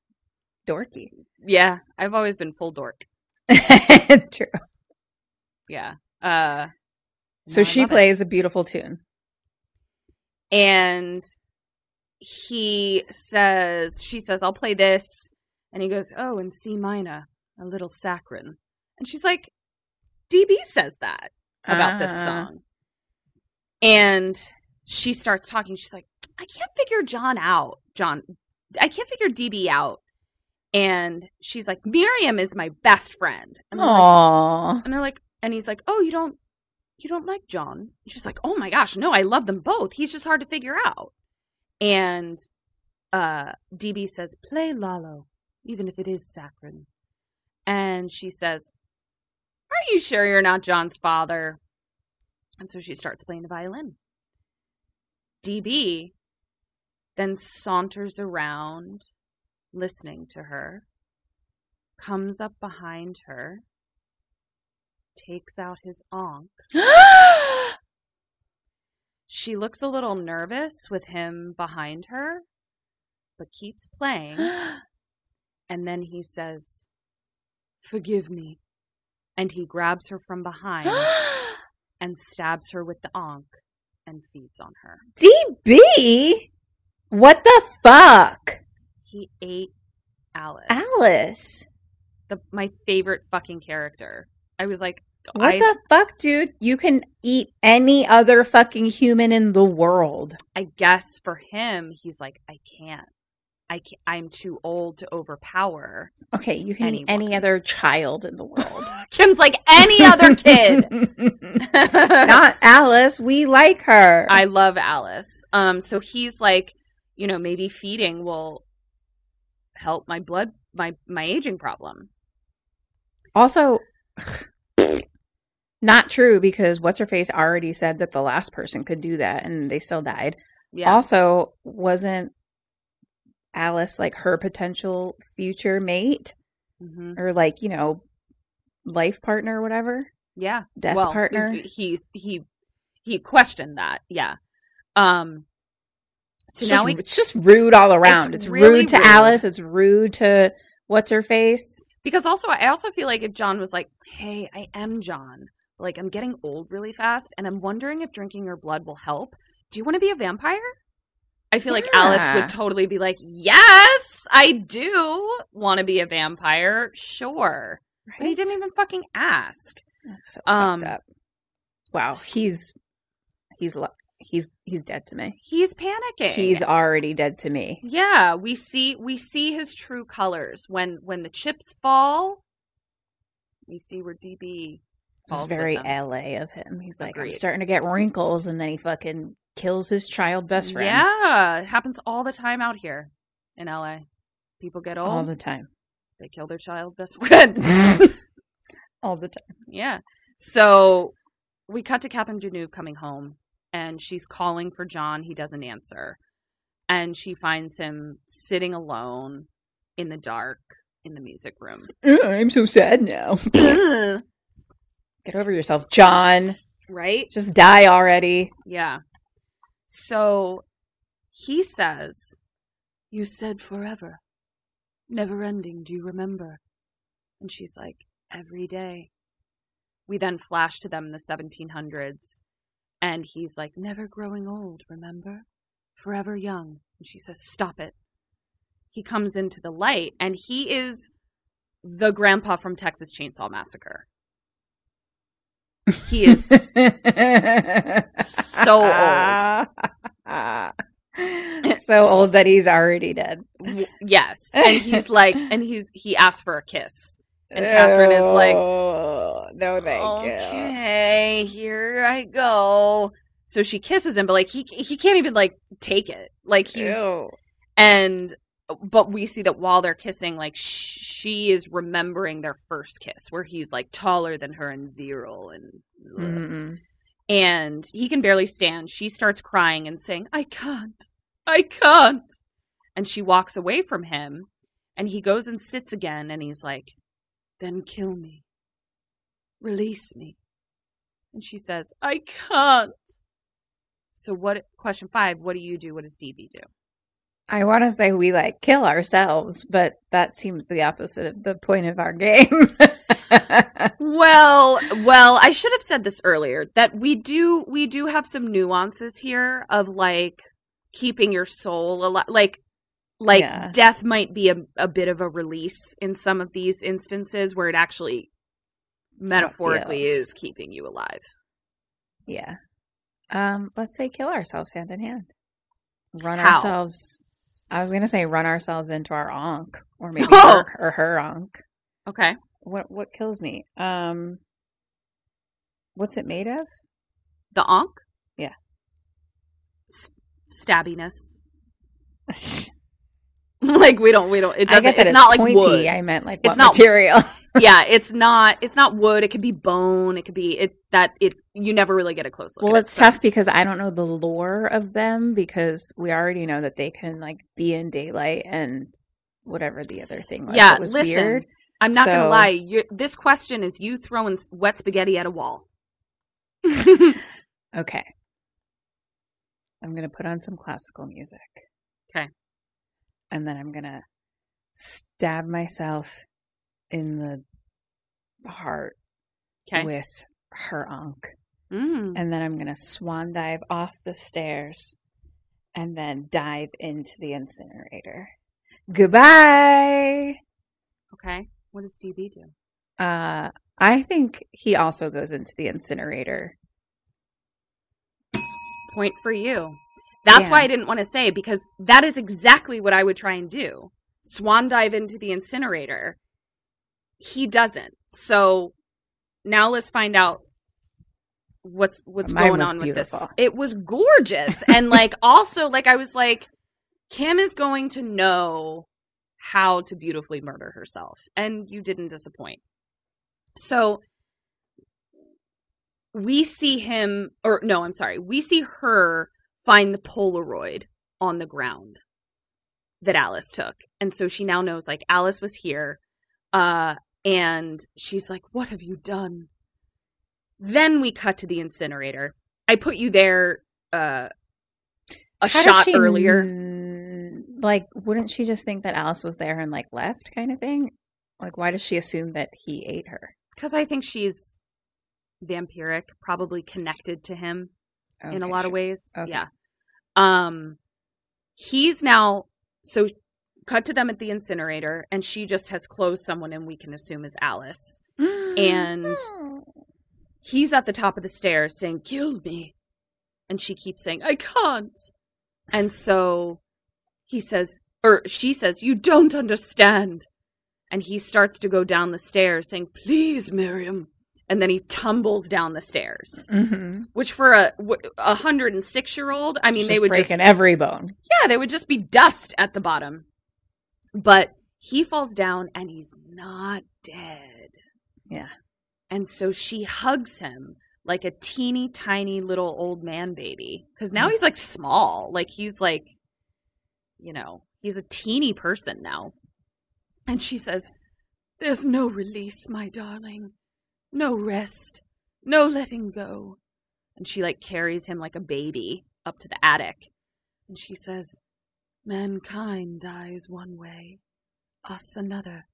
dorky.
yeah, I've always been full dork.
True.
Yeah. Uh,
So
no,
she
love it.
plays a beautiful tune.
and he says she says i'll play this and he goes oh in c minor a little saccharine and she's like db says that about this
Ah.
song and she starts talking she's like i can't figure john out john i can't figure db out and she's like miriam is my best friend and they're like,
Aww.
and they're like, and he's like, oh, you don't, you don't like John? And she's like, oh my gosh, no, I love them both. He's just hard to figure out. And uh, DB says, play Lalo, even if it is saccharine. And she says, are you sure you're not John's father? And so she starts playing the violin. DB then saunters around, listening to her, comes up behind her, takes out his ankh. She looks a little nervous with him behind her, but keeps playing. And then he says, Forgive me. And he grabs her from behind and stabs her with the ankh and feeds on her.
DB? What the fuck?
He ate Alice.
Alice.
The, my favorite fucking character. I was like,
What
I,
the fuck, dude? You can eat any other fucking human in the world.
I guess for him, he's like, I can't. I can't, I'm too old to overpower.
Okay, you can eat any other child in the world.
Kim's like any other kid.
Not Alice. We like her.
I love Alice. Um, so he's like, you know, maybe feeding will help my blood, my my aging problem.
also not true because what's her face already said that the last person could do that and they still died.
Yeah,
Also, wasn't Alice like her potential future mate
Mhm.
or like, you know, life partner or whatever?
yeah.
Death
well,
partner?
He he he questioned that. Yeah. Um. So
It's
now
just,
we
it's just rude all around. It's,
really
rude to
rude.
Alice. It's rude to what's her face.
because also I also feel like if John was like, "Hey, I am John. Like I'm getting old really fast, and I'm wondering if drinking your blood will help. Do you want to be a vampire?" I feel like Alice would totally be like, "Yes, I do want to be a vampire. Sure." But he didn't even fucking ask.
That's so
Um,
fucked up. Wow, he's he's lo- he's he's dead to me.
He's panicking.
He's already dead to me.
Yeah, we see we see his true colors when when the chips fall. We see where DB
This is very. LA of him. He's like, I'm starting to get wrinkles, and then he fucking kills his child best friend.
Yeah, it happens all the time out here in LA. People get old,
all the time,
they kill their child best friend.
all the time.
yeah. So we cut to Catherine Deneuve coming home, and she's calling for John. He doesn't answer, and she finds him sitting alone in the dark in the music room.
Uh, I'm so sad now. Get over yourself, John.
right?
Just die already.
Yeah. So he says, You said forever. Never ending, do you remember? And she's like, Every day. We then flash to them in the 1700s, and he's like, Never growing old, remember? Forever young. And she says, Stop it. He comes into the light, and he is the grandpa from Texas Chainsaw Massacre. He is so old.
so old that he's already dead.
Yes and he's like and he's he asked for a kiss and catherine is like
Oh, no, thank you.
okay here i go so she kisses him but like he he can't even like take it like he's
Ew.
and but we see that while they're kissing like sh- she is remembering their first kiss where he's like taller than her and virile and
Mm-mm.
and he can barely stand. She starts crying and saying, I can't. I can't. And she walks away from him and he goes and sits again and he's like, Then kill me. Release me. And she says, I can't. So what question five, what do you do? What does DB do?
I want to say we like kill ourselves, but that seems the opposite of the point of our game.
Well, well, I should have said this earlier that we do we do have some nuances here of like keeping your soul alive like like
Yeah.
death might be a, a bit of a release in some of these instances where it actually metaphorically is keeping you alive.
yeah. Um, let's say kill ourselves hand in hand. Run
How?
ourselves. I was gonna say run ourselves into our ankh, or maybe her, or her ankh.
Okay.
What what kills me? Um, what's it made of?
The ankh?
Yeah.
S- stabbiness. like we don't we don't it doesn't it's, not like
pointy.
wood.
I meant like
It's
what
not-
material.
Yeah, it's not it's not wood, it could be bone, it could be it that it you never really get a close look
well,
at it,
it's
so-
tough because I don't know the lore of them because we already know that they can like be in daylight and whatever the other thing was.
Yeah,
was
listen,
weird.
I'm not gonna lie. You, this question is you throwing wet spaghetti at a wall.
Okay. I'm going to put on some classical music.
Okay.
And then I'm going to stab myself in the heart
Okay.
with her ankh.
Mm.
And then I'm going to swan dive off the stairs and then dive into the incinerator. Goodbye.
Okay. What does DB do?
Uh, I think he also goes into the incinerator.
Point for you. That's
Yeah.
why I didn't want to say because that is exactly what I would try and do. Swan dive into the incinerator. He doesn't. So now let's find out what's what's
Mine
going on with this. It was gorgeous. and like also like I was like Kim is going to know how to beautifully murder herself and you didn't disappoint. So we see him or no, I'm sorry. We see her find the Polaroid on the ground that Alice took. And so she now knows like Alice was here. Uh and she's like, "What have you done?" Then we cut to the incinerator. I put you there uh a
How
shot earlier.
n- Like, wouldn't she just think that Alice was there and like left, kind of thing? Like, why does she assume that he ate her?
Because I think she's vampiric, probably connected to him in a
Okay,
lot of ways.
Okay.
Yeah. Um he's now so cut to them at the incinerator and she just has closed someone and we can assume is Alice. And he's at the top of the stairs saying, Kill me. And she keeps saying, I can't. And so he says, or she says, You don't understand. And he starts to go down the stairs saying, Please, Miriam. And then he tumbles down the stairs,
Mhm.
which for a 106 year old, I mean, they would just
breaking every bone.
yeah, they would just be dust at the bottom. But he falls down and he's not dead.
Yeah.
And so she hugs him like a teeny tiny little old man baby. Because now mm. he's like small. Like he's like, you know, he's a teeny person now. And she says, There's no release, my darling. No rest. No letting go. And she like carries him like a baby up to the attic. And she says, Mankind dies one way, us another.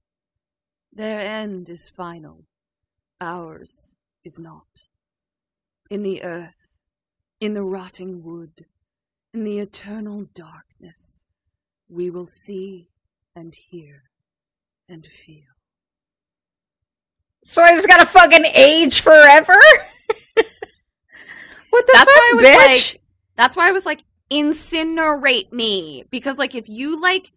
Their end is final. Ours is not. In the earth, in the rotting wood, in the eternal darkness, we will see and hear and feel.
So I just gotta fucking age forever? what the
That's
fuck,
why I was
bitch?
like, that's why I was like, incinerate me. Because, like, if you, like,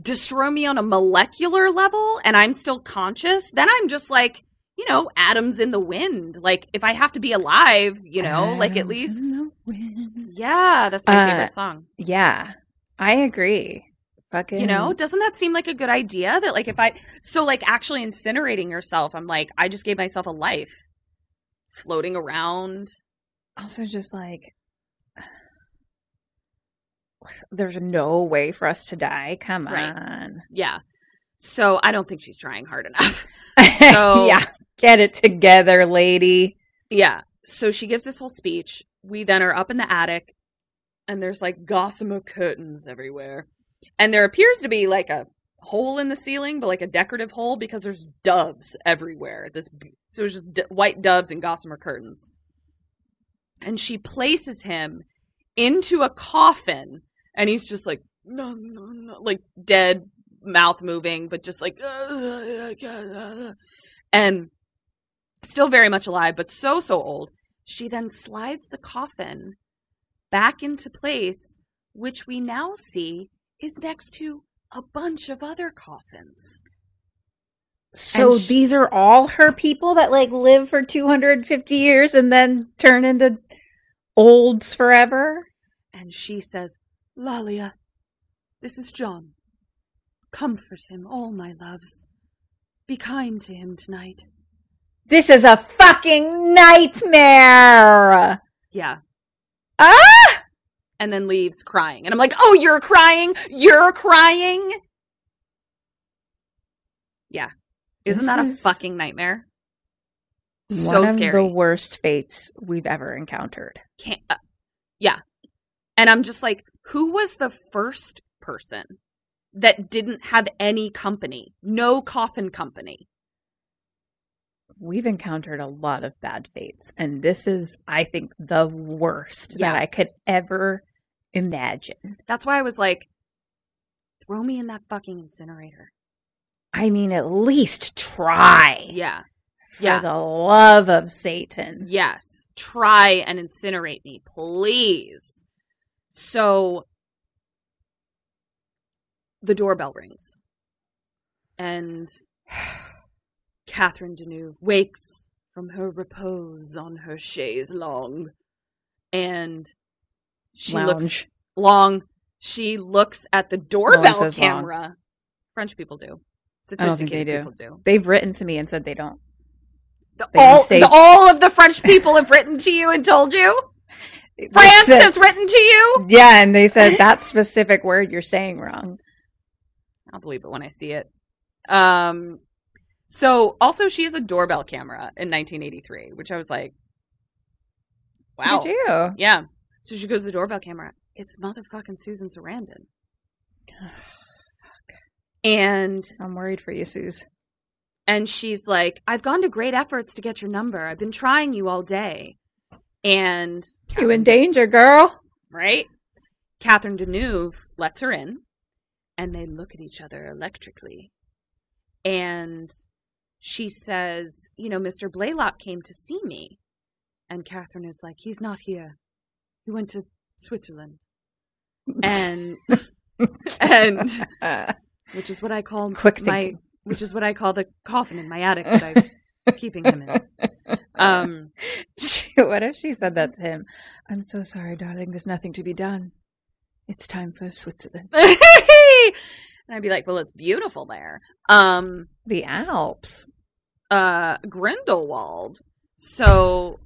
destroy me on a molecular level and I'm still conscious, then I'm just like, you know, atoms in the wind. Like, if I have to be alive, you know, like, at least.
in the wind.
Yeah, that's my
Uh,
favorite song.
Yeah, I agree. Fucking,
You know, doesn't that seem like a good idea? That, like, if I. So, like, actually incinerating yourself, I'm like, I just gave myself a life. floating around.
Also, just like, there's no way for us to die. Come
Right.
on.
Yeah. So I don't think she's trying hard enough. So-
yeah, get it together, lady.
Yeah. So she gives this whole speech. We then are up in the attic, and there's like gossamer curtains everywhere. And there appears to be like a hole in the ceiling, but like a decorative hole because there's doves everywhere. This so it's just d- white doves and gossamer curtains. And she places him into a coffin, and he's just like no, no, no, like dead, mouth moving, but just like and still very much alive, but so, so old. She then slides the coffin back into place, which we now see is next to a bunch of other coffins.
So
And sh-
these are all her people that like live for 250 years and then turn into olds forever?
And she says, Lollia, this is John. Comfort him, all my loves. Be kind to him tonight.
This is a fucking nightmare.
Yeah.
Ah!
And then leaves crying. And I'm like, oh, you're crying? You're crying? Yeah. Isn't
This
that a fucking nightmare? So
One of
scary.
the worst fates we've ever encountered.
Can't, uh, yeah. And I'm just like, who was the first person that didn't have any company? No coffin company.
We've encountered a lot of bad fates, and this is, I think, the worst
Yeah.
that I could ever imagine.
That's why I was like, throw me in that fucking incinerator.
I mean, at least try.
Yeah.
For
Yeah.
the love of Satan.
Yes. Try and incinerate me, please. So the doorbell rings. And Catherine Deneuve wakes from her repose on her chaise longue. And she looks long. She looks at the doorbell
long.
camera. French people do.
I don't think they
Sophisticated
do.
do.
They've written to me and said they don't.
The-
They
all,
say-
the- all of the French people have written to you and told you? France
said-
has written to you?
Yeah, and they said that specific word you're saying wrong.
I'll believe it when I see it. Um, so also she has a doorbell camera in 1983, which I was like, wow.
Did you?
Yeah. So she goes to the doorbell camera. It's motherfucking Susan Sarandon. And
I'm worried for you, Suze.
and she's like, I've gone to great efforts to get your number. I've been trying you all day. And
You in danger, girl.
right? Catherine Deneuve lets her in, and they look at each other electrically. And she says, You know, Mr. Blaylock came to see me. And Catherine is like, He's not here. He went to Switzerland. And, and, which is what I call
Quick
my,
thinking.
which is what I call the coffin in my attic that I'm keeping him in. Um,
She- what if she said that to him? I'm so sorry, darling. There's nothing to be done. It's time for Switzerland.
and I'd be like, well, it's beautiful there. Um,
The Alps.
uh, Grindelwald. So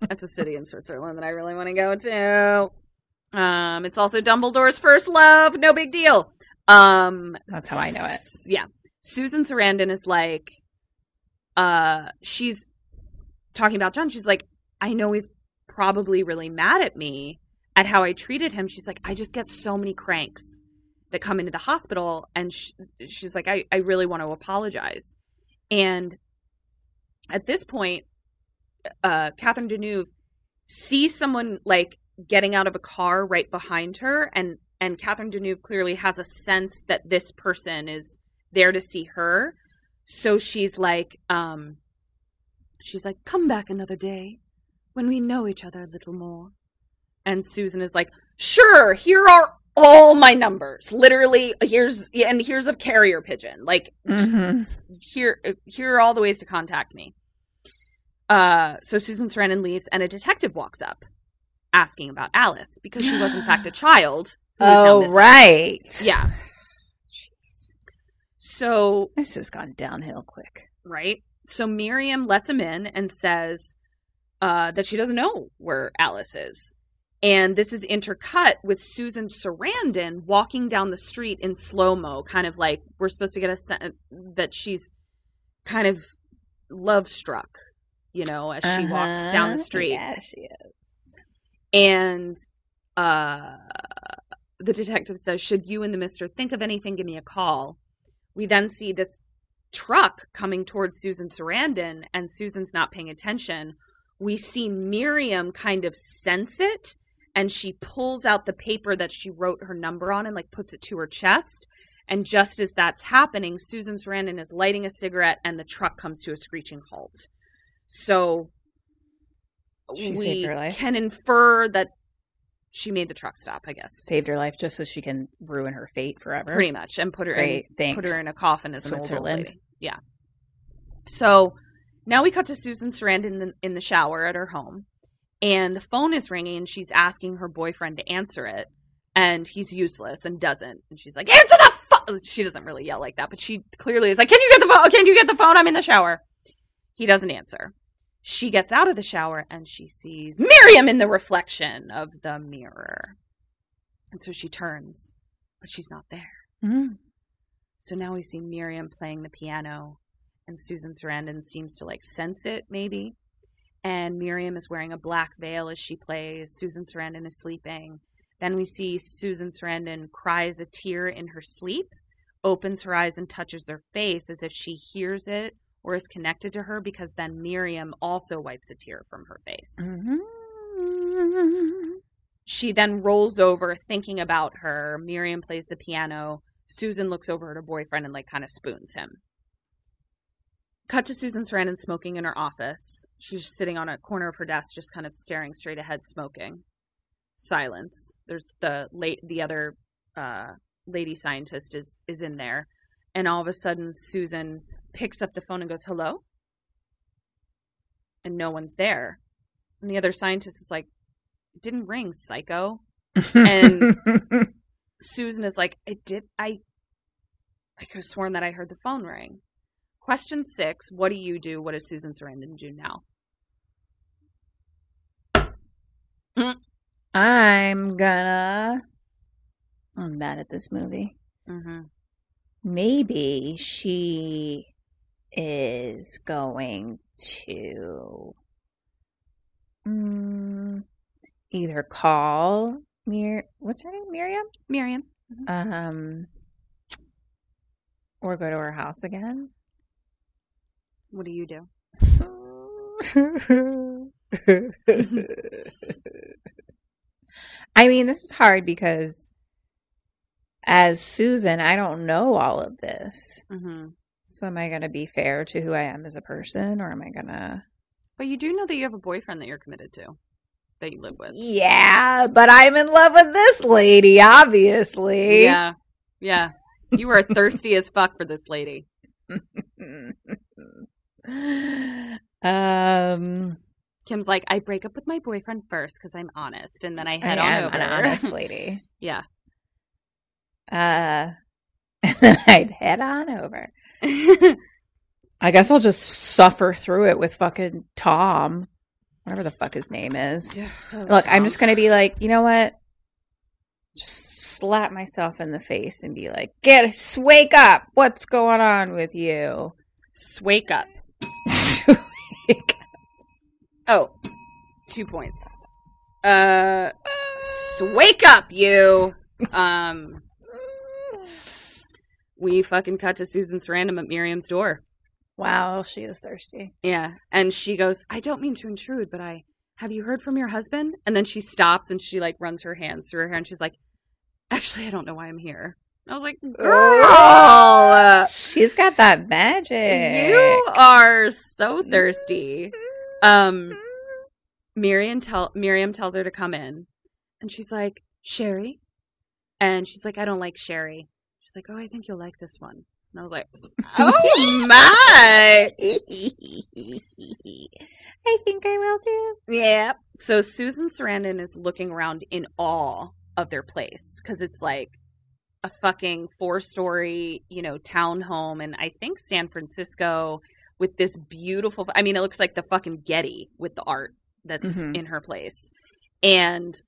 that's a city in Switzerland that I really want to go to. Um, it's also Dumbledore's first love. No big deal. Um,
That's how I know it.
Yeah. Susan Sarandon is like, uh, she's talking about John. She's like, I know he's probably really mad at me at how I treated him. She's like, I just get so many cranks that come into the hospital. And sh- she's like, I, I really want to apologize. And at this point, uh, Catherine Deneuve sees someone like getting out of a car right behind her, and and Catherine Deneuve clearly has a sense that this person is there to see her. So she's like, um, she's like, come back another day when we know each other a little more. And Susan is like, sure, here are all my numbers. Literally, here's and here's a carrier pigeon. Like
Mm-hmm.
here here are all the ways to contact me. Uh, so Susan Sarandon leaves, and a detective walks up, asking about Alice because she was in fact a child. who is now
Oh, right.
Yeah. So
This has gone downhill quick.
right. So Miriam lets him in and says, uh, that she doesn't know where Alice is. And this is intercut with Susan Sarandon walking down the street in slow mo, kind of like we're supposed to get a sense that she's kind of love struck, you know, as she walks down the
Uh-huh.
street.
Yeah, she is.
And uh, the detective says, Should you and the mister think of anything, give me a call. We then see this truck coming towards Susan Sarandon, and Susan's not paying attention. We see Miriam kind of sense it, and she pulls out the paper that she wrote her number on and like puts it to her chest. And just as that's happening, Susan Sarandon is lighting a cigarette, and the truck comes to a screeching halt. So
She
we
saved her life.
can infer that she made the truck stop, I guess.
Saved her life just so she can ruin her fate forever.
Pretty much, and put her
Great,
in, put her in a coffin as an old, old
Switzerland.
Yeah. So now we cut to Susan Sarandon in the, in the shower at her home, and the phone is ringing, and she's asking her boyfriend to answer it, and he's useless and doesn't. And she's like, "Answer the phone!" She doesn't really yell like that, but she clearly is like, "Can you get the phone? Can you get the phone? I'm in the shower." He doesn't answer. She gets out of the shower and she sees Miriam in the reflection of the mirror. And so she turns, but she's not there.
Mm.
So now we see Miriam playing the piano, and Susan Sarandon seems to like sense it, maybe. And Miriam is wearing a black veil as she plays. Susan Sarandon is sleeping. Then we see Susan Sarandon cries a tear in her sleep, opens her eyes and touches her face as if she hears it or is connected to her because then Miriam also wipes a tear from her face.
Mm-hmm.
She then rolls over thinking about her. Miriam plays the piano. Susan looks over at her boyfriend and like kind of spoons him. Cut to Susan Sarandon smoking in her office. She's sitting on a corner of her desk, just kind of staring straight ahead, smoking. Silence. There's the late the other uh, lady scientist is is in there, and all of a sudden Susan picks up the phone and goes, "Hello," and no one's there. And the other scientist is like, "It didn't ring, psycho." And- Susan is like, I did I I could have sworn that I heard the phone ring. Question six, what do you do? What does Susan Sarandon do now?
I'm gonna. I'm bad at this movie.
Mm-hmm.
Maybe she is going to mm, either call Mir. What's her name? Miriam.
Miriam.
Um, or go to her house again.
What do you do?
I mean, this is hard because as Susan, I don't know all of this.
Mm-hmm.
So am I going to be fair to who I am as a person or am I going to
But you do know that you have a boyfriend that you're committed to, that you live with.
Yeah, but I'm in love with this lady, obviously.
Yeah. Yeah. You are thirsty as fuck for this lady.
um
Kim's like, I break up with my boyfriend first because I'm honest, and then I
I
head on
am
over.
an honest lady.
yeah.
Uh I'd head on over. I guess I'll just suffer through it with fucking Tom, whatever the fuck his name is. Look, I'm just gonna be like, you know what? Just slap myself in the face and be like, "Get, wake up! What's going on with you?"
Swake up.
Wake
Oh, two points. Uh, wake up, you. Um, we fucking cut to Susan Sarandon at Miriam's door.
Wow, she is thirsty.
Yeah, and she goes, "I don't mean to intrude, but I have you heard from your husband?" And then she stops and she like runs her hands through her hair and she's like, "Actually, I don't know why I'm here." I was like, "Girl,
She's got that magic.
you are so thirsty." Um, Miriam tell Miriam tells her to come in, and she's like, "Sherry," and she's like, "I don't like sherry." She's like, "Oh, I think you'll like this one." And I was like, "Oh my!"
I think I will too.
Yeah. So Susan Sarandon is looking around in awe of their place because it's like a fucking four story, you know, townhome and I think San Francisco with this beautiful. I mean, it looks like the fucking Getty with the art that's
Mhm.
in her place. And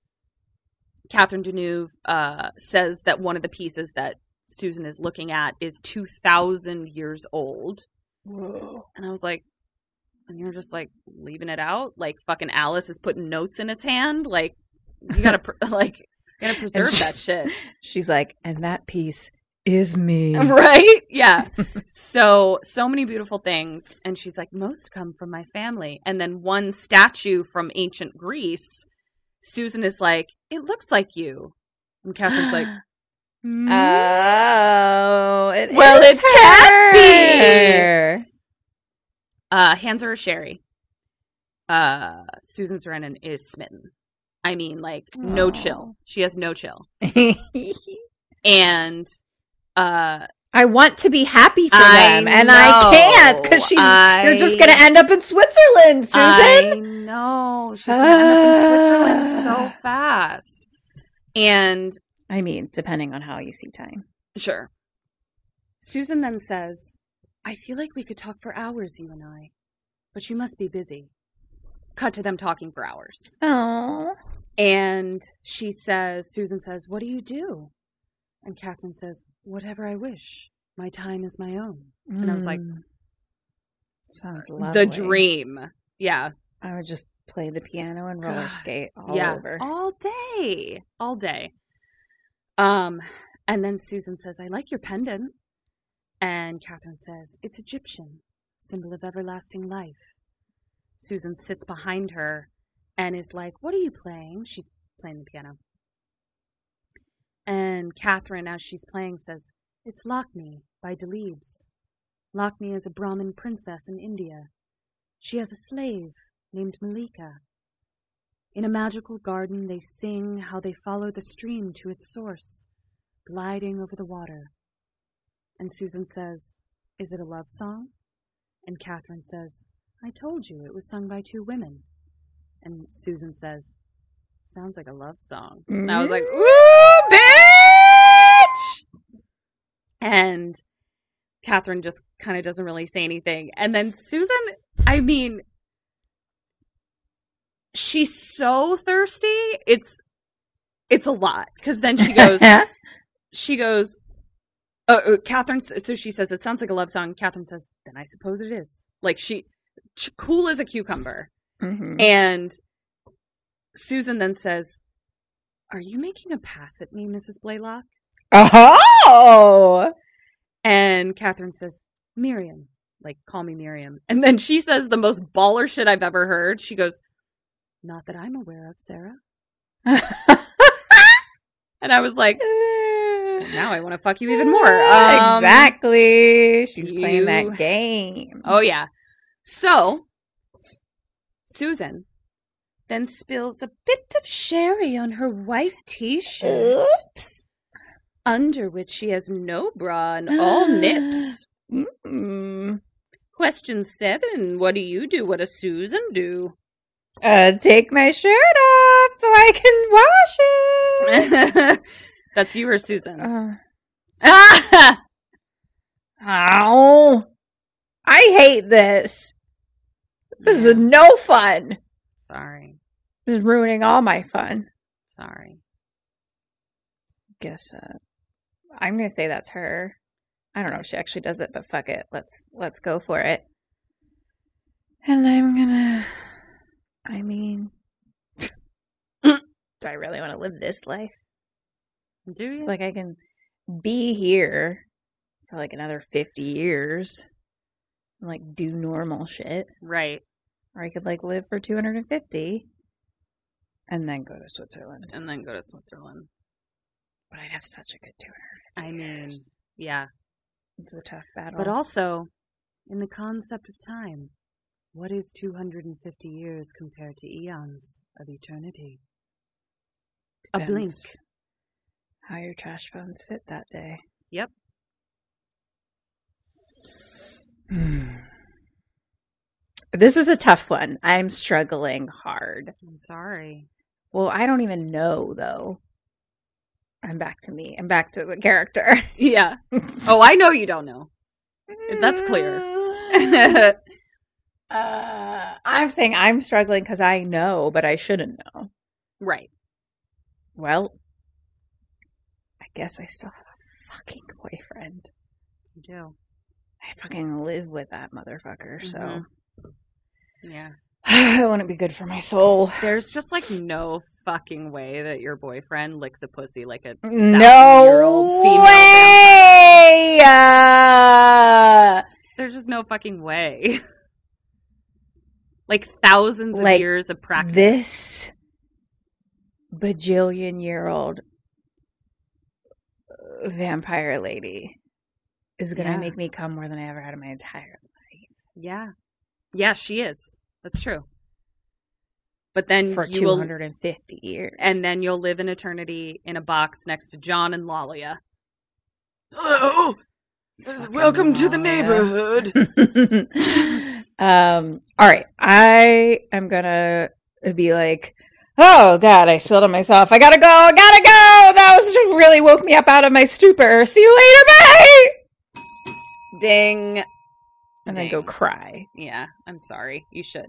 Catherine Deneuve uh, says that one of the pieces that Susan is looking at is 2,000 years old. And I was like, and you're just like leaving it out? Like fucking Alice is putting notes in its hand? Like, you gotta, pr- like, you gotta preserve
she-
that shit.
She's like, and that piece is me.
right? Yeah. so so many beautiful things, and she's like, most come from my family, and then one statue from ancient Greece. Susan is like, it looks like you, and Catherine's like?
Oh, it
Well,
is
it can't
her.
uh, hands her a sherry. Uh, Susan Sarandon is smitten. I mean, like no chill. She has no chill, and uh,
I want to be happy for
I
them, and I can't because
know.
she's. you're just gonna end up in Switzerland, Susan.
I know she's gonna end up in Switzerland so fast. And
I mean, depending on how you see time.
sure, Susan then says, "I feel like we could talk for hours, you and I, but you must be busy." Cut to them talking for hours,
Oh,
and she says, "Susan says, what do you do?" And Catherine says, "Whatever I wish. My time is my own." And I was like,
Mm. sounds lovely.
"The dream." Yeah,
I would just play the piano and roller
God.
skate all
yeah,
over.
all day, all day. Um, and then Susan says, "I like your pendant," and Catherine says, "It's Egyptian, symbol of everlasting life." Susan sits behind her and is like, "What are you playing?" She's playing the piano, and Catherine, as she's playing, says, "It's Lakmé by Delibes. Lakmé is a Brahmin princess in India. She has a slave named Malika." In a magical garden, they sing how they follow the stream to its source, gliding over the water. And Susan says, Is it a love song? And Catherine says, I told you it was sung by two women. And Susan says, Sounds like a love song. And I was like, mm-hmm. Ooh, bitch! And Catherine just kind of doesn't really say anything. And then Susan, I mean, she's so thirsty. It's it's a lot because then she goes, she goes. Uh, uh, Catherine. So she says it sounds like a love song. Catherine says, "Then I suppose it is." Like she, she cool as a cucumber.
Mhm.
And Susan then says, "Are you making a pass at me, Mrs. Blaylock?"
Oh,
And Catherine says, "Miriam, like call me Miriam." And then she says the most baller shit I've ever heard. She goes, "Not that I'm aware of, Sarah." And I was like, now I want to fuck you even more. Um,
exactly. She's was playing that game.
Oh yeah. So Susan then spills a bit of sherry on her white t-shirt,
Oops.
under which she has no bra and all nips.
Mm.
Question seven: What do you do? What does Susan do?
Uh, take my shirt off so I can wash it.
That's you or Susan?
Uh,
Ah!
ow. I hate this. This is no fun.
Sorry,
This is ruining all my fun.
sorry.
Guess uh, I'm gonna say that's her. I don't know if she actually does it, but fuck it. Let's let's go for it. And I'm gonna. I mean, do I really want to live this life?
Do you?
It's like I can be here for like another 50 years and like do normal shit.
right,
Or I could like live for 250 and then go to Switzerland.
and then go to Switzerland.
But I'd have such a good 250
I mean,
years.
yeah.
It's a tough battle.
But also, in the concept of time, what is 250 years compared to eons of eternity? a blink.
How your trash phones fit that day.
Yep.
This is a tough one. I'm struggling hard.
I'm sorry.
Well, I don't even know though. I'm back to me. I'm back to the character.
Yeah. oh, I know you don't know. That's clear.
Uh, I'm saying I'm struggling because I know, but I shouldn't know.
Right.
Well, I guess I still have a fucking boyfriend.
You do.
I fucking live with that motherfucker, so
Mhm. Yeah.
it wouldn't be good for my soul.
There's just like no fucking way that your boyfriend licks a pussy like a
No way! Uh,
There's just no fucking way. like thousands of
Like,
years of practice.
this bajillion year old uh, vampire lady is gonna
Yeah.
make me come more than I ever had in my entire life.
Yeah. Yeah, she is. That's true. But then
for
you
two
will,
hundred and fifty years.
and then you'll live in eternity in a box next to John and Lollia. Hello.
Fucking
Welcome to the neighborhood.
um. All right, I am gonna be like, oh god, I spilled on myself. I gotta go. I gotta go. That was really woke me up out of my stupor. See you later. Bye.
Ding.
And then go cry.
Yeah, I'm sorry. You should.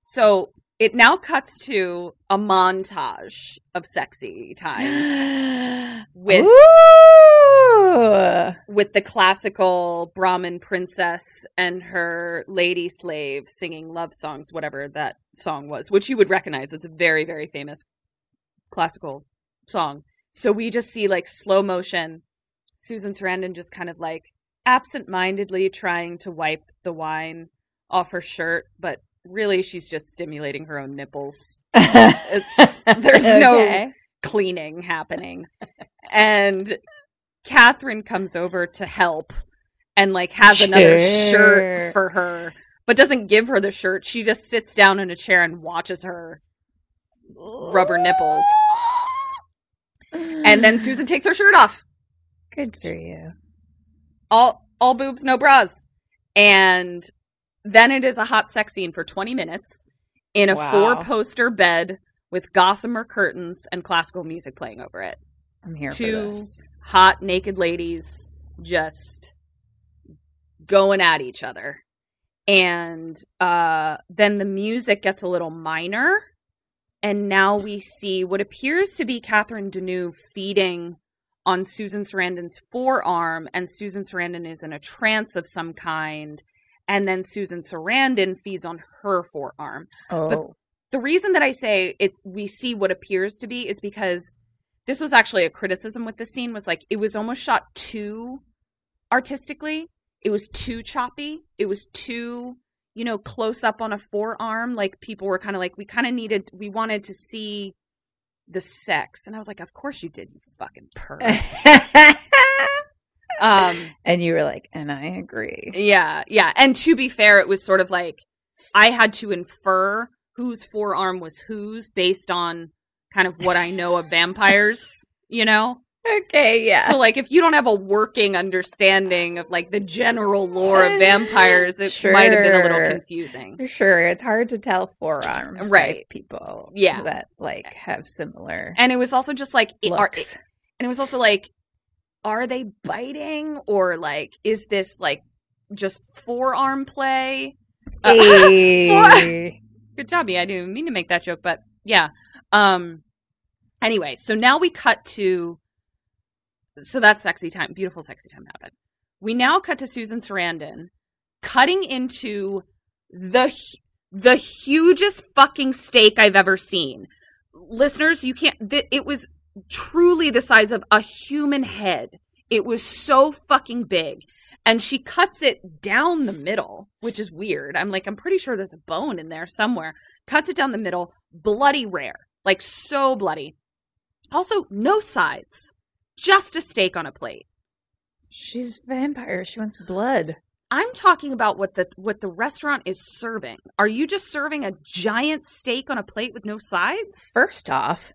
So it now cuts to a montage of sexy times with
Ooh.
with the classical Brahmin princess and her lady slave singing love songs, whatever that song was, which you would recognize. It's a very, very famous classical song. So we just see like slow motion Susan Sarandon just kind of like absent mindedly trying to wipe the wine off her shirt, but really she's just stimulating her own nipples. It's there's no cleaning happening. and Catherine comes over to help and like has another shirt for her, but doesn't give her the shirt. She just sits down in a chair and watches her rubber nipples. And then Susan takes her shirt off.
Good for you.
All all boobs, no bras. And then it is a hot sex scene for 20 minutes in a
Wow.
four poster bed with gossamer curtains and classical music playing over it.
I'm here
Two
for this.
hot naked ladies just going at each other. And uh, then the music gets a little minor. And now we see what appears to be Catherine Deneuve feeding on Susan Sarandon's forearm. And Susan Sarandon is in a trance of some kind. And then Susan Sarandon feeds on her forearm
Oh,
the reason that I say it we see what appears to be is because this was actually a criticism with the scene was like it was almost shot too artistically. It was too choppy. It was too, you know, close up on a forearm. Like people were kind of like we kind of needed we wanted to see the sex. And I was like, "Of course you did, you fucking pervs." um
and you were like, and I agree.
yeah, yeah. And to be fair, it was sort of like I had to infer whose forearm was whose based on kind of what I know of vampires, you know?
Okay, yeah.
So like if you don't have a working understanding of like the general lore of vampires, it might have been a little confusing.
For sure, it's hard to tell forearms,
Right.
People,
Yeah.
that like have similar
And it was also just like it, are,
looks.
and it was also like are they biting or like is this like just forearm play? Uh,
Hey.
Good job, me. I didn't mean to make that joke, but yeah. Um anyway, so now we cut to so that's sexy time, beautiful sexy time happened. We now cut to Susan Sarandon cutting into the the hugest fucking steak I've ever seen. Listeners, you can't th- it was truly the size of a human head. It was so fucking big. And she cuts it down the middle, which is weird. I'm like, I'm pretty sure there's a bone in there somewhere. Cuts it down the middle, bloody rare, like so bloody. Also, no sides, just a steak on a plate.
She's vampire. She wants blood.
I'm talking about what the what the restaurant is serving. Are you just serving a giant steak on a plate with no sides?
First off,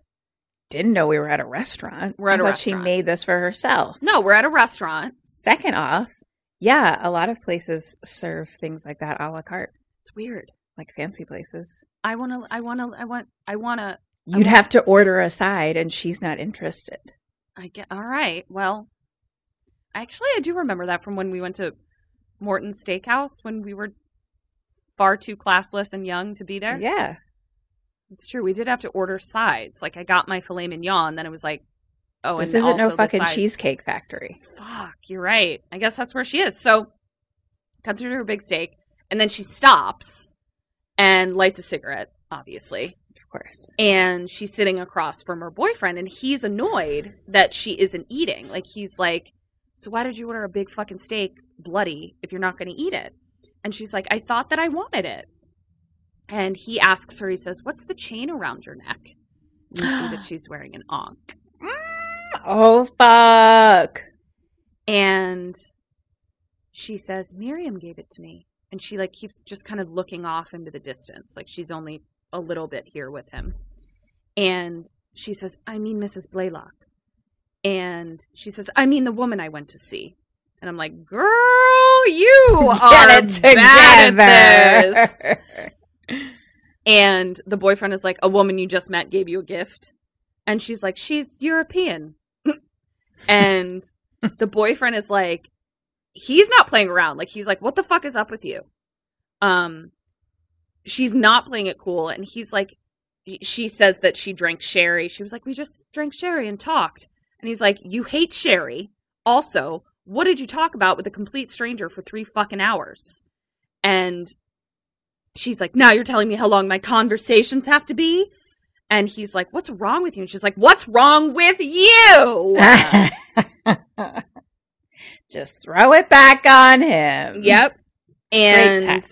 didn't know we were at a restaurant.
We're at a
I
restaurant.
She made this for herself.
No, we're at a restaurant.
Second off, yeah, a lot of places serve things like that a la carte,
It's weird.
like fancy places.
I want to I want to I want I want to
You'd have to order a side, and she's not interested.
I get all right. Well, actually, I do remember that from when we went to Morton's Steakhouse when we were far too classless and young to be there.
Yeah.
It's true. We did have to order sides. Like I got my filet mignon, then it was like, oh,
this isn't no fucking cheesecake factory.
Fuck, you're right. I guess that's where she is. So cuts her to her big steak, and then she stops and lights a cigarette, obviously.
Of course.
And she's sitting across from her boyfriend, and he's annoyed that she isn't eating. Like he's like, So why did you order a big fucking steak bloody if you're not gonna eat it? And she's like, I thought that I wanted it. And he asks her, he says, What's the chain around your neck? And you see that she's wearing an ankh.
Mm, oh fuck.
and she says miriam gave it to me and she like keeps just kind of looking off into the distance like she's only a little bit here with him and she says i mean mrs blaylock and she says i mean the woman i went to see and i'm like girl you are
Get it
at this
together.
and the boyfriend is like a woman you just met gave you a gift. And she's like she's european. And the boyfriend is like he's not playing around. Like he's like what the fuck is up with you? Um she's not playing it cool. And he's like she says that she drank sherry. She was like we just drank sherry and talked. And he's like you hate sherry. Also what did you talk about with a complete stranger for three fucking hours? And she's like now you're telling me how long my conversations have to be? And he's like what's wrong with you? And she's like what's wrong with you?
Just throw it back on him.
yep. And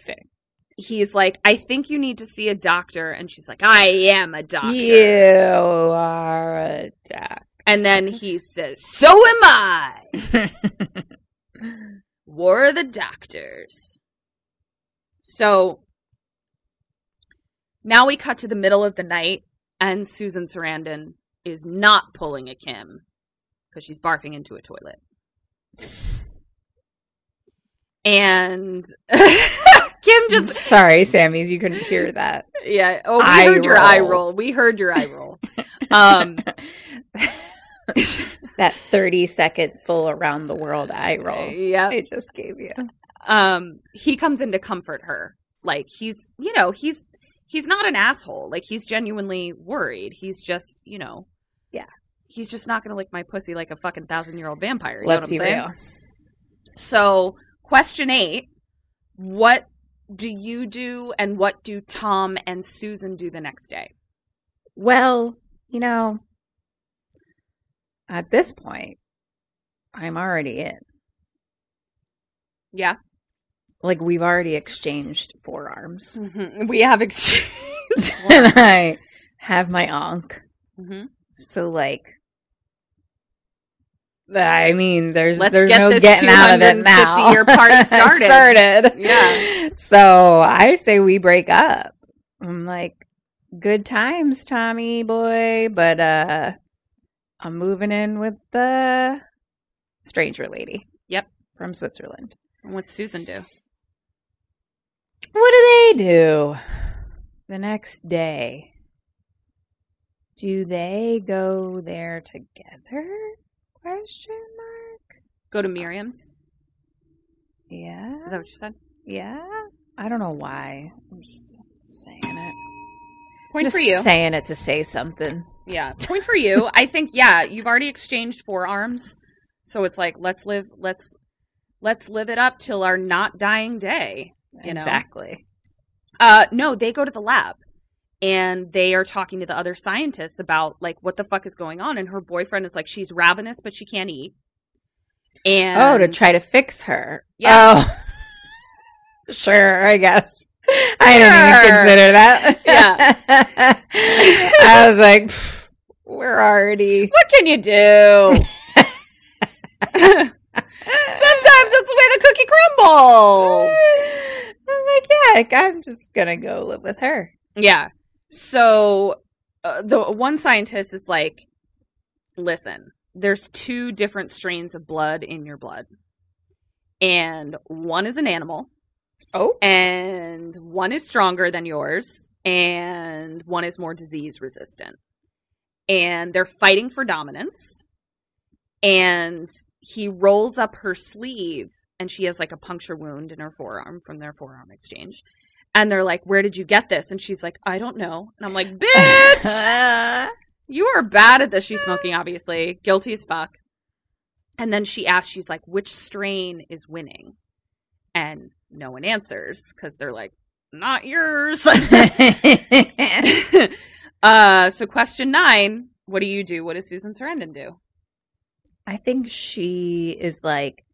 he's like i think you need to see a doctor. And she's like i am a doctor.
You are a duck.
and then he says so am i. War of the Doctors. So now we cut to the middle of the night, and Susan Sarandon is not pulling a Kim because she's barfing into a toilet. And Kim just,
Sorry, Sammies, you couldn't hear that.
yeah. Oh, we
Eye
heard your eye
roll.
roll. We heard your eye roll. Um,
that 30 second full around the world eye roll.
yeah.
I just gave you.
um he comes in to comfort her like he's you know he's he's not an asshole like he's genuinely worried he's just you know
Yeah.
he's just not gonna lick my pussy like a fucking thousand year old vampire you
Let's
know what i'm saying
real.
so question eight what do you do and what do tom and susan do the next day
Well, you know, at this point, I'm already in.
yeah
Like, we've already exchanged forearms.
we have exchanged
and I have my ankh.
Mhm.
So, like, I mean, there's
Let's
there's
get
no
this
getting out of it now.
250-year party started.
started.
Yeah.
So I say we break up. I'm like, good times, Tommy boy, but uh, I'm moving in with the stranger lady.
Yep.
from Switzerland.
what's susan do
What do they do the next day? Do they go there together? Question mark.
go to miriam's
Yeah.
is that what you said
Yeah. I don't know why. I'm just saying it.
point
just
for you
saying it to say something.
Yeah, point for you. I think yeah, you've already exchanged forearms, so it's like let's live let's let's live it up till our not dying day. You know?
exactly.
Uh, no, they go to the lab and they are talking to the other scientists about like what the fuck is going on. And her boyfriend is like she's ravenous but she can't eat. And
oh, to try to fix her.
Yeah.
Oh. sure, I guess. I didn't even consider that.
Yeah.
I was like, "Pff, we're already.
what can you do? Sometimes that's the way the cookie crumbles.
I'm like, yeah, like, I'm just gonna go live with her.
Yeah. So uh, the one scientist is like, listen, there's two different strains of blood in your blood. And one is an animal.
Oh.
And one is stronger than yours. And one is more disease resistant. And they're fighting for dominance. And he rolls up her sleeve and she has like a puncture wound in her forearm from their forearm exchange And they're like, Where did you get this? And she's like, I don't know. And I'm like, Bitch, you are bad at this. She's smoking, obviously, guilty as fuck. And then she asks, She's like, Which strain is winning? And no one answers because they're like, Not yours. uh, so, question nine What do you do? What does Susan Sarandon do?
I think she is like,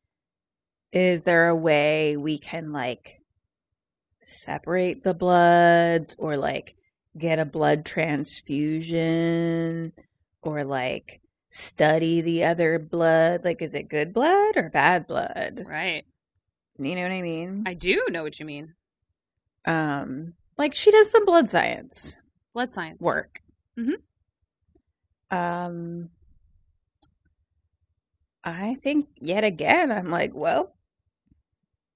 is there a way we can like separate the bloods or like get a blood transfusion or like study the other blood? Like, is it good blood or bad blood?
Right.
You know what I mean?
I do know what you mean.
Um, like she does some blood science
Blood science.
work.
Mm-hmm.
Um, I think yet again, I'm like, well,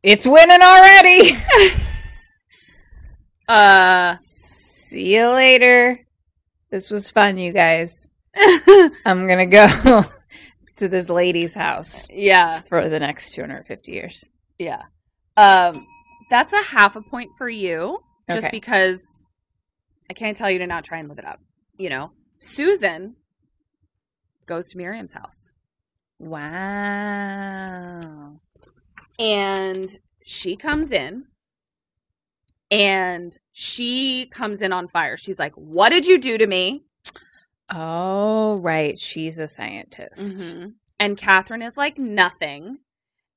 it's winning already.
Uh,
See you later. This was fun, you guys. I'm gonna go to this lady's house
yeah.
for the next 250 years.
Yeah. Um, that's a half a point for you, just
Okay.
because I can't tell you to not try and live it up. You know, Susan goes to Miriam's house,
Wow.
and she comes in, and she comes in on fire. She's like, "What did you do to me?"
Oh, right. She's a scientist.
Mhm. And Catherine is like, "Nothing."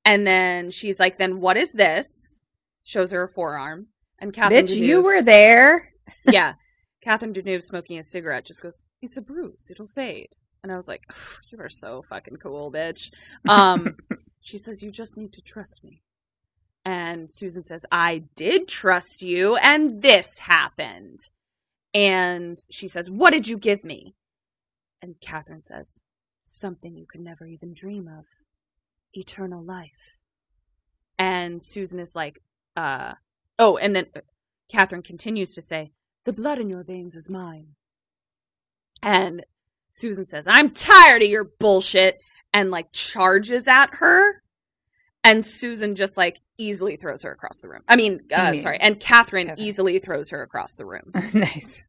And then she's like, "Then what is this?" Shows her a forearm, and Catherine.
Bitch, you were there.
yeah. Catherine Deneuve smoking a cigarette just goes, It's a bruise, it'll fade. And I was like, You are so fucking cool, bitch. Um she says, You just need to trust me. And Susan says, I did trust you, and this happened. And she says, What did you give me? And Catherine says, Something you could never even dream of. Eternal life. And Susan is like, uh oh, and then uh, Catherine continues to say, The blood in your veins is mine. And Susan says, I'm tired of your bullshit, and like charges at her. And Susan just like easily throws her across the room. I mean, uh,
I mean,
sorry. And Catherine easily throws her across the room,
nice.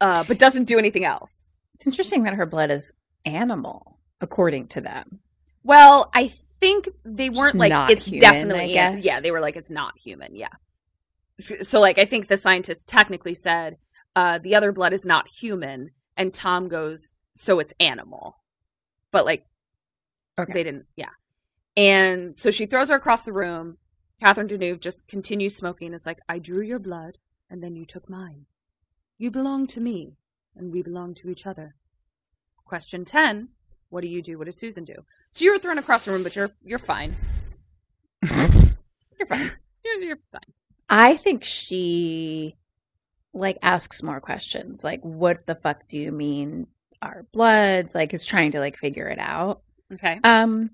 uh, but doesn't do anything else.
It's interesting that her blood is animal, according to them.
Well, I think they weren't
Just
like it's
human,
definitely yeah. They were like it's not human. Yeah. So, so like I think the scientists technically said uh, the other blood is not human, and Tom goes so it's animal, but like
Okay.
they didn't. Yeah. And so she throws her across the room. Catherine Deneuve just continues smoking. It's like I drew your blood, and then you took mine. You belong to me, and we belong to each other. Question ten: What do you do? What does Susan do? So you were thrown across the room, but you're you're fine. you're fine. You're, you're fine.
I think she like asks more questions. Like, what the fuck do you mean our bloods? Like, is trying to like figure it out.
Okay.
Um,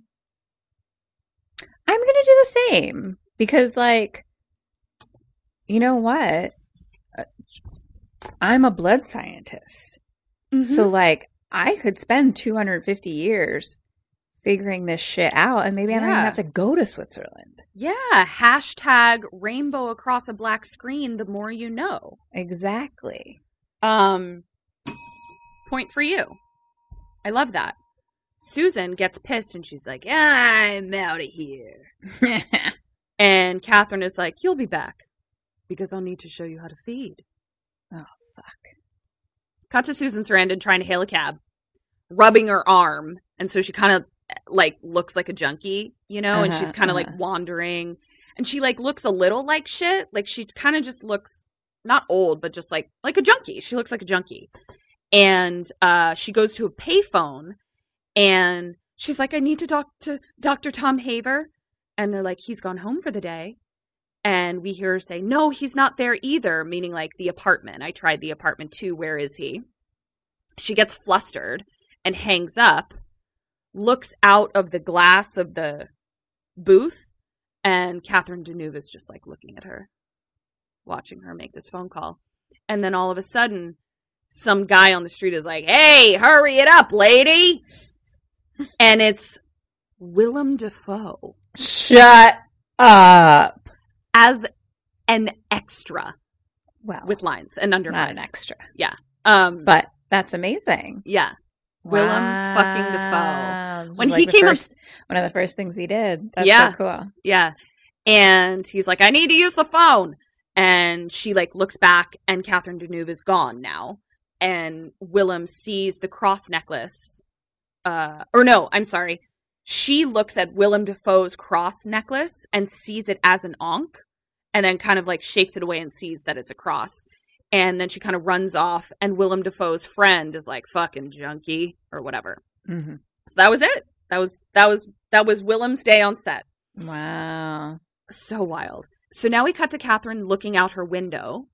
I'm gonna do the same because, like, you know what? Uh, I'm a blood scientist, so like, I could spend 250 years figuring this shit out, and maybe I don't even have to go to Switzerland.
yeah. Hashtag rainbow across a black screen. The more you know.
Exactly.
Um, point for you. I love that. Susan gets pissed and she's like, I'm out of here. And Catherine is like, You'll be back because I'll need to show you how to feed.
Oh, fuck.
Cut to Susan Sarandon trying to hail a cab, rubbing her arm. And so she kind of like looks like a junkie, you know, and she's
Uh-huh,
kind of
uh-huh.
like wandering. And she like looks a little like shit. Like she kind of just looks not old, but just like like a junkie. She looks like a junkie. And uh she goes to a payphone and she's like, I need to talk to Dr. Tom Haver. And they're like, he's gone home for the day. And we hear her say, no, he's not there either, meaning like the apartment. I tried the apartment too. Where is he? She gets flustered and hangs up, looks out of the glass of the booth, and Catherine Deneuve is just like looking at her, watching her make this phone call. And then all of a sudden, some guy on the street is like, hey, hurry it up, lady. And it's Willem Dafoe
Shut up.
as an extra
Well,
with lines and under
not an extra, Yeah.
Um,
but that's amazing.
yeah, Willem fucking Dafoe. When
is
he came up-
one of the first things he did. That's
Yeah.
so cool.
Yeah. And he's like, I need to use the phone. And she like looks back and Catherine Deneuve is gone now. And Willem sees the cross necklace. Uh or no, I'm sorry. She looks at Willem Dafoe's cross necklace and sees it as an ankh and then kind of like shakes it away and sees that it's a cross. And then she kind of runs off and Willem Dafoe's friend is like fucking junkie or whatever.
hmm
So that was it. That was that was that was Willem's day on set
Wow.
so wild. So now we cut to Catherine looking out her window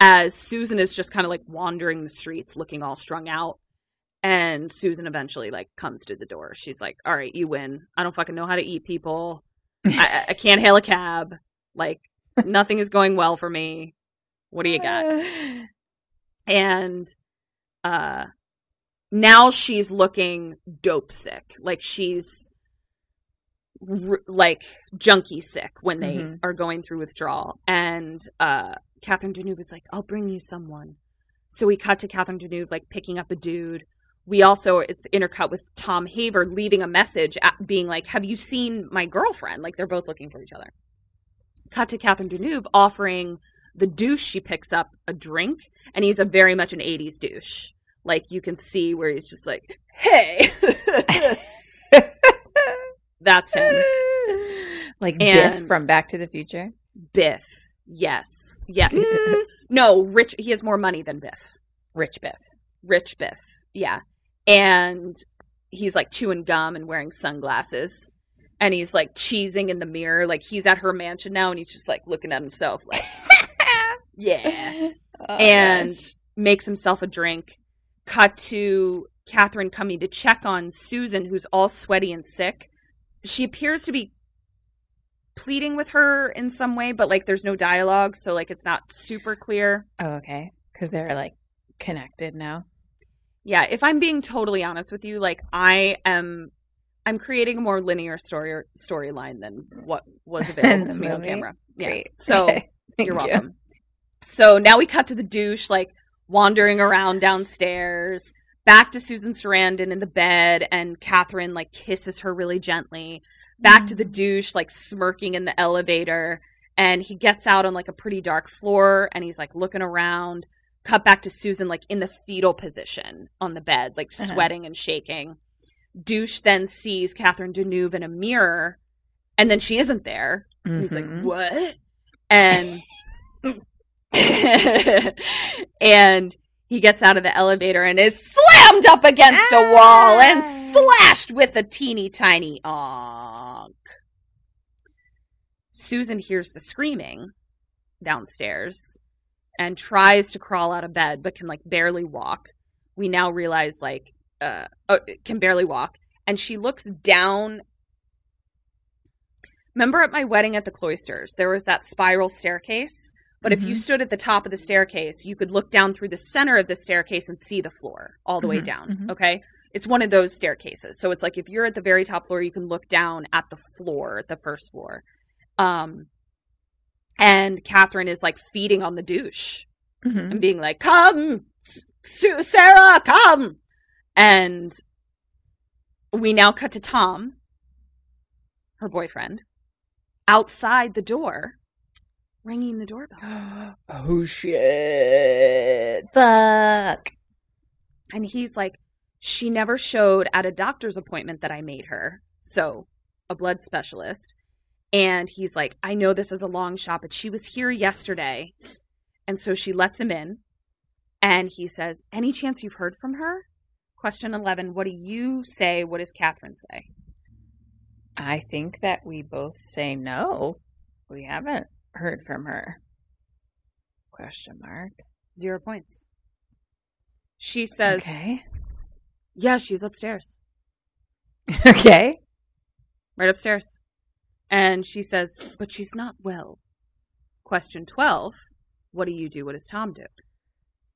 as Susan is just kind of like wandering the streets looking all strung out. And Susan eventually like comes to the door. She's like, All right, you win. I don't fucking know how to eat people. I, I can't hail a cab. Like nothing is going well for me. What do you got? And uh now she's looking dope sick. Like she's r- like junkie sick when they
Mhm.
are going through withdrawal. And uh Catherine Deneuve is like, I'll bring you someone. So we cut to Catherine Deneuve like picking up a dude. We also it's intercut with Tom Haver leaving a message at, being like, Have you seen my girlfriend? Like they're both looking for each other. Cut to Catherine Deneuve offering the douche she picks up a drink, and he's a very much an 80s douche. Like you can see where he's just like, Hey That's him.
like
And-
Biff from Back to the Future.
Biff. Yes. Yeah. Mm, no, Rich he has more money than Biff.
Rich Biff.
Rich Biff. Yeah. And he's like chewing gum and wearing sunglasses. And he's like cheesing in the mirror. Like he's at her mansion now and he's just like looking at himself like Yeah.
Oh,
and
gosh.
makes himself a drink. Cut to Catherine coming to check on Susan, who's all sweaty and sick. She appears to be pleading with her in some way, but like there's no dialogue, so like it's not super clear.
oh, okay, because they're like connected now.
Yeah, if I'm being totally honest with you, like I am I'm creating a more linear story storyline than what was available to me on camera. Yeah.
Great.
So
Okay.
You're
you.
welcome. So now we cut to the douche, like wandering around downstairs, back to Susan Sarandon in the bed, and Catherine like kisses her really gently. Back to the douche, like smirking in the elevator, and he gets out on like a pretty dark floor, and he's like looking around. Cut back to Susan, like in the fetal position on the bed, like
Uh-huh.
sweating and shaking. Douche then sees Catherine Deneuve in a mirror, and then she isn't there. And He's like,
Mhm.
"What?" And and he gets out of the elevator and is slammed up against a wall and slashed with a teeny tiny ankh. Susan hears the screaming downstairs and tries to crawl out of bed but can like barely walk. We now realize like uh oh, can barely walk and she looks down Remember at my wedding at the cloisters, there was that spiral staircase. But if you
Mhm.
stood at the top of the staircase, you could look down through the center of the staircase and see the floor all the way
Mhm,
down.
mhm.
Okay. It's one of those staircases. So it's like if you're at the very top floor, you can look down at the floor, the first floor. Um, and Catherine is like feeding on the douche and being like, "Come, Sarah, come!" And we now cut to Tom, her boyfriend, outside the door, ringing the doorbell,
oh shit! Fuck.
and he's like, "She never showed at a doctor's appointment that I made her, so a blood specialist." And he's like, "I know this is a long shot, but she was here yesterday." And so she lets him in, and he says, "Any chance you've heard from her?" Question 11, what do you say? What does Catherine say?
I think that we both say no. We haven't heard from her. Question mark.
Zero points. She says,
Okay.
Yeah, she's upstairs.
okay.
Right upstairs. And she says, But she's not well. Question 12, what do you do? What does Tom do?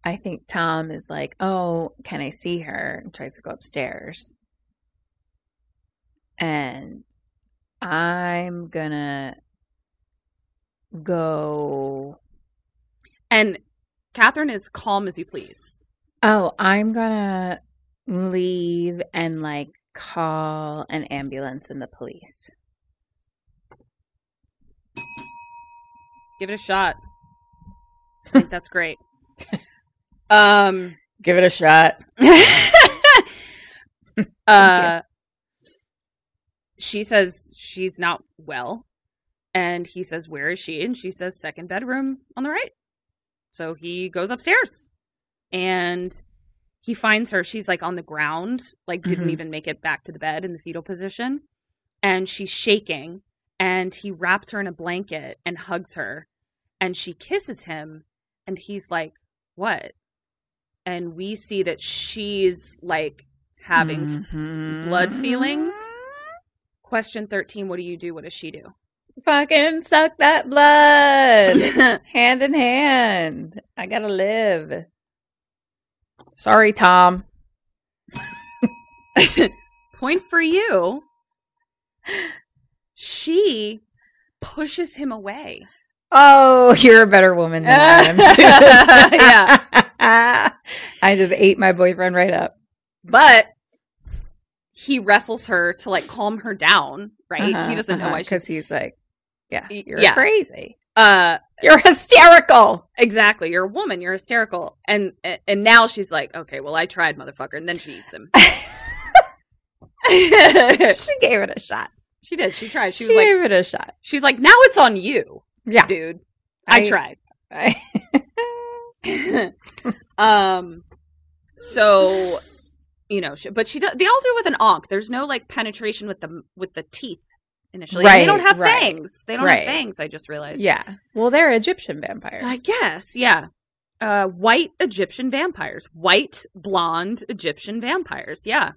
I think Tom is like, "Oh, can I see her?" and tries to go upstairs. And I'm gonna go.
And Catherine is calm as you please.
Oh, I'm gonna leave and like call an ambulance and the police.
Give it a shot. I think that's great. Um
Give it a shot.
uh she says she's not well and he says where is she and she says second bedroom on the right so he goes upstairs and he finds her she's like on the ground like didn't
Mhm.
even make it back to the bed in the fetal position and she's shaking and he wraps her in a blanket and hugs her and she kisses him and he's like what and we see that she's like having
Mhm.
blood feelings. Question 13 What do you do? What does she do?
Fucking suck that blood. hand in hand. I gotta live. Sorry, Tom.
Point for you. She pushes him away.
Oh, you're a better woman than I am, Susan.
Yeah.
I just ate my boyfriend right up.
But he wrestles her to like calm her down, right?
Uh-huh,
he doesn't know why
because he's like, yeah, you're
yeah.
crazy.
uh
You're hysterical.
exactly. You're a woman, you're hysterical. And and now she's like, okay, well I tried, motherfucker, and then she eats him.
she gave it a shot.
she did. She tried. She,
She,
was like
gave it a shot.
she's like, now it's on you,
Yeah.
dude. I, tried.
I-
um so you know she, but she does they all do it with an ankh there's no like penetration with the with the teeth initially And they don't have
right,
fangs they don't
right.
have fangs i just realized
yeah. Well, they're Egyptian vampires.
i guess yeah uh white egyptian vampires white blonde egyptian vampires yeah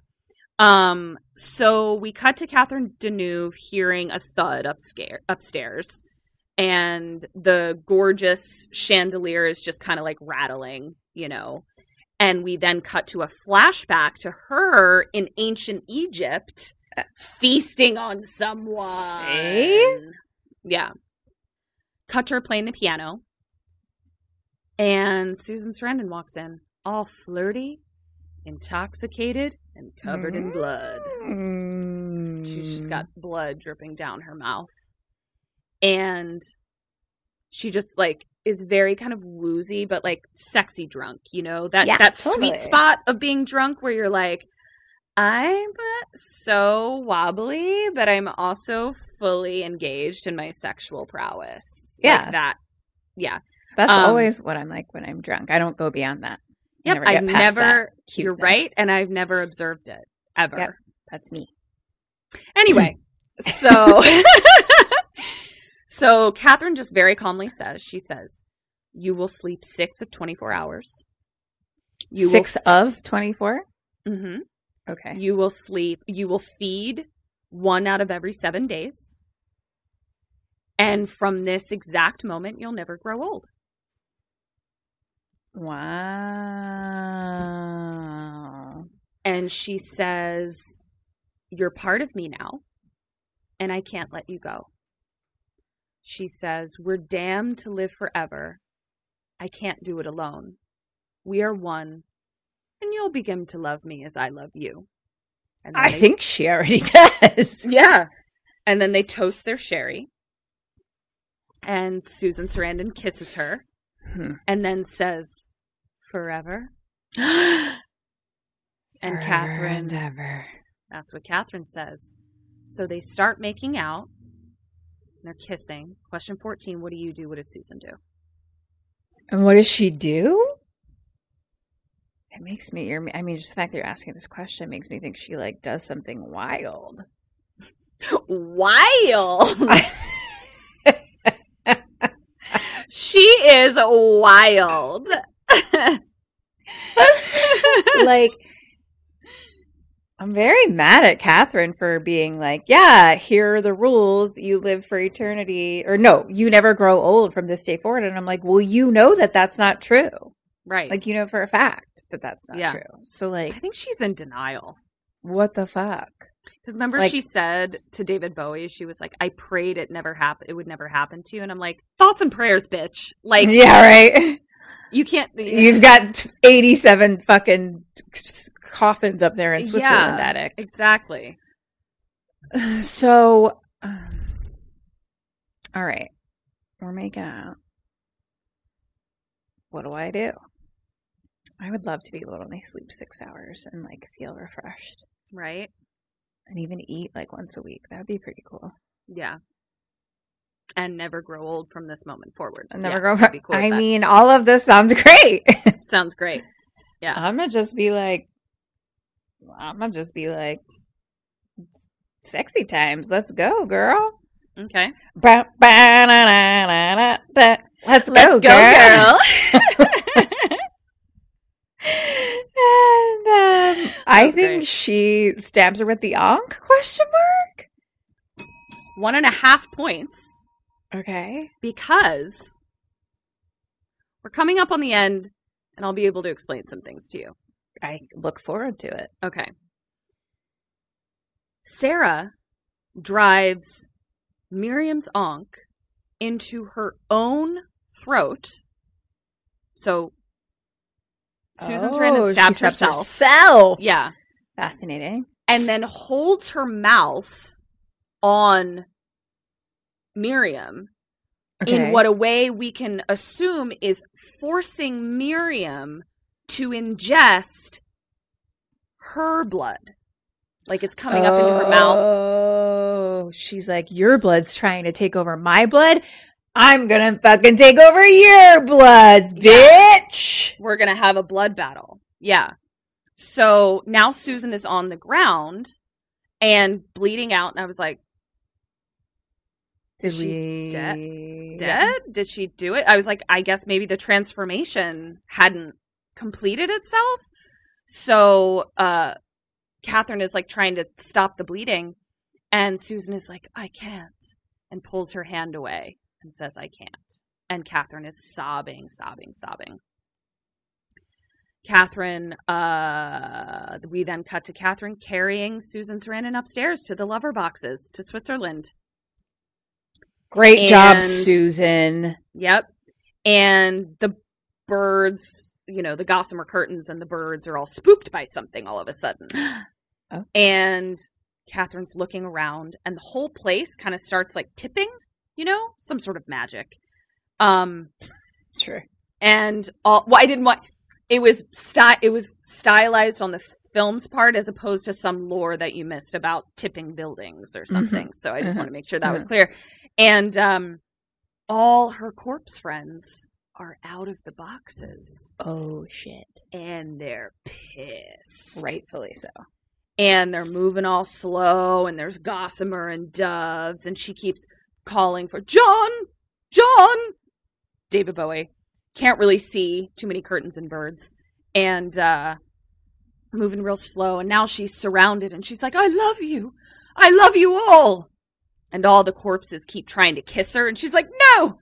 um so we cut to catherine deneuve hearing a thud upstairs upstairs and the gorgeous chandelier is just kind of like rattling, you know. And we then cut to a flashback to her in ancient Egypt feasting on someone.
See?
Yeah. Cut to her playing the piano. And Susan Sarandon walks in, all flirty, intoxicated, and covered in blood.
Mm.
She's just got blood dripping down her mouth. And she just like is very kind of woozy but like sexy drunk, you know? That
Yeah,
that
totally.
sweet spot of being drunk where you're like I'm so wobbly, but I'm also fully engaged in my sexual prowess. Like
Yeah.
that. Yeah.
That's
Um,
always what I'm like when I'm drunk. I don't go beyond that. I
Yep.
never
I've
past
never you're right, and I've never observed it ever.
Yep. That's me.
Anyway, so so Catherine just very calmly says, she says, "You will sleep six of twenty four hours. You
Six of 24?
will, hmm
Okay.
You will sleep. You will feed one out of every seven days, and from this exact moment, you'll never grow old."
Wow.
And she says, You're part of me now, and I can't let you go. She says, We're damned to live forever. I can't do it alone. We are one, and you'll begin to love me as I love you. And
I
they-
think she already does.
Yeah. And then they toast their sherry. And Susan Sarandon kisses her
Hmm.
and then says, Forever. And
Forever
Catherine
and ever.
That's what Catherine says. So they start making out. They're kissing. Question 14 What do you do? What does Susan do?
And what does she do? It makes me. you're- I mean, just the fact that you're asking this question makes me think she like does something wild.
Wild! she is wild.
like, I'm very mad at Catherine for being like, yeah, here are the rules. You live for eternity, or no, you never grow old from this day forward. And I'm like, well, you know that that's not true.
Right.
Like, you know for a fact that that's not
Yeah.
true. So, like I
think she's in denial.
what the fuck?
Because remember,
Like-
she said to David Bowie, she was like, "I prayed it never happen. It would never happen to you." And I'm like, thoughts and prayers, bitch. Like,
yeah, right.
you can't.
You've got 87 fucking coffins up there in Switzerland
Yeah.
attic.
exactly.
So, um, all right, we're making out. What do I do? I would love to be able to only sleep six hours and like feel refreshed
Right?
and even eat like once a week. That would be pretty cool.
Yeah. And never grow old from this moment forward.
I'll never
Yeah,
go.
I'd cool
I mean, all of this sounds great.
sounds great. Yeah.
I'm gonna just be like, I'm gonna just be like, sexy times. Let's go, girl.
Okay.
Ba- ba- na- na- na- da. Let's go,
Let's go,
girl. and um, I think
great.
she stabs her with the ankh Question mark.
One and a half points
Okay.
because we're coming up on the end and I'll be able to explain some things to you.
I look forward to it.
Okay. Sarah drives Miriam's ankh into her own throat. So Susan Sarandon
Oh, she
stabs
stabs
herself.
herself.
Yeah.
Fascinating.
And then holds her mouth on Miriam in what a way we can assume is forcing Miriam to ingest her blood. Like it's coming up into her mouth.
Oh, she's like, your blood's trying to take over my blood. I'm gonna fucking take over your blood,
Yeah.
bitch.
We're going to have a blood battle. Yeah. So now Susan is on the ground and bleeding out. And I was like,
Did
She
we
de- dead? Did she do it? I was like, I guess maybe the transformation hadn't completed itself. So uh Catherine is like trying to stop the bleeding, and Susan is like, I can't, and pulls her hand away and says, I can't. And Catherine is sobbing, sobbing, sobbing. Catherine, uh, we then cut to Catherine carrying Susan Sarandon upstairs to the lover boxes to Switzerland.
Great job, Susan.
Yep. And the birds, you know, the gossamer curtains and the birds are all spooked by something all of a sudden.
Oh.
And Catherine's looking around and the whole place kind of starts like tipping, you know, some sort of magic. Um
Sure.
and all well, I didn't want it was sty- it was stylized on the film's part as opposed to some lore that you missed about tipping buildings or something. So I just
Mhm.
want to make sure that was
Mhm.
clear. And um all her corpse friends are out of the boxes
Oh shit.
and they're pissed.
Rightfully so.
And they're moving all slow and there's gossamer and doves and she keeps calling for John, John. David Bowie can't really see too many curtains and birds and uh moving real slow and now she's surrounded and she's like I love you. I love you all. And all the corpses keep trying to kiss her and she's like no.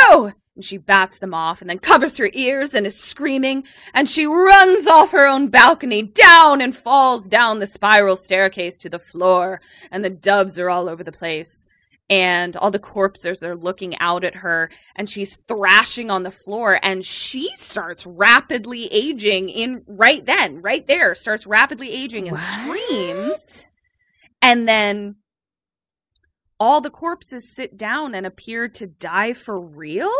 No. And she bats them off and then covers her ears and is screaming and she runs off her own balcony down and falls down the spiral staircase to the floor and the doves are all over the place and all the corpses are looking out at her and she's thrashing on the floor and she starts rapidly aging in right then right there starts rapidly aging and screams. And then all the corpses sit down and appear to die for real?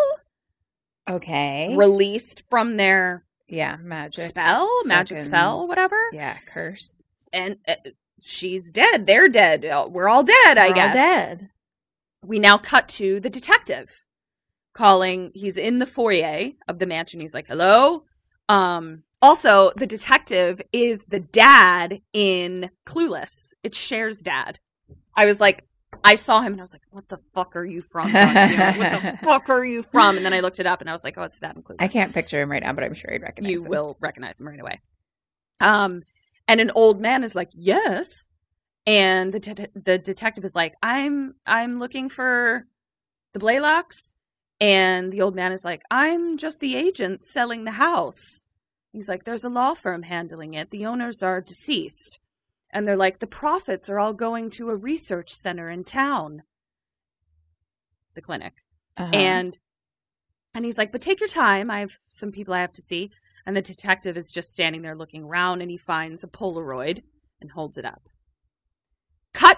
Okay.
released from their
yeah, magic
spell magic spell whatever?
Yeah, curse.
and uh, she's dead. They're dead. We're all dead i
We're all
guess.
dead.
We now cut to the detective calling he's in the foyer of the mansion he's like hello? Um also the detective is the dad in clueless. It's Cher's dad. I was like i saw him and i was like what the fuck are you from what the fuck are you from? And then i looked it up and i was like oh it's dad in clueless.
I can't picture him right now, but I'm sure I'd recognize
you
him.
will recognize him right away. Um, and an old man is like, "Yes," and the the detective is like, "I'm I'm looking for the Blaylocks," and the old man is like, "I'm just the agent selling the house." He's like, "There's a law firm handling it. The owners are deceased." and they're like, the profits are all going to a research center in town, the clinic.
Uh-huh.
And and he's like, but take your time. I have some people I have to see. And the detective is just standing there looking around, and he finds a Polaroid and holds it up.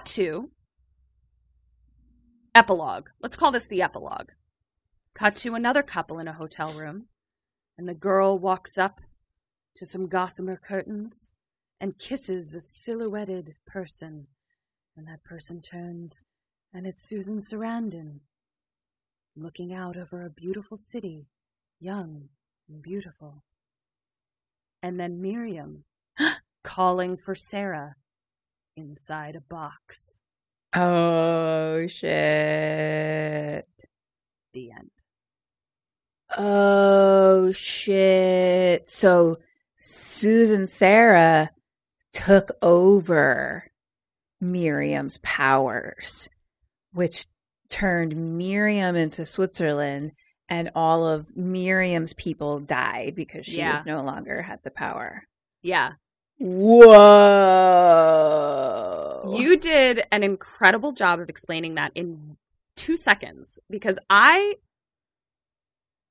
Cut to epilogue. Let's call this the epilogue. Cut to another couple in a hotel room, and the girl walks up to some gossamer curtains and kisses a silhouetted person. And that person turns, and it's Susan Sarandon, looking out over a beautiful city, young and beautiful. And then Miriam calling for Sarah inside a box.
oh shit.
The end.
Oh shit. So Susan Sarah took over Miriam's powers, which turned Miriam into Switzerland and all of Miriam's people died because she
Yeah.
was no longer had the power.
Yeah.
Whoa.
You did an incredible job of explaining that in two seconds because I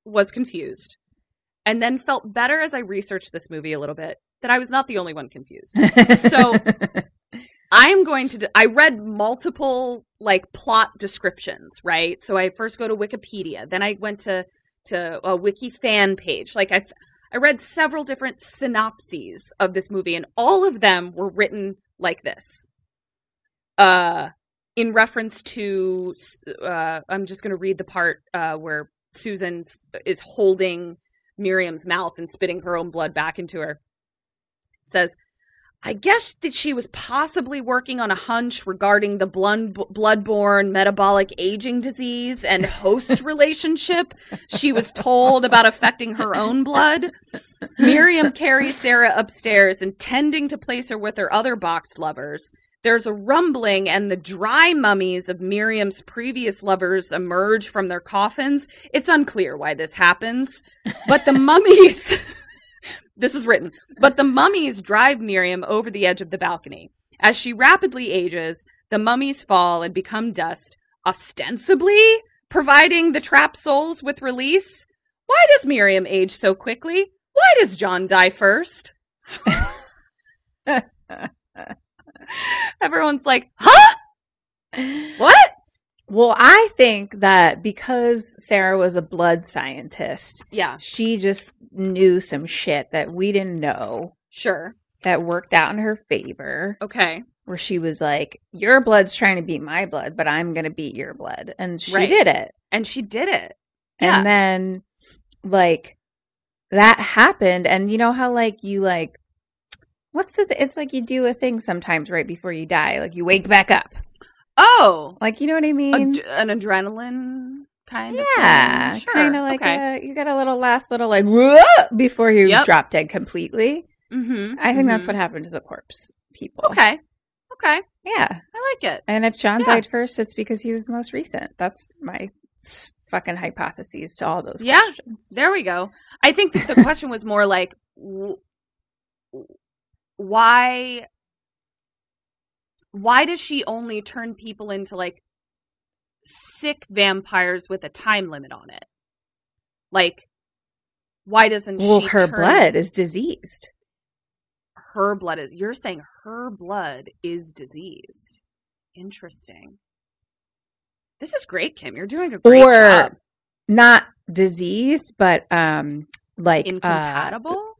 was confused and then felt better as I researched this movie a little bit that I was not the only one confused. So- I am going to. I read multiple like plot descriptions, right? So I first go to Wikipedia, then I went to to a wiki fan page. Like I, I read several different synopses of this movie, and all of them were written like this. Uh, in reference to, uh, I'm just going to read the part uh, where Susan is holding Miriam's mouth and spitting her own blood back into her. It says, I guess that she was possibly working on a hunch regarding the blood, bloodborne metabolic aging disease and host relationship she was told about affecting her own blood. Miriam carries Sarah upstairs, intending to place her with her other boxed lovers. There's a rumbling, and the dry mummies of Miriam's previous lovers emerge from their coffins. It's unclear why this happens, but the mummies. this is written. But the mummies drive Miriam over the edge of the balcony. As she rapidly ages, the mummies fall and become dust, ostensibly providing the trapped souls with release. Why does Miriam age so quickly? Why does John die first? Everyone's like, huh? What?
Well, I think that because Sarah was a blood scientist,
Yeah,
she just knew some shit that we didn't know
sure.
that worked out in her favor.
Okay.
Where she was like, Your blood's trying to beat my blood, but I'm going to beat your blood. And she
Right.
did it.
And she did it. Yeah.
And then, like, that happened. And you know how, like, you, like, what's the, th- it's like you do a thing sometimes right before you die. Like, you wake back up.
Oh,
Like, you know what I mean?
ad- an adrenaline kind of
yeah.
thing. Sure.
Kind of like
okay.
a, you get a little last little, like, before you
Yep.
drop dead completely.
mm-hmm.
I think that's what happened to the corpse people.
Okay. Okay.
Yeah.
I like it.
And if John
Yeah.
died first, it's because he was the most recent. That's my fucking hypotheses to all those
Yeah.
questions.
There we go. I think that the question was more like, w- why? Why does she only turn people into like sick vampires with a time limit on it? Like, why doesn't
well,
she?
her
turn-
blood is diseased.
Her blood is. You're saying her blood is diseased. Interesting. This is great, Kim. You're doing a great
Or
job.
not diseased, but um like uh,
Incompatible.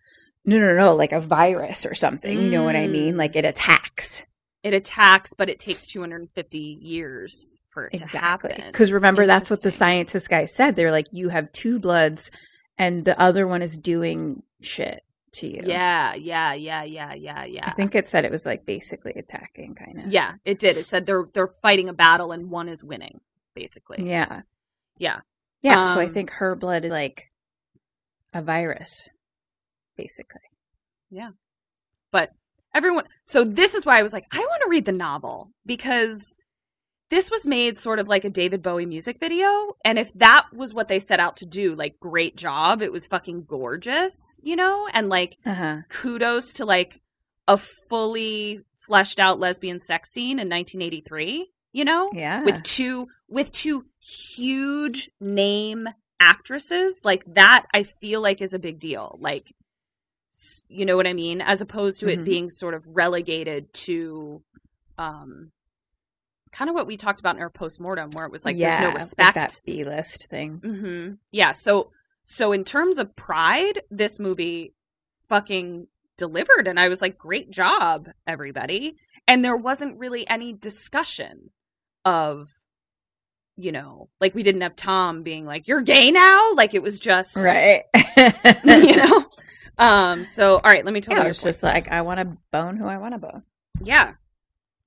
no, no, no, like a virus or something. You know what I mean?
Mm.
Like it attacks.
It attacks, but it takes 250 years for it to
Exactly.
happen.
Because remember, that's what the scientist guy said. They're like, you have two bloods, and the other one is doing shit to you.
Yeah, yeah, yeah, yeah, yeah, yeah.
I think it said it was like basically attacking, kind of.
yeah, it did. It said they're they're fighting a battle and one is winning, basically.
Yeah.
Yeah.
Yeah. so I
Um,
think her blood is like a virus, basically.
Yeah, but everyone so this is why I was like, I want to read the novel because this was made sort of like a David Bowie music video. And if that was what they set out to do, like great job. It was fucking gorgeous, you know? And like
Uh huh.
kudos to like a fully fleshed out lesbian sex scene in 1983. You know,
Yeah.
with two with two huge name actresses like that. I feel like is a big deal. Like, you know what I mean? As opposed to
Mhm.
it being sort of relegated to, um, kind of what we talked about in our postmortem, where it was like there's no
like
respect.
that B list thing.
Mm-hmm. Yeah. So so in terms of pride, this movie fucking delivered, and I was like, great job, everybody. And there wasn't really any discussion of, you know, like we didn't have Tom being like, "You're gay now." Like it was just
Right.
you know. Um. So all right, let me tell
Yeah,
you.
it was just like I want to bone who I want to bone.
yeah.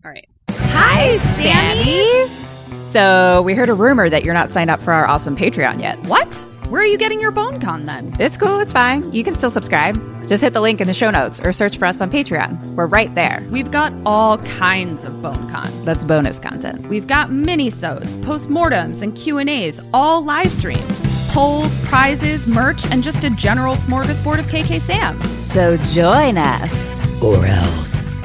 All right.
Hi, Sammies! So, we heard a rumor that you're not signed up for our awesome Patreon yet.
What? Where are you getting your bone con then?
It's cool, it's fine. You can still subscribe. Just hit the link in the show notes or search for us on Patreon. We're right there.
We've got all kinds of bone con.
That's bonus content.
We've got mini-sodes, postmortems, and Q&As, all live streamed. Polls, prizes, merch, and just a general smorgasbord of KK Sam.
So, join us.
Or else.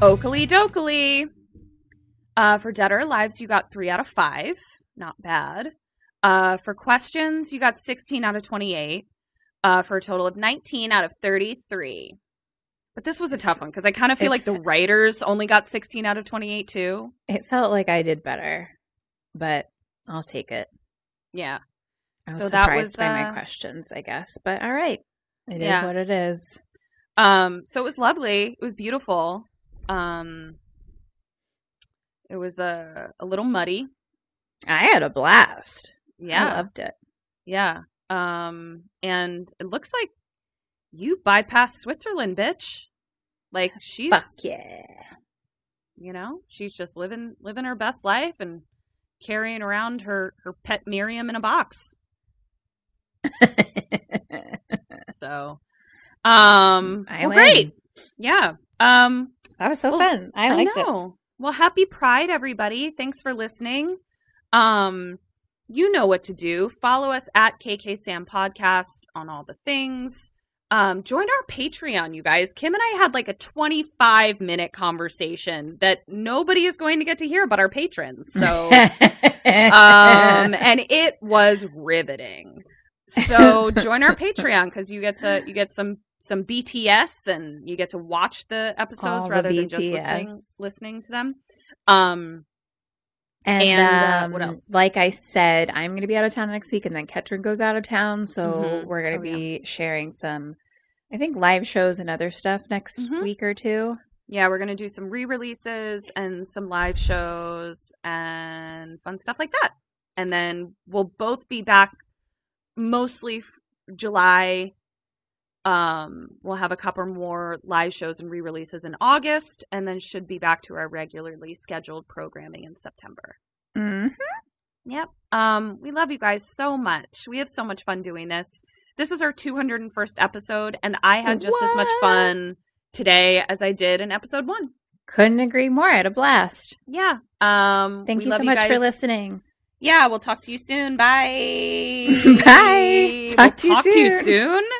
Oakley dokley. Uh, for Dead or Alives, you got three out of five. Not bad. Uh, for questions, you got 16 out of 28. Uh, for a total of 19 out of 33. But this was a tough one because I kind of feel like the writers only got 16 out of 28 too.
It felt like I did better, but I'll take it.
Yeah. So that was,
by
uh,
my questions, I guess. But all right, it is
Yeah.
what it is.
Um, so it was lovely. It was beautiful. Um, it was a, a little muddy.
I had a blast.
Yeah.
I loved it.
Yeah. Um, and it looks like you bypassed Switzerland, bitch. Like she's
Fuck yeah.
you know, she's just living living her best life and carrying around her her pet Miriam in a box. So, um,
I
well, great. Yeah. Um,
That was so
Well,
fun. I liked it.
know. Well, happy Pride, everybody. Thanks for listening. Um, you know what to do. Follow us at KK Sam Podcast on all the things. Um, join our Patreon, you guys. Kim and I had like a 25 minute conversation that nobody is going to get to hear but our patrons. So, um, and it was riveting. So join our Patreon because you get to you get some some BTS and you get to watch the episodes
All the
rather than just listening listening to them. Um,
And,
And, uh,
um,
what else?
Like I said, I'm going to be out of town next week, and then Ketrin goes out of town, so
Mhm.
we're going to
Oh,
be sharing some, I think, live shows and other stuff next
Mhm.
week or two.
yeah, we're gonna do some re-releases and some live shows and fun stuff like that. And then we'll both be back mostly July. Um, we'll have a couple more live shows and re-releases in August, and then should be back to our regularly scheduled programming in September.
Mm-hmm.
Yep. Um, we love you guys so much. We have so much fun doing this. This is our 201st episode, and I had just as much fun today as I did in episode one.
Couldn't agree more. I had a blast.
Yeah. Um,
Thank you so much for listening.
Yeah, we'll talk to you soon. Bye.
Bye.
We'll
Talk to you
talk to you
soon.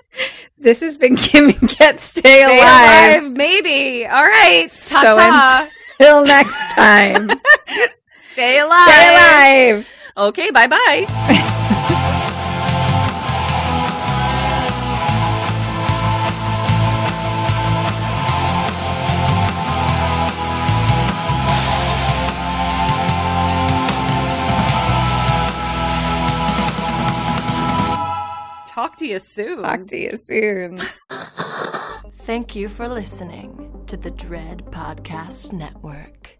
This has been Kim and Ket Stay,
Stay
alive.
alive, maybe. All right.
So
Ta-ta.
until next time,
Stay alive.
stay alive.
Okay. Bye bye. Talk to you soon.
Talk to you soon.
Thank you for listening to the Dread Podcast Network.